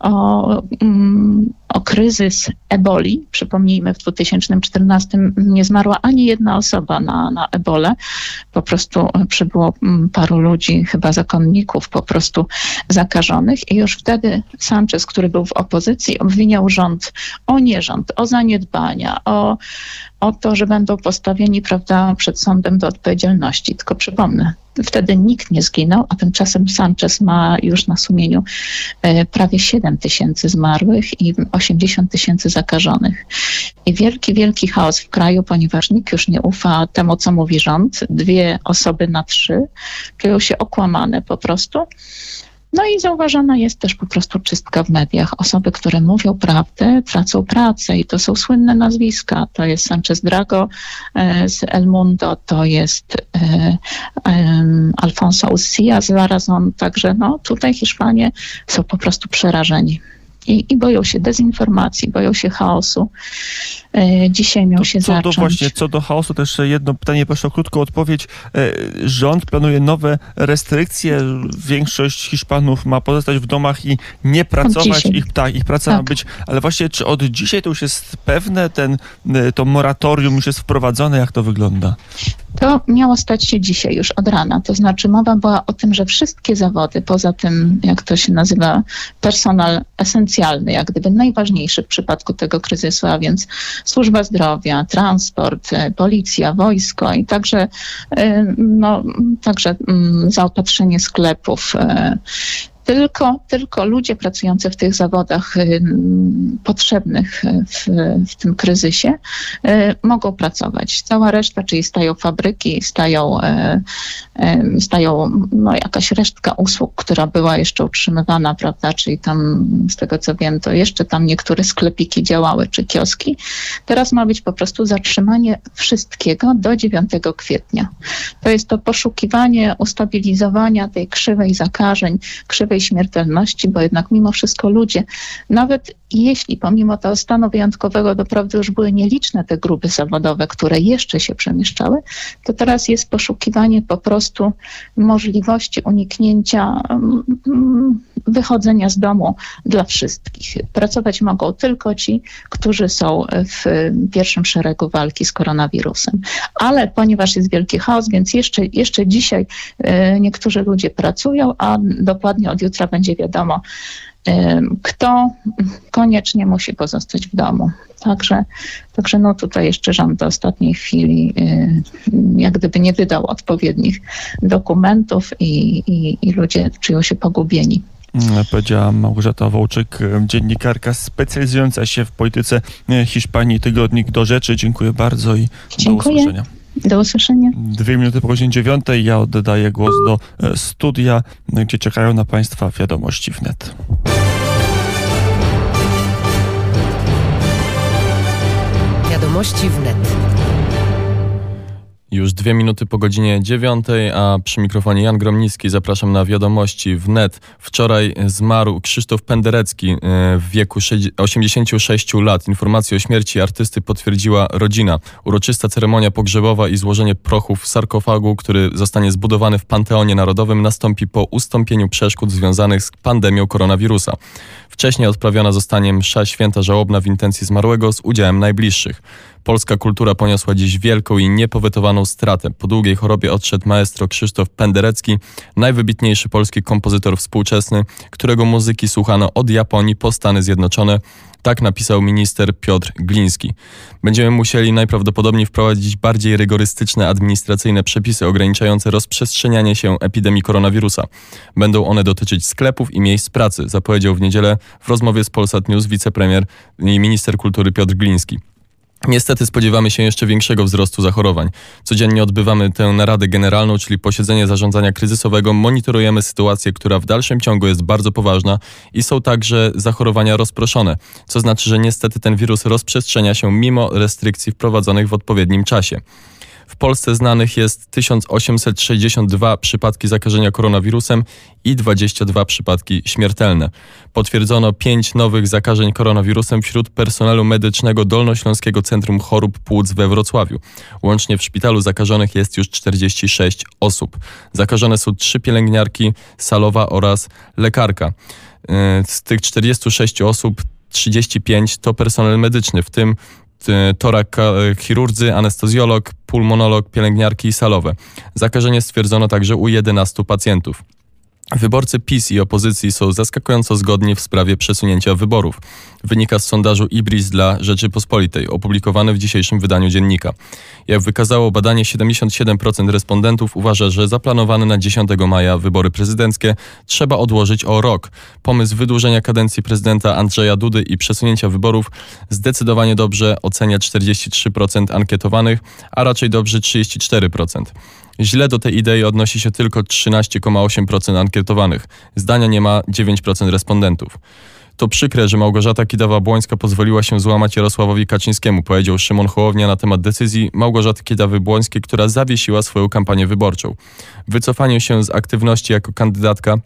o, mm, o kryzys eboli. Przypomnijmy, w 2014 nie zmarła ani jedna osoba na, na ebolę. Po prostu przybyło mm, paru ludzi, chyba zakonników, po prostu zakażonych. I już wtedy Sanchez, który był w opozycji, obwiniał rząd o nierząd, o zaniedbania, o, o to, że będą postawieni prawda, przed sądem do odpowiedzialności. Tylko przypomnę, wtedy nikt nie zginął, a tymczasem Sanchez ma już na sumieniu e, prawie 7 tysięcy zmarłych i 80 tysięcy zakażonych. I wielki, wielki chaos w kraju, ponieważ nikt już nie ufa temu, co mówi rząd. Dwie osoby na trzy czują się okłamane po prostu. No i zauważana jest też po prostu czystka w mediach. Osoby, które mówią prawdę, tracą pracę i to są słynne nazwiska. To jest Sanchez Drago e, z El Mundo, to jest e, Alfonso Ucia z La Razón. Także no, tutaj Hiszpanie są po prostu przerażeni. I, I boją się dezinformacji, boją się chaosu. E, Dzisiaj miał się
Co do
zacząć.
właśnie, co do chaosu, też jedno pytanie, proszę o krótką odpowiedź. E, Rząd planuje nowe restrykcje. Większość Hiszpanów ma pozostać w domach i nie pracować. Ich, tak, ich praca ma
Tak.
być. Ale właśnie, czy od dzisiaj to już jest pewne, ten, e, to moratorium już jest wprowadzone? Jak to wygląda?
To miało stać się dzisiaj już od rana. To znaczy mowa była o tym, że wszystkie zawody, poza tym, jak to się nazywa, personal esencjalny, jak gdyby najważniejszy w przypadku tego kryzysu, a więc służba zdrowia, transport, e, policja, wojsko i także, e, no, także mm, zaopatrzenie sklepów, e, tylko, tylko ludzie pracujący w tych zawodach ym, potrzebnych y, w, w tym kryzysie y, mogą pracować. Cała reszta, czyli stają fabryki, stają, y, y, stają no, jakaś resztka usług, która była jeszcze utrzymywana, prawda, czyli tam z tego co wiem, to jeszcze tam niektóre sklepiki działały, czy kioski. Teraz ma być po prostu zatrzymanie wszystkiego do 9 kwietnia. To jest to poszukiwanie ustabilizowania tej krzywej zakażeń, krzywej śmiertelności, bo jednak mimo wszystko ludzie, nawet jeśli pomimo tego stanu wyjątkowego doprawdy już były nieliczne te grupy zawodowe, które jeszcze się przemieszczały, to teraz jest poszukiwanie po prostu możliwości uniknięcia mm, mm, wychodzenia z domu dla wszystkich. Pracować mogą tylko ci, którzy są w pierwszym szeregu walki z koronawirusem. Ale ponieważ jest wielki chaos, więc jeszcze, jeszcze dzisiaj e, niektórzy ludzie pracują, a dokładnie od jutra będzie wiadomo, kto koniecznie musi pozostać w domu. Także, także no tutaj jeszcze rząd do ostatniej chwili jak gdyby nie wydał odpowiednich dokumentów i, i, i ludzie czują się pogubieni.
Mm, Powiedziała Małgorzata Wołczyk, dziennikarka specjalizująca się w polityce e, Hiszpanii, tygodnik do rzeczy. Dziękuję bardzo i
Dziękuję.
do usłyszenia.
Do usłyszenia.
Dwie minuty po godzinie dziewiątej ja oddaję głos do e, studia, gdzie czekają na Państwa wiadomości wnet.
Wiadomości wnet.
Już dwie minuty po godzinie dziewiątej, a przy mikrofonie Jan Gromnicki zapraszam na wiadomości wnet. Wczoraj zmarł Krzysztof Penderecki e, w wieku 86 lat. Informację o śmierci artysty potwierdziła rodzina. Uroczysta ceremonia pogrzebowa i złożenie prochów w sarkofagu, który zostanie zbudowany w Panteonie Narodowym, nastąpi po ustąpieniu przeszkód związanych z pandemią koronawirusa. Wcześniej odprawiona zostanie msza święta żałobna w intencji zmarłego z udziałem najbliższych. Polska kultura poniosła dziś wielką i niepowetowaną stratę. Po długiej chorobie odszedł maestro Krzysztof Penderecki, najwybitniejszy polski kompozytor współczesny, którego muzyki słuchano od Japonii po Stany Zjednoczone. Tak napisał minister Piotr Gliński. Będziemy musieli najprawdopodobniej wprowadzić bardziej rygorystyczne administracyjne przepisy ograniczające rozprzestrzenianie się epidemii koronawirusa. Będą one dotyczyć sklepów i miejsc pracy, zapowiedział w niedzielę w rozmowie z Polsat News wicepremier i minister kultury Piotr Gliński. Niestety spodziewamy się jeszcze większego wzrostu zachorowań. Codziennie odbywamy tę naradę generalną, czyli posiedzenie zarządzania kryzysowego. Monitorujemy sytuację, która w dalszym ciągu jest bardzo poważna i są także zachorowania rozproszone, co znaczy, że niestety ten wirus rozprzestrzenia się mimo restrykcji wprowadzonych w odpowiednim czasie. W Polsce znanych jest 1862 przypadki zakażenia koronawirusem i 22 przypadki śmiertelne. Potwierdzono 5 nowych zakażeń koronawirusem wśród personelu medycznego Dolnośląskiego Centrum Chorób Płuc we Wrocławiu. Łącznie w szpitalu zakażonych jest już 46 osób. Zakażone są 3 pielęgniarki, salowa oraz lekarka. E, z tych 46 osób 35 to personel medyczny, w tym torak e, chirurdzy, anestezjolog, pulmonolog, pielęgniarki i salowe. Zakażenie stwierdzono także u 11 pacjentów. Wyborcy PiS i opozycji są zaskakująco zgodni w sprawie przesunięcia wyborów. Wynika z sondażu Ibris dla Rzeczypospolitej, opublikowany w dzisiejszym wydaniu dziennika. Jak wykazało badanie, 77% respondentów uważa, że zaplanowane na 10 maja wybory prezydenckie trzeba odłożyć o rok. Pomysł wydłużenia kadencji prezydenta Andrzeja Dudy i przesunięcia wyborów zdecydowanie dobrze ocenia 43% ankietowanych, a raczej dobrze 34%. Źle do tej idei odnosi się tylko 13,8% ankietowanych. Zdania nie ma 9% respondentów. To przykre, że Małgorzata Kidawa-Błońska pozwoliła się złamać Jarosławowi Kaczyńskiemu, powiedział Szymon Hołownia na temat decyzji Małgorzaty Kidawy-Błońskiej, która zawiesiła swoją kampanię wyborczą. Wycofanie się z aktywności jako kandydatka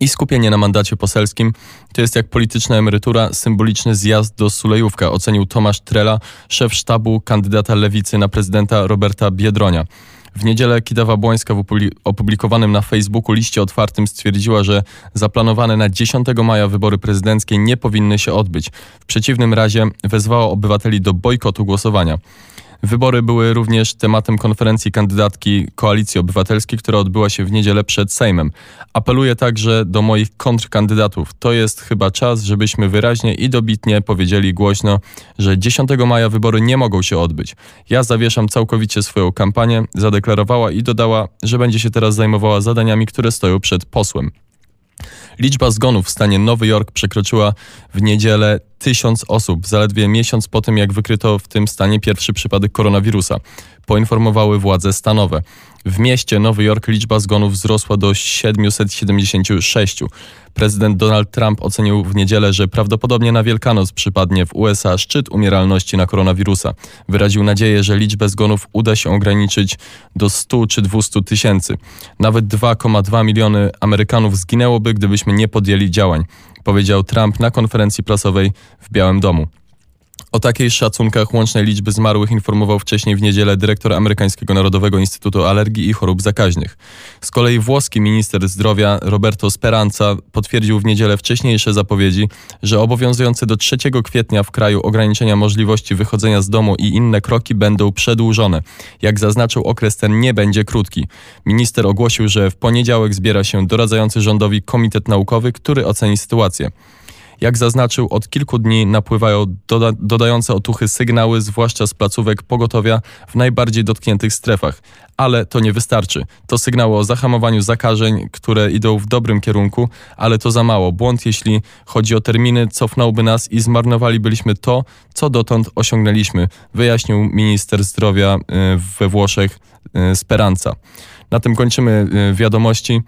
i skupienie na mandacie poselskim to jest jak polityczna emerytura, symboliczny zjazd do Sulejówka, ocenił Tomasz Trela, szef sztabu kandydata lewicy na prezydenta Roberta Biedronia. W niedzielę Kidawa Błońska w opublikowanym na Facebooku liście otwartym stwierdziła, że zaplanowane na 10 maja wybory prezydenckie nie powinny się odbyć. W przeciwnym razie wezwała obywateli do bojkotu głosowania. Wybory były również tematem konferencji kandydatki Koalicji Obywatelskiej, która odbyła się w niedzielę przed Sejmem. Apeluję także do moich kontrkandydatów. To jest chyba czas, żebyśmy wyraźnie i dobitnie powiedzieli głośno, że 10 maja wybory nie mogą się odbyć. Ja zawieszam całkowicie swoją kampanię, zadeklarowała i dodała, że będzie się teraz zajmowała zadaniami, które stoją przed posłem. Liczba zgonów w stanie Nowy Jork przekroczyła w niedzielę tysiąc osób, zaledwie miesiąc po tym, jak wykryto w tym stanie pierwszy przypadek koronawirusa, poinformowały władze stanowe. W mieście Nowy Jork liczba zgonów wzrosła do 776. Prezydent Donald Trump ocenił w niedzielę, że prawdopodobnie na Wielkanoc przypadnie w USA szczyt umieralności na koronawirusa. Wyraził nadzieję, że liczbę zgonów uda się ograniczyć do 100 czy 200 tysięcy. Nawet 2,2 miliony Amerykanów zginęłoby, gdybyśmy nie podjęli działań, powiedział Trump na konferencji prasowej w Białym Domu. O takich szacunkach łącznej liczby zmarłych informował wcześniej w niedzielę dyrektor amerykańskiego Narodowego Instytutu Alergii i Chorób Zakaźnych. Z kolei włoski minister zdrowia Roberto Speranza potwierdził w niedzielę wcześniejsze zapowiedzi, że obowiązujące do 3 kwietnia w kraju ograniczenia możliwości wychodzenia z domu i inne kroki będą przedłużone. Jak zaznaczył, okres ten nie będzie krótki. Minister ogłosił, że w poniedziałek zbiera się doradzający rządowi komitet naukowy, który oceni sytuację. Jak zaznaczył, od kilku dni napływają doda dodające otuchy sygnały, zwłaszcza z placówek pogotowia w najbardziej dotkniętych strefach. Ale to nie wystarczy. To sygnały o zahamowaniu zakażeń, które idą w dobrym kierunku, ale to za mało. Błąd, jeśli chodzi o terminy, cofnąłby nas i zmarnowalibyśmy to, co dotąd osiągnęliśmy, wyjaśnił minister zdrowia y, we Włoszech y, Speranza. Na tym kończymy y, wiadomości.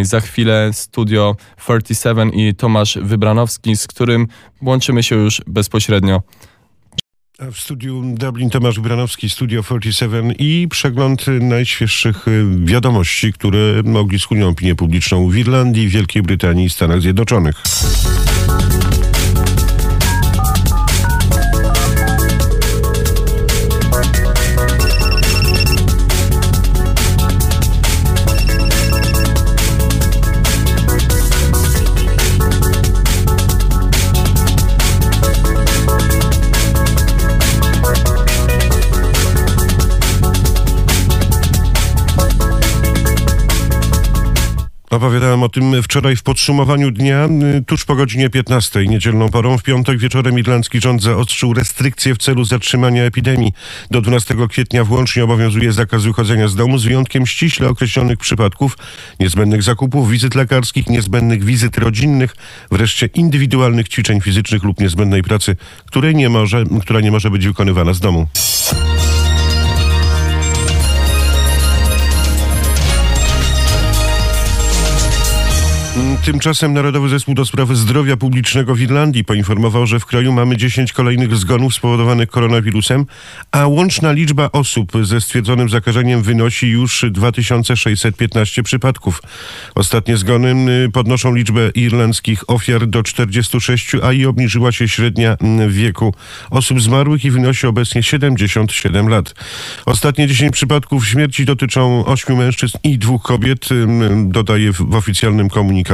Y, za chwilę studio 37 i Tomasz Wybranowski, z którym łączymy się już bezpośrednio.
W studiu Dublin Tomasz Branowski, Studio 47 i przegląd najświeższych y, wiadomości, które ogniskują opinię publiczną w Irlandii, Wielkiej Brytanii i Stanach Zjednoczonych. Opowiadałem o tym wczoraj w podsumowaniu dnia, y, tuż po godzinie 15, niedzielną porą. W piątek wieczorem irlandzki rząd zaostrzył restrykcje w celu zatrzymania epidemii. Do 12 kwietnia włącznie obowiązuje zakaz wychodzenia z domu z wyjątkiem ściśle określonych przypadków, niezbędnych zakupów, wizyt lekarskich, niezbędnych wizyt rodzinnych, wreszcie indywidualnych ćwiczeń fizycznych lub niezbędnej pracy, której nie może, która nie może być wykonywana z domu. Tymczasem Narodowy Zespół do Spraw Zdrowia Publicznego w Irlandii poinformował, że w kraju mamy 10 kolejnych zgonów spowodowanych koronawirusem, a łączna liczba osób ze stwierdzonym zakażeniem wynosi już 2615 przypadków. Ostatnie zgony y, podnoszą liczbę irlandzkich ofiar do 46, a i obniżyła się średnia mm, wieku osób zmarłych i wynosi obecnie 77 lat. Ostatnie 10 przypadków śmierci dotyczą 8 mężczyzn i dwóch kobiet, dodaje w oficjalnym komunikacie.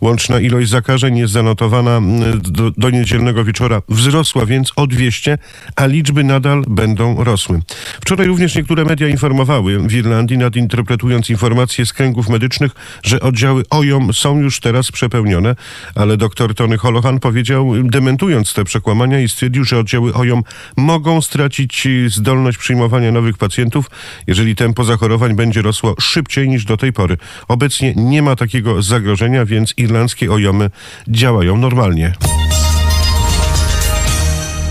Łączna ilość zakażeń jest zanotowana mm, do, do niedzielnego wieczora. Wzrosła więc o 200, a liczby nadal będą rosły. Wczoraj również niektóre media informowały w Irlandii, nadinterpretując informacje z kręgów medycznych, że oddziały OJOM są już teraz przepełnione, ale dr Tony Holohan powiedział, dementując te przekłamania i stwierdził, że oddziały OJOM mogą stracić zdolność przyjmowania nowych pacjentów, jeżeli tempo zachorowań będzie rosło szybciej niż do tej pory. Obecnie nie ma takiego zagrożenia, więc irlandzkie OJOMy działają normalnie.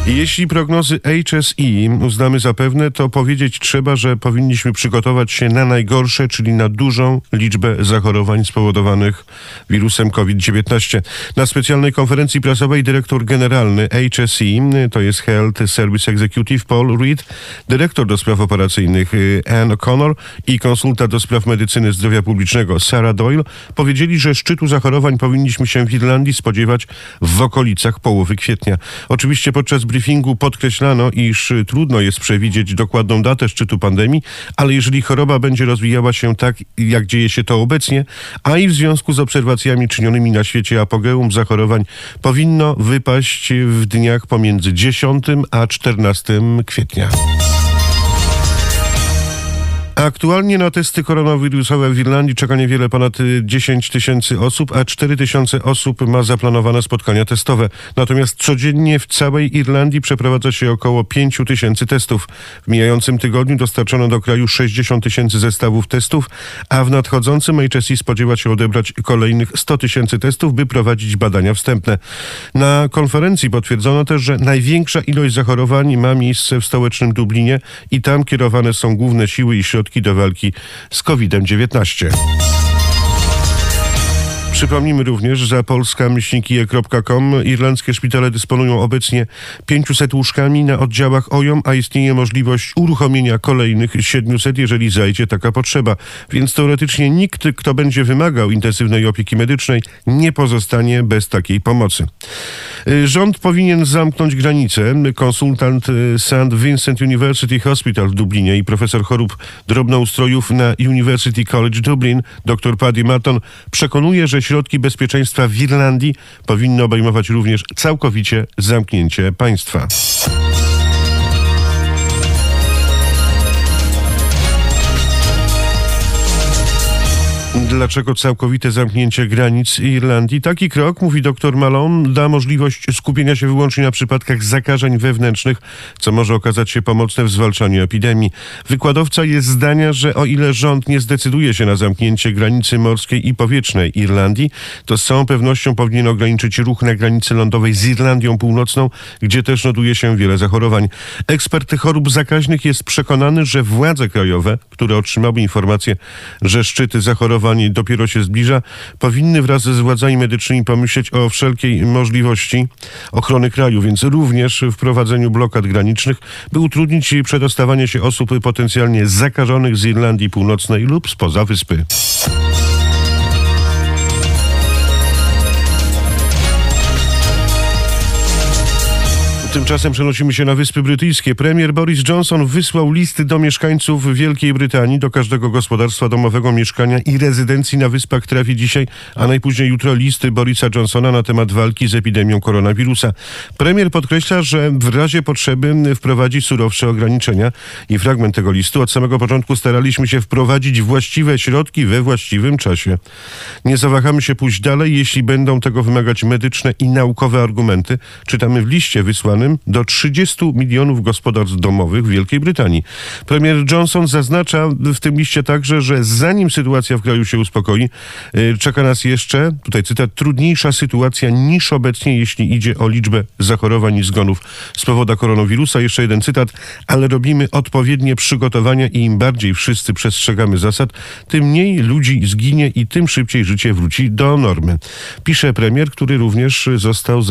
Jeśli prognozy HSI uznamy za pewne, to powiedzieć trzeba, że powinniśmy przygotować się na najgorsze, czyli na dużą liczbę zachorowań spowodowanych wirusem COVID-19. Na specjalnej konferencji prasowej dyrektor generalny HSI, to jest Health Service Executive Paul Reed, dyrektor do spraw operacyjnych y, Ann O'Connor i konsultant do spraw medycyny zdrowia publicznego Sarah Doyle powiedzieli, że szczytu zachorowań powinniśmy się w Irlandii spodziewać w okolicach połowy kwietnia. Oczywiście podczas briefingu podkreślano, iż trudno jest przewidzieć dokładną datę szczytu pandemii, ale jeżeli choroba będzie rozwijała się tak, jak dzieje się to obecnie, a i w związku z obserwacjami czynionymi na świecie apogeum zachorowań, powinno wypaść w dniach pomiędzy 10 a 14 kwietnia. Aktualnie na testy koronawirusowe w Irlandii czeka niewiele ponad y, 10 tysięcy osób, a 4 tysiące osób ma zaplanowane spotkania testowe. Natomiast codziennie w całej Irlandii przeprowadza się około 5 tysięcy testów. W mijającym tygodniu dostarczono do kraju 60 tysięcy zestawów testów, a w nadchodzącym HSI spodziewa się odebrać kolejnych 100 tysięcy testów, by prowadzić badania wstępne. Na konferencji potwierdzono też, że największa ilość zachorowań ma miejsce w stołecznym Dublinie i tam kierowane są główne siły i środki do walki z COVID-19. Przypomnijmy również, że polska-myślnikije.com irlandzkie szpitale dysponują obecnie 500 łóżkami na oddziałach OJOM, a istnieje możliwość uruchomienia kolejnych 700, jeżeli zajdzie taka potrzeba. Więc teoretycznie nikt, kto będzie wymagał intensywnej opieki medycznej, nie pozostanie bez takiej pomocy. Y, Rząd powinien zamknąć granice. Konsultant y, St. Vincent University Hospital w Dublinie i profesor chorób drobnoustrojów na University College Dublin, dr Paddy Marton, przekonuje, że środki bezpieczeństwa w Irlandii powinny obejmować również całkowicie zamknięcie państwa. Dlaczego całkowite zamknięcie granic Irlandii? Taki krok, mówi dr Malone, da możliwość skupienia się wyłącznie na przypadkach zakażeń wewnętrznych, co może okazać się pomocne w zwalczaniu epidemii. Wykładowca jest zdania, że o ile rząd nie zdecyduje się na zamknięcie granicy morskiej i powietrznej Irlandii, to z całą pewnością powinien ograniczyć ruch na granicy lądowej z Irlandią Północną, gdzie też notuje się wiele zachorowań. Ekspert chorób zakaźnych jest przekonany, że władze krajowe, które otrzymały informację, że szczyty zachorowań Dopiero się zbliża, powinny wraz z władzami medycznymi pomyśleć o wszelkiej możliwości ochrony kraju, więc również wprowadzeniu blokad granicznych, by utrudnić przedostawanie się osób potencjalnie zakażonych z Irlandii Północnej lub spoza wyspy. Tymczasem przenosimy się na Wyspy Brytyjskie. Premier Boris Johnson wysłał listy do mieszkańców Wielkiej Brytanii. Do każdego gospodarstwa domowego, mieszkania i rezydencji na wyspach trafi dzisiaj, a najpóźniej jutro listy Borisa Johnsona na temat walki z epidemią koronawirusa. Premier podkreśla, że w razie potrzeby wprowadzi surowsze ograniczenia i fragment tego listu. Od samego początku staraliśmy się wprowadzić właściwe środki we właściwym czasie. Nie zawahamy się pójść dalej, jeśli będą tego wymagać medyczne i naukowe argumenty. Czytamy w liście wysłanym do 30 milionów gospodarstw domowych w Wielkiej Brytanii. Premier Johnson zaznacza w tym liście także, że zanim sytuacja w kraju się uspokoi, y, czeka nas jeszcze, tutaj cytat, trudniejsza sytuacja niż obecnie, jeśli idzie o liczbę zachorowań i zgonów z powodu koronawirusa. Jeszcze jeden cytat, ale robimy odpowiednie przygotowania i im bardziej wszyscy przestrzegamy zasad, tym mniej ludzi zginie i tym szybciej życie wróci do normy. Pisze premier, który również został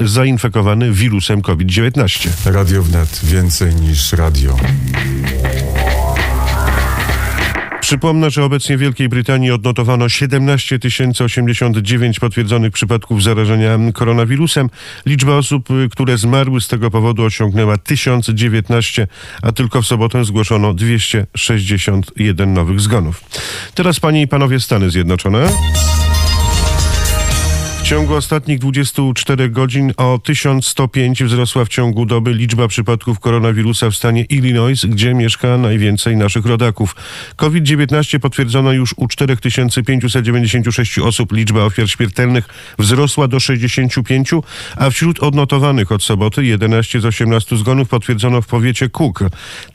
zainfekowany wirusem COVID-19.
Radio wnet więcej niż radio.
Przypomnę, że obecnie w Wielkiej Brytanii odnotowano 17 089 potwierdzonych przypadków zarażenia koronawirusem. Liczba osób, które zmarły z tego powodu osiągnęła 1019, a tylko w sobotę zgłoszono 261 nowych zgonów. Teraz panie i panowie Stany Zjednoczone. Ciągu ostatnich 24 godzin o 1105 wzrosła w ciągu doby liczba przypadków koronawirusa w stanie Illinois, gdzie mieszka najwięcej naszych rodaków. COVID-19 potwierdzono już u 4596 osób. Liczba ofiar śmiertelnych wzrosła do 65, a wśród odnotowanych od soboty 11 z 18 zgonów potwierdzono w powiecie Cook.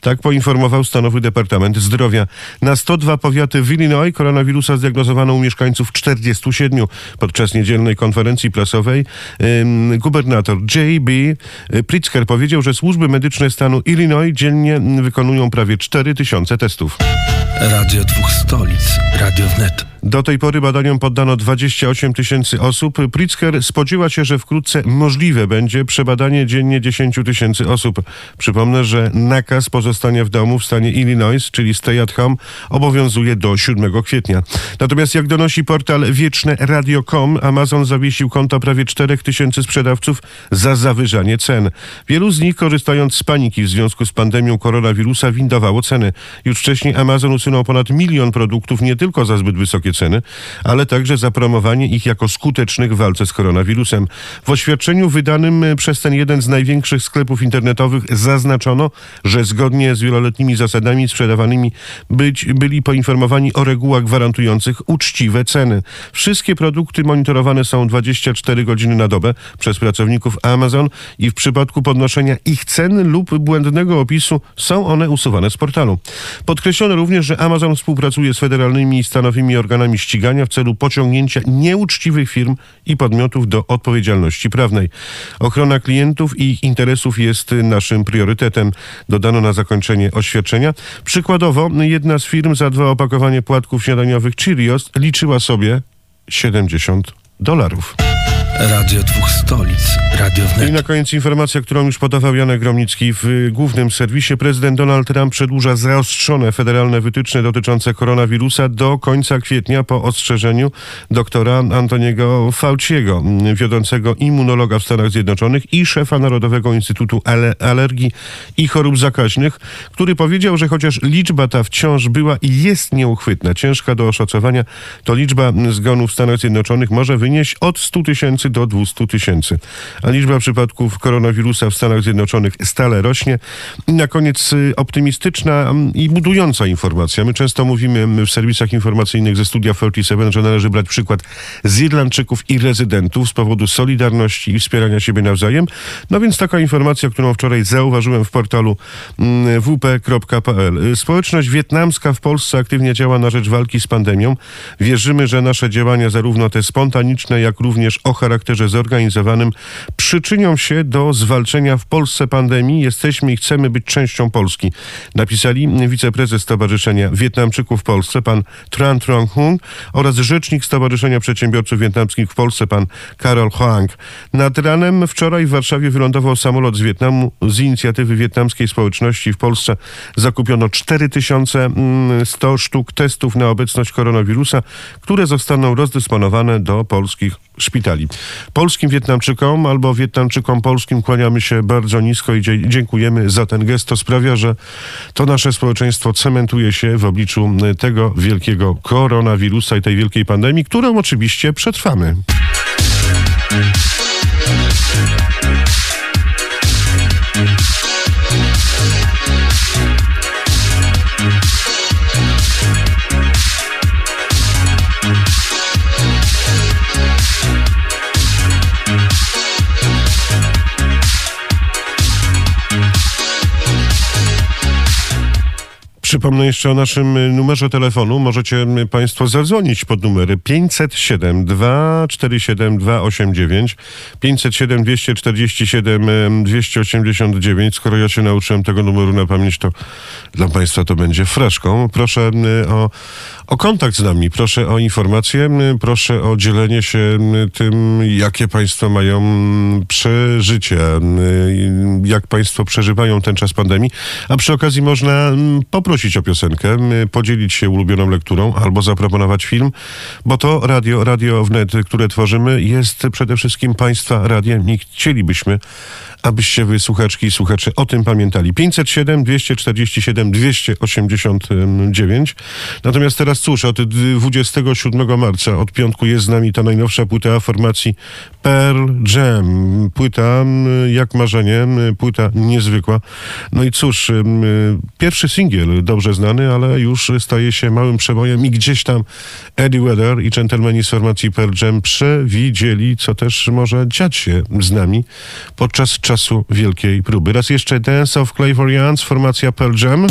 Tak poinformował stanowy Departament Zdrowia. Na 102 powiaty w Illinois koronawirusa zdiagnozowano u mieszkańców 47. Podczas niedzielnej konferencji prasowej gubernator J.B. Pritzker powiedział, że służby medyczne stanu Illinois dziennie wykonują prawie 4 tysiące testów.
Radio dwóch stolic, Radio Wnet.
Do tej pory badaniom poddano 28 tysięcy osób. Pritzker spodziewa się, że wkrótce możliwe będzie przebadanie dziennie 10 tysięcy osób. Przypomnę, że nakaz pozostania w domu w stanie Illinois, czyli stay at home, obowiązuje do 7 kwietnia. Natomiast jak donosi portal wieczne radio.com, Amazon zawiesił konta prawie 4 tysięcy sprzedawców za zawyżanie cen. Wielu z nich, korzystając z paniki w związku z pandemią koronawirusa, windowało ceny. Już wcześniej Amazon usunął ponad milion produktów nie tylko za zbyt wysokie ceny, ale także za promowanie ich jako skutecznych w walce z koronawirusem. W oświadczeniu wydanym przez ten jeden z największych sklepów internetowych zaznaczono, że zgodnie z wieloletnimi zasadami sprzedawanymi być, byli poinformowani o regułach gwarantujących uczciwe ceny. Wszystkie produkty monitorowane są 24 godziny na dobę przez pracowników Amazon i w przypadku podnoszenia ich cen lub błędnego opisu są one usuwane z portalu. Podkreślono również, że Amazon współpracuje z federalnymi i stanowymi organami ścigania w celu pociągnięcia nieuczciwych firm i podmiotów do odpowiedzialności prawnej. Ochrona klientów i ich interesów jest naszym priorytetem, dodano na zakończenie oświadczenia. Przykładowo, jedna z firm za dwa opakowanie płatków śniadaniowych Cheerios liczyła sobie 70 dolarów.
Radio dwóch stolic, Radio
I
Wnet.
na koniec informacja, którą już podawał Janek Gromnicki w głównym serwisie. Prezydent Donald Trump przedłuża zaostrzone federalne wytyczne dotyczące koronawirusa do końca kwietnia po ostrzeżeniu doktora Antoniego Fauciego, wiodącego immunologa w Stanach Zjednoczonych i szefa Narodowego Instytutu Ale- Alergii i Chorób Zakaźnych, który powiedział, że chociaż liczba ta wciąż była i jest nieuchwytna, ciężka do oszacowania, to liczba zgonów w Stanach Zjednoczonych może wynieść od 100 tysięcy do 200 tysięcy. A liczba przypadków koronawirusa w Stanach Zjednoczonych stale rośnie. I na koniec y, optymistyczna mm, i budująca informacja. My często mówimy mm, w serwisach informacyjnych ze studia 47, że należy brać przykład z Irlandczyków i rezydentów z powodu solidarności i wspierania siebie nawzajem. No więc taka informacja, którą wczoraj zauważyłem w portalu mm, wp.pl. Y, Społeczność wietnamska w Polsce aktywnie działa na rzecz walki z pandemią. Wierzymy, że nasze działania, zarówno te spontaniczne, jak również o charakterze charakterze zorganizowanym przyczynią się do zwalczenia w Polsce pandemii. Jesteśmy i chcemy być częścią Polski. Napisali wiceprezes Stowarzyszenia Wietnamczyków w Polsce, pan Tran Trong Hung oraz rzecznik Stowarzyszenia Przedsiębiorców Wietnamskich w Polsce, pan Karol Hoang. Nad ranem wczoraj w Warszawie wylądował samolot z Wietnamu. Z inicjatywy wietnamskiej społeczności w Polsce zakupiono 4100 sztuk testów na obecność koronawirusa, które zostaną rozdysponowane do polskich szpitali. Polskim Wietnamczykom albo Wietnamczykom polskim kłaniamy się bardzo nisko i dziękujemy za ten gest. To sprawia, że to nasze społeczeństwo cementuje się w obliczu tego wielkiego koronawirusa i tej wielkiej pandemii, którą oczywiście przetrwamy. Przypomnę jeszcze o naszym y, numerze telefonu. Możecie y, Państwo zadzwonić pod numery 507 247 289 507 247 y, 289. Skoro ja się nauczyłem tego numeru na pamięć, to dla Państwa to będzie fraszką. Proszę y, o, o kontakt z nami, proszę o informacje, proszę o dzielenie się tym, jakie Państwo mają mm, przeżycie, jak Państwo przeżywają ten czas pandemii, a przy okazji można mm, poprosić o piosenkę, y, podzielić się ulubioną lekturą albo zaproponować film, bo to radio, radio wnet, które tworzymy, jest przede wszystkim Państwa radiem. I chcielibyśmy, abyście wy, słuchaczki i słuchacze, o tym pamiętali. 507 247 289. Natomiast teraz cóż, od 27 marca, od piątku jest z nami ta najnowsza płyta formacji Pearl Jam. Płyta jak marzenie, płyta niezwykła. No i cóż, pierwszy singiel dobrze znany, ale już staje się małym przebojem i gdzieś tam Eddie Vedder i dżentelmeni z formacji Pearl Jam przewidzieli, co też może dziać się z nami podczas czasu wielkiej próby. Raz jeszcze Dance of Clairvoyance, formacja Pearl Jam.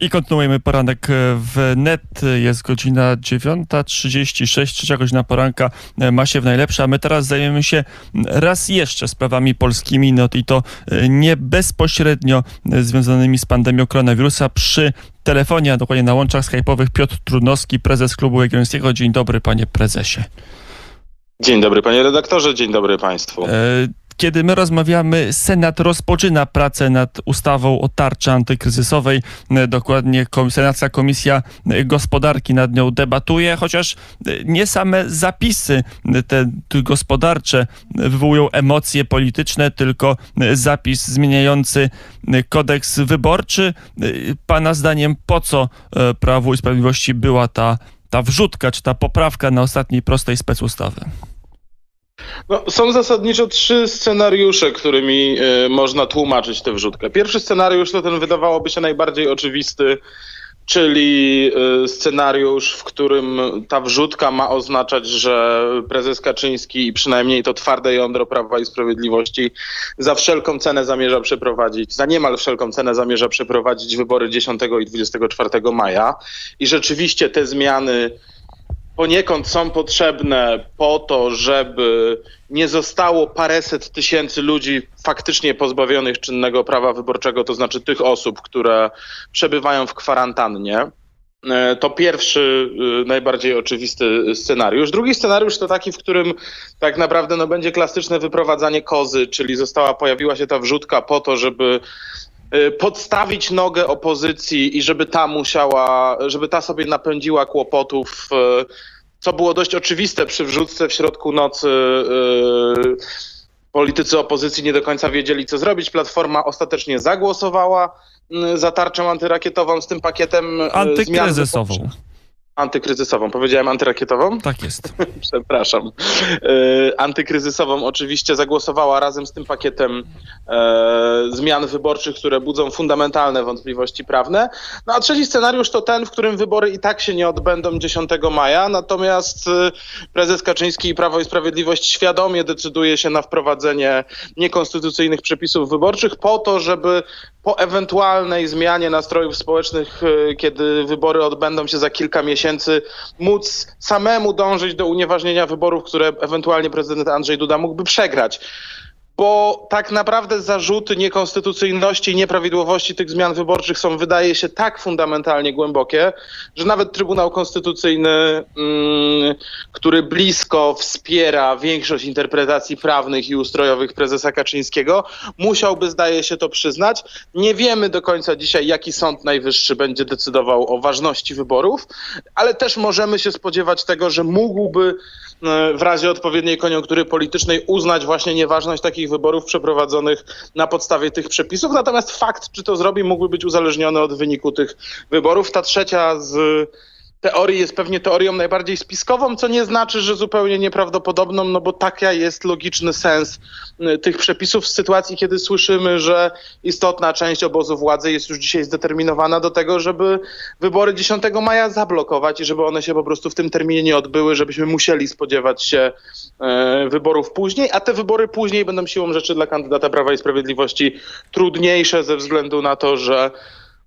I kontynuujemy poranek w net. Jest godzina 9.36, trzecia godzina poranka e, ma się w najlepsze, a my teraz zajmiemy się raz jeszcze sprawami polskimi, no i to e, nie bezpośrednio e, związanymi z pandemią koronawirusa. Przy telefonie, a dokładnie na łączach skype'owych Piotr Trudnowski, prezes Klubu Jagiellońskiego. Dzień dobry, panie prezesie.
Dzień dobry panie redaktorze, dzień dobry państwu.
Kiedy my rozmawiamy, Senat rozpoczyna pracę nad ustawą o tarczy antykryzysowej. E, Dokładnie Senacka Komisja e, Gospodarki nad nią debatuje, chociaż e, nie same zapisy te gospodarcze wywołują emocje polityczne, tylko zapis zmieniający kodeks wyborczy. Pana zdaniem po co Prawu i Sprawiedliwości była ta, ta wrzutka, czy ta poprawka na ostatniej prostej specustawy?
No, są zasadniczo trzy scenariusze, którymi y, można tłumaczyć tę wrzutkę. Pierwszy scenariusz to ten wydawałoby się najbardziej oczywisty, czyli y, scenariusz, w którym ta wrzutka ma oznaczać, że prezes Kaczyński i przynajmniej to twarde jądro Prawa i Sprawiedliwości za wszelką cenę zamierza przeprowadzić, za niemal wszelką cenę zamierza przeprowadzić wybory 10 i 24 maja. I rzeczywiście te zmiany poniekąd są potrzebne po to, żeby nie zostało paręset tysięcy ludzi faktycznie pozbawionych czynnego prawa wyborczego, to znaczy tych osób, które przebywają w kwarantannie. E, To pierwszy, y, najbardziej oczywisty scenariusz. Drugi scenariusz to taki, w którym tak naprawdę no, będzie klasyczne wyprowadzanie kozy, czyli została, pojawiła się ta wrzutka po to, żeby podstawić nogę opozycji i żeby ta musiała, żeby ta sobie napędziła kłopotów, y, co było dość oczywiste przy wrzutce w środku nocy. y, Politycy opozycji nie do końca wiedzieli, co zrobić. Platforma ostatecznie zagłosowała y, za tarczą antyrakietową z tym pakietem y, zmian
Antykryzysową.
Powiedziałem antyrakietową?
Tak jest.
Przepraszam. E, antykryzysową oczywiście zagłosowała razem z tym pakietem e, zmian wyborczych, które budzą fundamentalne wątpliwości prawne. No a trzeci scenariusz to ten, w którym wybory i tak się nie odbędą 10 maja, natomiast e, prezes Kaczyński i Prawo i Sprawiedliwość świadomie decyduje się na wprowadzenie niekonstytucyjnych przepisów wyborczych po to, żeby po ewentualnej zmianie nastrojów społecznych, e, kiedy wybory odbędą się za kilka miesięcy, móc samemu dążyć do unieważnienia wyborów, które ewentualnie prezydent Andrzej Duda mógłby przegrać bo tak naprawdę zarzuty niekonstytucyjności i nieprawidłowości tych zmian wyborczych są, wydaje się, tak fundamentalnie głębokie, że nawet Trybunał Konstytucyjny, mm, który blisko wspiera większość interpretacji prawnych i ustrojowych prezesa Kaczyńskiego, musiałby, zdaje się, to przyznać. Nie wiemy do końca dzisiaj, jaki Sąd Najwyższy będzie decydował o ważności wyborów, ale też możemy się spodziewać tego, że mógłby w razie odpowiedniej koniunktury politycznej uznać właśnie nieważność takich wyborów przeprowadzonych na podstawie tych przepisów. Natomiast fakt, czy to zrobi, mógłby być uzależniony od wyniku tych wyborów. Ta trzecia z teorii jest pewnie teorią najbardziej spiskową, co nie znaczy, że zupełnie nieprawdopodobną, no bo taka jest logiczny sens y, tych przepisów w sytuacji, kiedy słyszymy, że istotna część obozu władzy jest już dzisiaj zdeterminowana do tego, żeby wybory 10 maja zablokować i żeby one się po prostu w tym terminie nie odbyły, żebyśmy musieli spodziewać się e, wyborów później, a te wybory później będą siłą rzeczy dla kandydata Prawa i Sprawiedliwości trudniejsze ze względu na to, że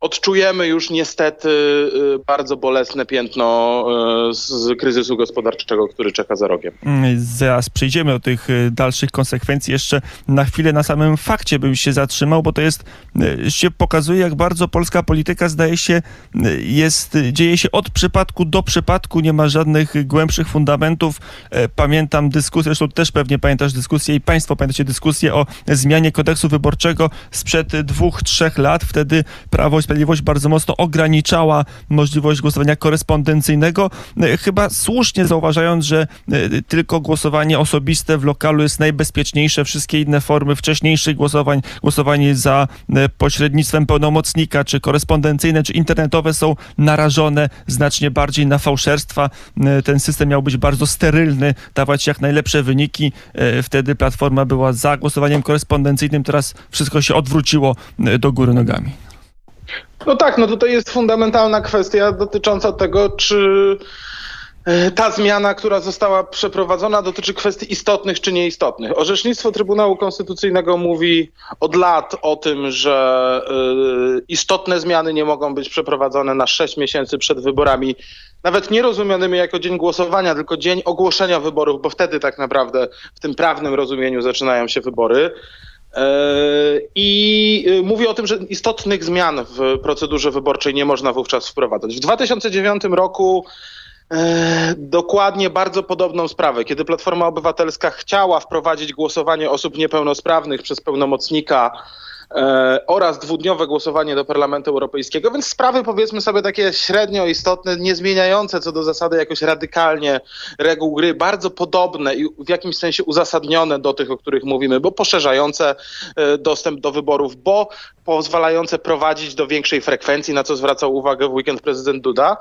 odczujemy już niestety y, bardzo bolesne piętno y, z kryzysu gospodarczego, który czeka za rogiem.
Mm, zaraz przejdziemy do tych y, dalszych konsekwencji. Jeszcze na chwilę na samym fakcie bym się zatrzymał, bo to jest, się pokazuje, jak bardzo polska polityka zdaje się, jest, dzieje się od przypadku do przypadku, nie ma żadnych głębszych fundamentów. E, pamiętam dyskusję, zresztą też pewnie pamiętasz dyskusję i państwo pamiętacie dyskusję o zmianie kodeksu wyborczego sprzed dwóch, trzech lat. Wtedy Prawo Sprawiedliwość bardzo mocno ograniczała możliwość głosowania korespondencyjnego, e, chyba słusznie zauważając, że e, tylko głosowanie osobiste w lokalu jest najbezpieczniejsze. Wszystkie inne formy wcześniejszych głosowań, głosowanie za e, pośrednictwem pełnomocnika, czy korespondencyjne, czy internetowe są narażone znacznie bardziej na fałszerstwa. Ten system miał być bardzo sterylny, dawać jak najlepsze wyniki. Wtedy Platforma była za głosowaniem korespondencyjnym, teraz wszystko się odwróciło do góry nogami.
No tak, no tutaj jest fundamentalna kwestia dotycząca tego, czy e, ta zmiana, która została przeprowadzona, dotyczy kwestii istotnych czy nieistotnych. Orzecznictwo Trybunału Konstytucyjnego mówi od lat o tym, że y, istotne zmiany nie mogą być przeprowadzone na 6 miesięcy przed wyborami, nawet nie rozumianymi jako dzień głosowania, tylko dzień ogłoszenia wyborów, bo wtedy tak naprawdę w tym prawnym rozumieniu zaczynają się wybory. E, I e, mówi o tym, że istotnych zmian w procedurze wyborczej nie można wówczas wprowadzać. W 2009 roku e, dokładnie bardzo podobną sprawę, kiedy Platforma Obywatelska chciała wprowadzić głosowanie osób niepełnosprawnych przez pełnomocnika oraz dwudniowe głosowanie do Parlamentu Europejskiego, więc sprawy powiedzmy sobie takie średnio istotne, nie zmieniające co do zasady jakoś radykalnie reguł gry, bardzo podobne i w jakimś sensie uzasadnione do tych, o których mówimy, bo poszerzające e, dostęp do wyborów, bo pozwalające prowadzić do większej frekwencji, na co zwracał uwagę w weekend prezydent Duda.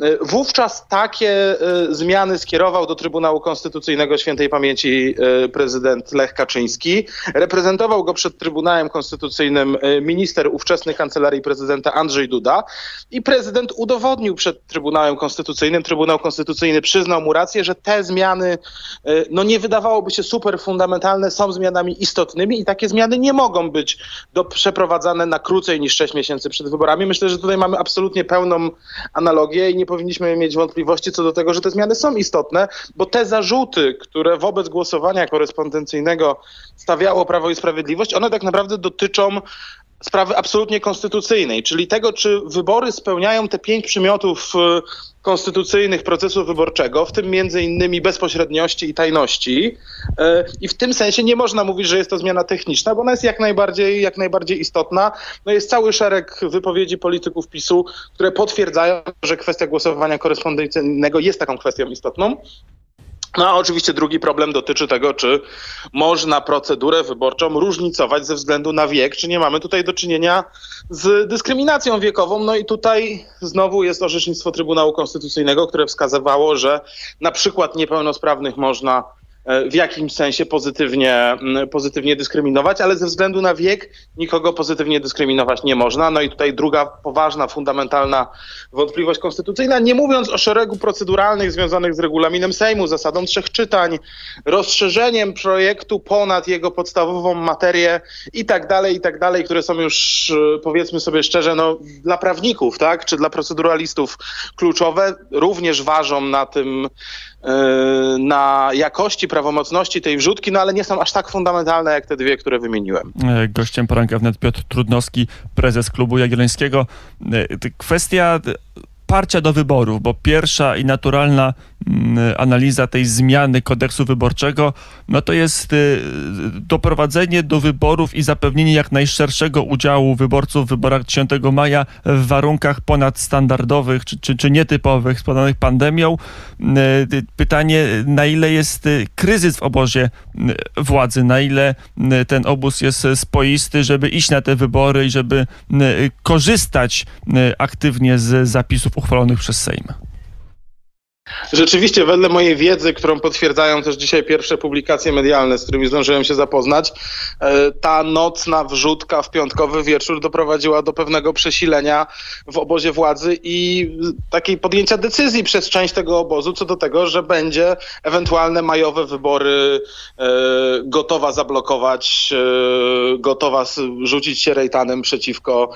E, wówczas takie e, zmiany skierował do Trybunału Konstytucyjnego świętej pamięci e, prezydent Lech Kaczyński. Reprezentował go przed Trybunałem Konstytucyjnym minister ówczesnej kancelarii prezydenta Andrzej Duda i prezydent udowodnił przed Trybunałem Konstytucyjnym, Trybunał Konstytucyjny przyznał mu rację, że te zmiany, no nie wydawałoby się super fundamentalne, są zmianami istotnymi i takie zmiany nie mogą być do przeprowadzania wprowadzane na krócej niż 6 miesięcy przed wyborami. Myślę, że tutaj mamy absolutnie pełną analogię i nie powinniśmy mieć wątpliwości co do tego, że te zmiany są istotne, bo te zarzuty, które wobec głosowania korespondencyjnego stawiało Prawo i Sprawiedliwość, one tak naprawdę dotyczą sprawy absolutnie konstytucyjnej, czyli tego, czy wybory spełniają te pięć przymiotów y, konstytucyjnych procesu wyborczego, w tym między innymi bezpośredniości i tajności. Y, I w tym sensie nie można mówić, że jest to zmiana techniczna, bo ona jest jak najbardziej, jak najbardziej istotna. No jest cały szereg wypowiedzi polityków PiSu, które potwierdzają, że kwestia głosowania korespondencyjnego jest taką kwestią istotną. No a oczywiście drugi problem dotyczy tego, czy można procedurę wyborczą różnicować ze względu na wiek, czy nie mamy tutaj do czynienia z dyskryminacją wiekową. No i tutaj znowu jest orzecznictwo Trybunału Konstytucyjnego, które wskazywało, że na przykład niepełnosprawnych można w jakimś sensie pozytywnie, pozytywnie dyskryminować, ale ze względu na wiek nikogo pozytywnie dyskryminować nie można. No i tutaj druga poważna, fundamentalna wątpliwość konstytucyjna, nie mówiąc o szeregu proceduralnych związanych z regulaminem Sejmu, zasadą trzech czytań, rozszerzeniem projektu ponad jego podstawową materię i tak dalej, i tak dalej, które są już, e, powiedzmy sobie szczerze, no, dla prawników, tak, czy dla proceduralistów kluczowe, również ważą na tym, e, na jakości, prawomocności tej wrzutki, no ale nie są aż tak fundamentalne jak te dwie, które wymieniłem.
E, Gościem poranka wnet Piotr Trudnowski, prezes klubu Jagiellońskiego. E, Kwestia parcia do wyborów, bo pierwsza i naturalna analiza tej zmiany kodeksu wyborczego, no to jest y, doprowadzenie do wyborów i zapewnienie jak najszerszego udziału wyborców w wyborach 10 maja w warunkach ponadstandardowych czy, czy, czy nietypowych spowodowanych pandemią. Y, y, Pytanie, na ile jest y, kryzys w obozie władzy, na ile ten obóz jest spoisty, żeby iść na te wybory i żeby korzystać aktywnie z zapisów uchwalonych przez Sejm.
Rzeczywiście, wedle mojej wiedzy, którą potwierdzają też dzisiaj pierwsze publikacje medialne, z którymi zdążyłem się zapoznać, e, ta nocna wrzutka w piątkowy wieczór doprowadziła do pewnego przesilenia w obozie władzy i takiej podjęcia decyzji przez część tego obozu co do tego, że będzie ewentualne majowe wybory e, gotowa zablokować, e, gotowa rzucić się rejtanem przeciwko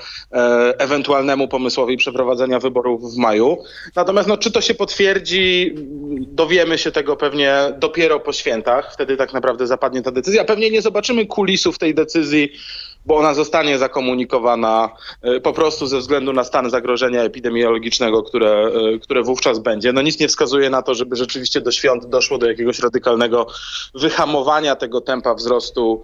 ewentualnemu pomysłowi przeprowadzenia wyborów w maju. Natomiast no, czy to się potwierdzi, dowiemy się tego pewnie dopiero po świętach. Wtedy tak naprawdę zapadnie ta decyzja. Pewnie nie zobaczymy kulisów tej decyzji, bo ona zostanie zakomunikowana e, po prostu ze względu na stan zagrożenia epidemiologicznego, które, e, które wówczas będzie. No nic nie wskazuje na to, żeby rzeczywiście do świąt doszło do jakiegoś radykalnego wyhamowania tego tempa wzrostu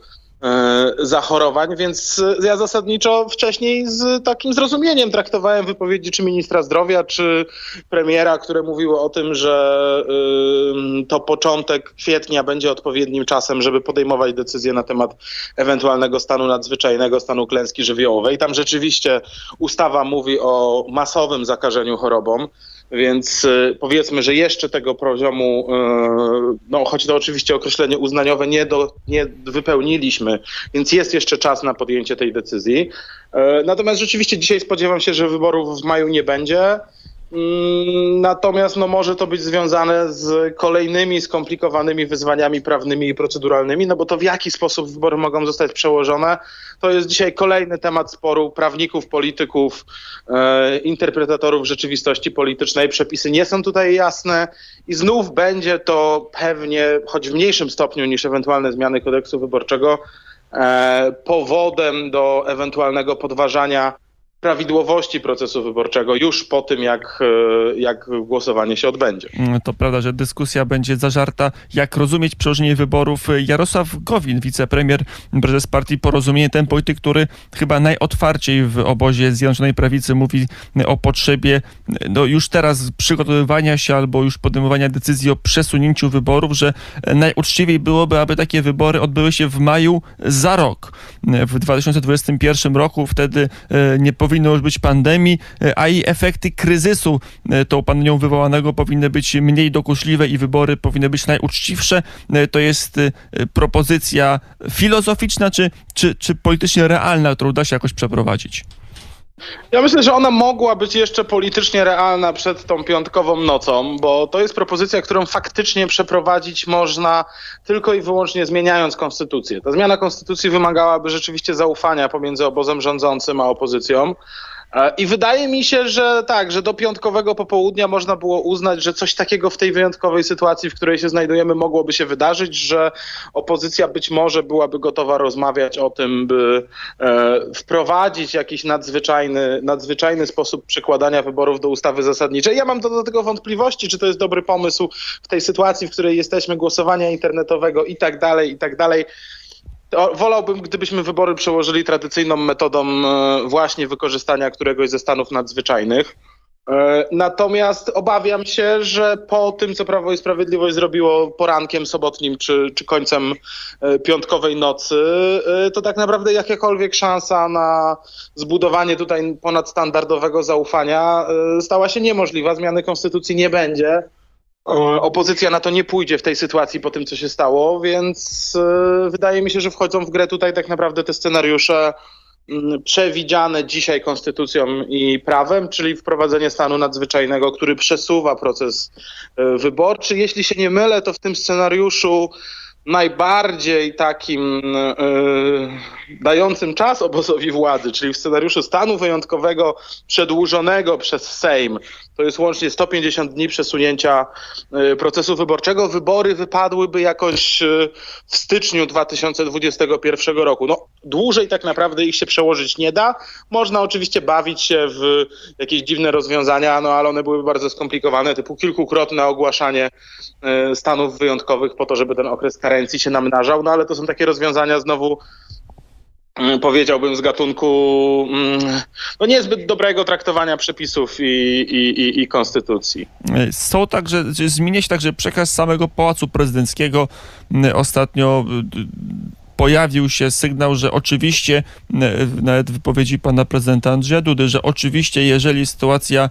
zachorowań, więc e, ja zasadniczo wcześniej z takim zrozumieniem traktowałem wypowiedzi czy ministra zdrowia, czy premiera, które mówiły o tym, że ym, to początek kwietnia będzie odpowiednim czasem, żeby podejmować decyzje na temat ewentualnego stanu nadzwyczajnego, stanu klęski żywiołowej. Tam rzeczywiście ustawa mówi o masowym zakażeniu chorobą. Więc y, powiedzmy, że jeszcze tego poziomu, y, no choć to oczywiście określenie uznaniowe nie, do, nie wypełniliśmy, więc jest jeszcze czas na podjęcie tej decyzji. Y, natomiast rzeczywiście dzisiaj spodziewam się, że wyborów w maju nie będzie. Mm, Natomiast no, może to być związane z kolejnymi skomplikowanymi wyzwaniami prawnymi i proceduralnymi, no bo to w jaki sposób wybory mogą zostać przełożone, to jest dzisiaj kolejny temat sporu prawników, polityków, e, interpretatorów rzeczywistości politycznej. Przepisy nie są tutaj jasne i znów będzie to pewnie, choć w mniejszym stopniu niż ewentualne zmiany kodeksu wyborczego, e, powodem do ewentualnego podważania prawidłowości procesu wyborczego już po tym, jak, e, jak głosowanie się odbędzie.
Mm, To prawda, że dyskusja będzie zażarta. Jak rozumieć przełożenie wyborów? Jarosław Gowin, wicepremier, prezes partii Porozumienie, ten polityk, który chyba najotwarciej w obozie Zjednoczonej Prawicy mówi o potrzebie no już teraz przygotowywania się albo już podejmowania decyzji o przesunięciu wyborów, że najuczciwiej byłoby, aby takie wybory odbyły się w maju za rok. W 2021 roku wtedy e, nie powinno już być pandemii, e, a i efekty kryzysu e, tą pandemią wywołanego powinny być mniej dokuczliwe i wybory powinny być najuczciwsze. E, To jest propozycja filozoficzna czy, czy, czy politycznie realna, którą da się jakoś przeprowadzić?
Ja myślę, że ona mogła być jeszcze politycznie realna przed tą piątkową nocą, bo to jest propozycja, którą faktycznie przeprowadzić można tylko i wyłącznie zmieniając konstytucję. Ta zmiana konstytucji wymagałaby rzeczywiście zaufania pomiędzy obozem rządzącym a opozycją. I wydaje mi się, że tak, że do piątkowego popołudnia można było uznać, że coś takiego w tej wyjątkowej sytuacji, w której się znajdujemy, mogłoby się wydarzyć, że opozycja być może byłaby gotowa rozmawiać o tym, by e, wprowadzić jakiś nadzwyczajny, nadzwyczajny sposób przekładania wyborów do ustawy zasadniczej. Ja mam do, do tego wątpliwości, czy to jest dobry pomysł w tej sytuacji, w której jesteśmy, głosowania internetowego i tak dalej, i tak dalej. Wolałbym, gdybyśmy wybory przełożyli tradycyjną metodą e, właśnie wykorzystania któregoś ze stanów nadzwyczajnych. E, natomiast obawiam się, że po tym, co Prawo i Sprawiedliwość zrobiło porankiem sobotnim czy, czy końcem e, piątkowej nocy, to tak naprawdę jakakolwiek szansa na zbudowanie tutaj ponadstandardowego zaufania stała się niemożliwa. Zmiany konstytucji nie będzie. Opozycja na to nie pójdzie w tej sytuacji po tym, co się stało, więc wydaje mi się, że wchodzą w grę tutaj tak naprawdę te scenariusze Mm, przewidziane dzisiaj konstytucją i prawem, czyli wprowadzenie stanu nadzwyczajnego, który przesuwa proces e, wyborczy. Jeśli się nie mylę, to w tym scenariuszu najbardziej takim yy, dającym czas obozowi władzy, czyli w scenariuszu stanu wyjątkowego przedłużonego przez Sejm, to jest łącznie 150 dni przesunięcia yy, procesu wyborczego, wybory wypadłyby jakoś yy, w styczniu 2021 roku. No, dłużej tak naprawdę ich się przełożyć nie da. Można oczywiście bawić się w jakieś dziwne rozwiązania, no ale one byłyby bardzo skomplikowane, typu kilkukrotne ogłaszanie stanów wyjątkowych po to, żeby ten okres karencji się namnażał, no ale to są takie rozwiązania znowu powiedziałbym z gatunku mm, no niezbyt dobrego traktowania przepisów i, i, i, i konstytucji.
Są także, zmienia się także przekaz samego Pałacu Prezydenckiego. Mm, ostatnio pojawił się sygnał, że oczywiście, nawet w wypowiedzi pana prezydenta Andrzeja Dudy, że oczywiście jeżeli sytuacja Mm,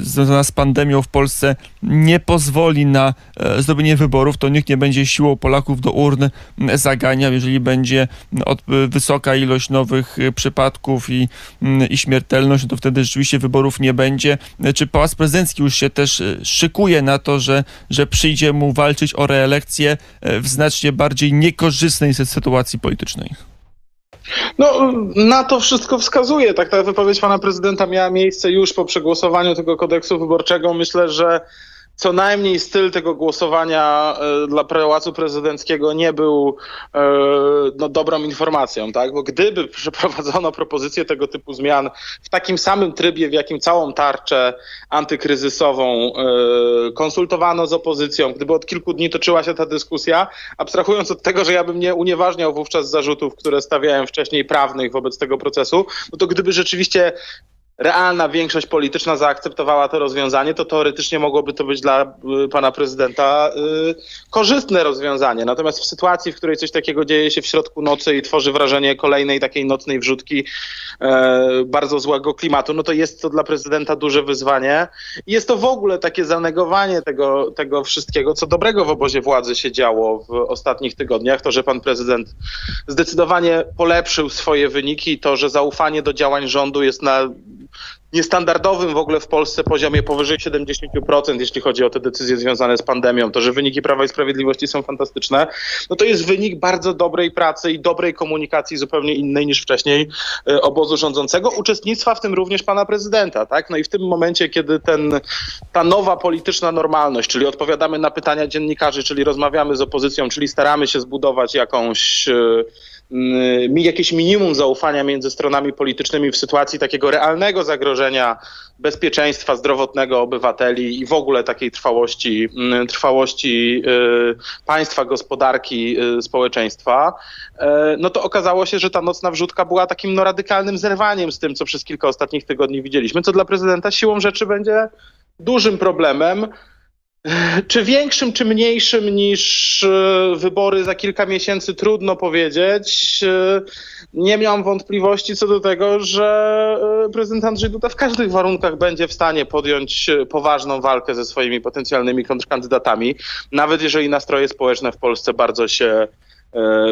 związana z pandemią w Polsce nie pozwoli na e, zrobienie wyborów, to nikt nie będzie siłą Polaków do urn mm, zaganiał. Jeżeli będzie mm, wysoka ilość nowych e, przypadków i, i śmiertelność, to wtedy rzeczywiście wyborów nie będzie. Czy Pałac Prezydencki już się też e, szykuje na to, że, że przyjdzie mu walczyć o reelekcję w znacznie bardziej niekorzystnej sytuacji politycznej?
No, na to wszystko wskazuje. Tak ta wypowiedź pana prezydenta miała miejsce już po przegłosowaniu tego kodeksu wyborczego. Myślę, że co najmniej styl tego głosowania e, dla Pałacu Prezydenckiego nie był e, no, dobrą informacją, tak? Bo gdyby przeprowadzono propozycję tego typu zmian w takim samym trybie, w jakim całą tarczę antykryzysową e, konsultowano z opozycją, gdyby od kilku dni toczyła się ta dyskusja, abstrahując od tego, że ja bym nie unieważniał wówczas zarzutów, które stawiałem wcześniej prawnych wobec tego procesu, no to gdyby rzeczywiście realna większość polityczna zaakceptowała to rozwiązanie, to teoretycznie mogłoby to być dla y, pana prezydenta y, korzystne rozwiązanie. Natomiast w sytuacji, w której coś takiego dzieje się w środku nocy i tworzy wrażenie kolejnej takiej nocnej wrzutki e, bardzo złego klimatu, no to jest to dla prezydenta duże wyzwanie. Jest to w ogóle takie zanegowanie tego, tego wszystkiego, co dobrego w obozie władzy się działo w ostatnich tygodniach. To, że pan prezydent zdecydowanie polepszył swoje wyniki, to, że zaufanie do działań rządu jest na niestandardowym w ogóle w Polsce poziomie powyżej 70%, jeśli chodzi o te decyzje związane z pandemią, to że wyniki Prawa i Sprawiedliwości są fantastyczne, no to jest wynik bardzo dobrej pracy i dobrej komunikacji zupełnie innej niż wcześniej e, obozu rządzącego, uczestnictwa w tym również pana prezydenta, tak? No i w tym momencie, kiedy ten, ta nowa polityczna normalność, czyli odpowiadamy na pytania dziennikarzy, czyli rozmawiamy z opozycją, czyli staramy się zbudować jakąś e, jakieś minimum zaufania między stronami politycznymi w sytuacji takiego realnego zagrożenia bezpieczeństwa zdrowotnego obywateli i w ogóle takiej trwałości, trwałości y, państwa, gospodarki, y, społeczeństwa, y, no to okazało się, że ta nocna wrzutka była takim no, radykalnym zerwaniem z tym, co przez kilka ostatnich tygodni widzieliśmy, co dla prezydenta siłą rzeczy będzie dużym problemem. Czy większym, czy mniejszym niż e, wybory za kilka miesięcy, trudno powiedzieć. E, nie miałam wątpliwości co do tego, że e, prezydent Andrzej Duda w każdych warunkach będzie w stanie podjąć poważną walkę ze swoimi potencjalnymi kontrkandydatami, nawet jeżeli nastroje społeczne w Polsce bardzo się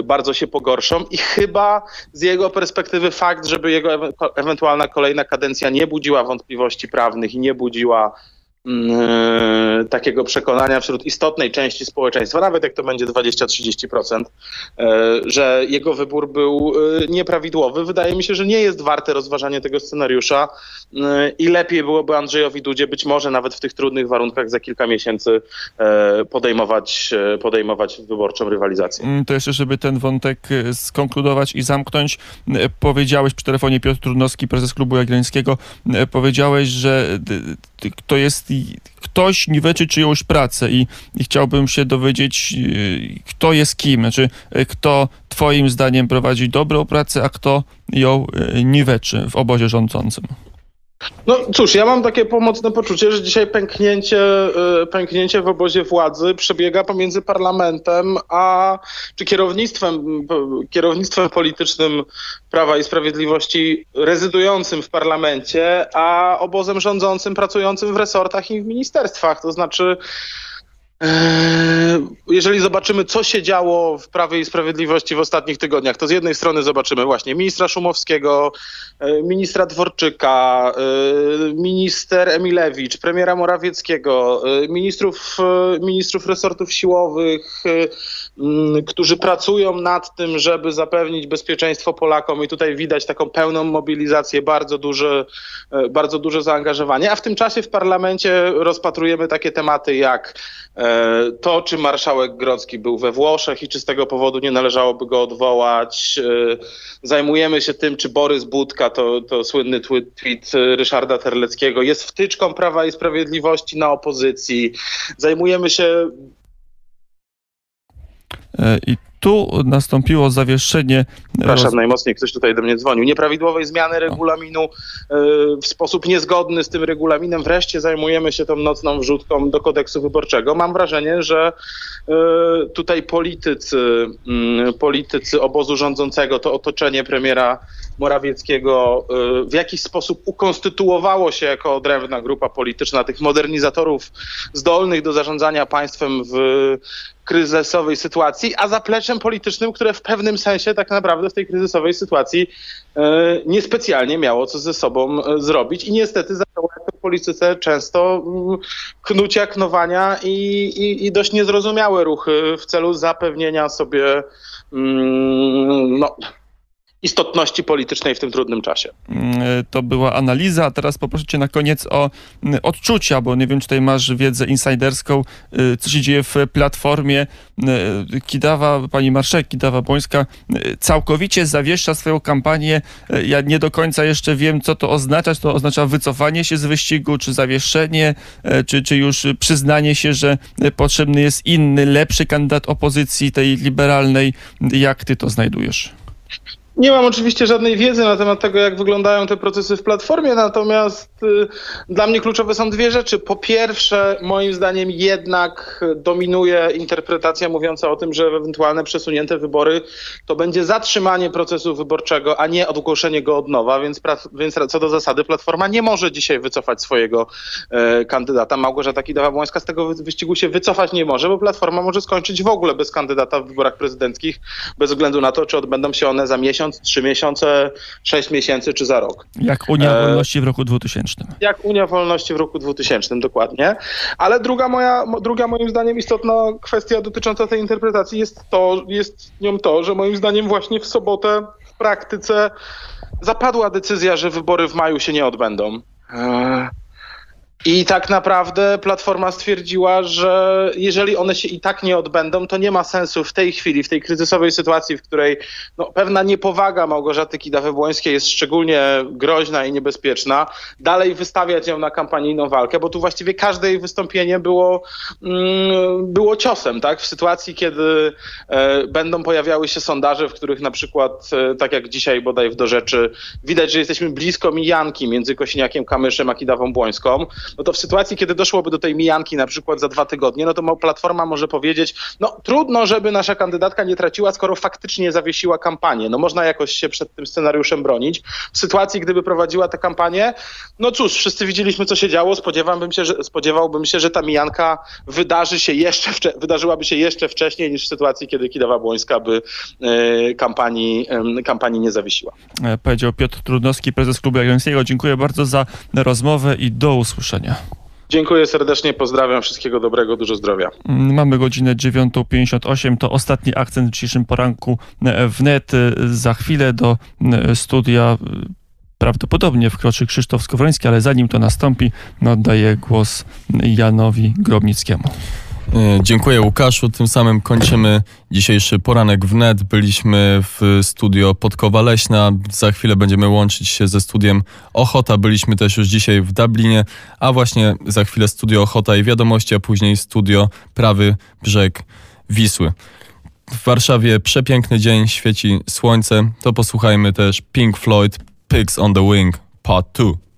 bardzo się pogorszą i chyba z jego perspektywy fakt, żeby jego ewentualna kolejna kadencja nie budziła wątpliwości prawnych i nie budziła takiego przekonania wśród istotnej części społeczeństwa, nawet jak to będzie 20-30%, e, że jego wybór był e, nieprawidłowy. Wydaje mi się, że nie jest warte rozważania tego scenariusza i lepiej byłoby Andrzejowi Dudzie być może nawet w tych trudnych warunkach za kilka miesięcy podejmować, podejmować wyborczą rywalizację.
Mm, to jeszcze, żeby ten wątek skonkludować i zamknąć, powiedziałeś przy telefonie Piotr Trudnowski, prezes Klubu Jagiellońskiego, powiedziałeś, że to jest ktoś niweczy czyjąś pracę i, i chciałbym się dowiedzieć, y, kto jest kim, znaczy y, kto twoim zdaniem prowadzi dobrą pracę, a kto ją y, niweczy w obozie rządzącym.
No cóż, ja mam takie pomocne poczucie, że dzisiaj pęknięcie, y, pęknięcie w obozie władzy przebiega pomiędzy parlamentem a czy kierownictwem, kierownictwem politycznym Prawa i Sprawiedliwości rezydującym w parlamencie, a obozem rządzącym pracującym w resortach i w ministerstwach. To znaczy Jeżeli zobaczymy, co się działo w Prawie i Sprawiedliwości w ostatnich tygodniach, to z jednej strony zobaczymy właśnie ministra Szumowskiego, e, ministra Dworczyka, e, minister Emilewicz, premiera Morawieckiego, ministrów, ministrów resortów siłowych, którzy pracują nad tym, żeby zapewnić bezpieczeństwo Polakom i tutaj widać taką pełną mobilizację, bardzo duże, bardzo duże zaangażowanie, a w tym czasie w parlamencie rozpatrujemy takie tematy jak e, to, czy marszałek Grodzki był we Włoszech i czy z tego powodu nie należałoby go odwołać. E, Zajmujemy się tym, czy Borys Budka, to, to słynny tweet Ryszarda Terleckiego, jest wtyczką Prawa i Sprawiedliwości na opozycji. Zajmujemy się
I tu nastąpiło zawieszenie.
Przepraszam, najmocniej ktoś tutaj do mnie dzwonił. Nieprawidłowej zmiany regulaminu e, w sposób niezgodny z tym regulaminem. Wreszcie zajmujemy się tą nocną wrzutką do kodeksu wyborczego. Mam wrażenie, że e, tutaj politycy, mm, politycy obozu rządzącego, to otoczenie premiera Morawieckiego e, w jakiś sposób ukonstytuowało się jako odrębna grupa polityczna tych modernizatorów zdolnych do zarządzania państwem w kryzysowej sytuacji, a zapleczem politycznym, które w pewnym sensie tak naprawdę w tej kryzysowej sytuacji e, niespecjalnie miało co ze sobą e, zrobić. I niestety zaczęło jak to w polityce często mm, knucia, knowania i, i, i dość niezrozumiałe ruchy w celu zapewnienia sobie mm, no, istotności politycznej w tym trudnym czasie.
Mm, e, To była analiza, a teraz poproszę cię na koniec o mm, odczucia, bo nie wiem, czy tutaj masz wiedzę insiderską, y, co się dzieje w Platformie. Y, Kidawa, pani marszałek Kidawa-Błońska y, całkowicie zawiesza swoją kampanię. Y, Ja nie do końca jeszcze wiem, co to oznacza. Czy to oznacza wycofanie się z wyścigu, czy zawieszenie, y, czy, czy już przyznanie się, że y, potrzebny jest inny, lepszy kandydat opozycji, tej liberalnej. Jak ty to znajdujesz?
Nie mam oczywiście żadnej wiedzy na temat tego, jak wyglądają te procesy w platformie, natomiast y, dla mnie kluczowe są dwie rzeczy. Po pierwsze, moim zdaniem jednak dominuje interpretacja mówiąca o tym, że ewentualne przesunięte wybory to będzie zatrzymanie procesu wyborczego, a nie ogłoszenie go od nowa, więc, więc co do zasady Platforma nie może dzisiaj wycofać swojego e, kandydata. Małgorzata Kidawa-Błońska z tego wy- wyścigu się wycofać nie może, bo Platforma może skończyć w ogóle bez kandydata w wyborach prezydenckich, bez względu na to, czy odbędą się one za miesiąc, trzy miesiące, sześć miesięcy czy za rok.
Jak Unia
E,
Wolności w roku 2000.
Jak Unia Wolności w roku 2000, dokładnie. Ale druga moja, mo- druga moim zdaniem istotna kwestia dotycząca tej interpretacji jest to, jest nią to, że moim zdaniem właśnie w sobotę w praktyce zapadła decyzja, że wybory w maju się nie odbędą. I tak naprawdę Platforma stwierdziła, że jeżeli one się i tak nie odbędą, to nie ma sensu w tej chwili, w tej kryzysowej sytuacji, w której no, pewna niepowaga Małgorzaty Kidawy-Błońskiej jest szczególnie groźna i niebezpieczna, dalej wystawiać ją na kampanijną walkę, bo tu właściwie każde jej wystąpienie było, mm, było ciosem, tak? W sytuacji, kiedy e, będą pojawiały się sondaże, w których na przykład, e, tak jak dzisiaj bodaj w do rzeczy, widać, że jesteśmy blisko mijanki między Kosiniakiem Kamyszem a Kidawą Błońską, no to w sytuacji, kiedy doszłoby do tej mijanki na przykład za dwa tygodnie, no to Platforma może powiedzieć, no trudno, żeby nasza kandydatka nie traciła, skoro faktycznie zawiesiła kampanię. No można jakoś się przed tym scenariuszem bronić. W sytuacji, gdyby prowadziła tę kampanię, no cóż, wszyscy widzieliśmy, co się działo. Spodziewałbym się, że, spodziewałbym się, że ta mijanka wydarzy się jeszcze wydarzyłaby się jeszcze wcześniej niż w sytuacji, kiedy Kidawa Błońska by e, kampanii, em, kampanii nie zawiesiła.
E, Powiedział Piotr Trudnowski, prezes Klubu Jagiellońskiego. Dziękuję bardzo za rozmowę i do usłyszenia.
Dziękuję serdecznie, pozdrawiam, wszystkiego dobrego, dużo zdrowia.
Mm, Mamy godzinę 9.58. To ostatni akcent w dzisiejszym poranku e, wnet. E, Za chwilę do e, studia prawdopodobnie wkroczy Krzysztof Skowroński, ale zanim to nastąpi, no, oddaję głos Janowi Grobnickiemu.
E, Dziękuję Łukaszu. Tym samym kończymy dzisiejszy poranek wnet. Byliśmy w studio Podkowa Leśna. Za chwilę będziemy łączyć się ze studiem Ochota. Byliśmy też już dzisiaj w Dublinie, a właśnie za chwilę studio Ochota i Wiadomości, a później studio Prawy Brzeg Wisły. W Warszawie przepiękny dzień, świeci słońce. To posłuchajmy też Pink Floyd Pigs on the Wing Part 2.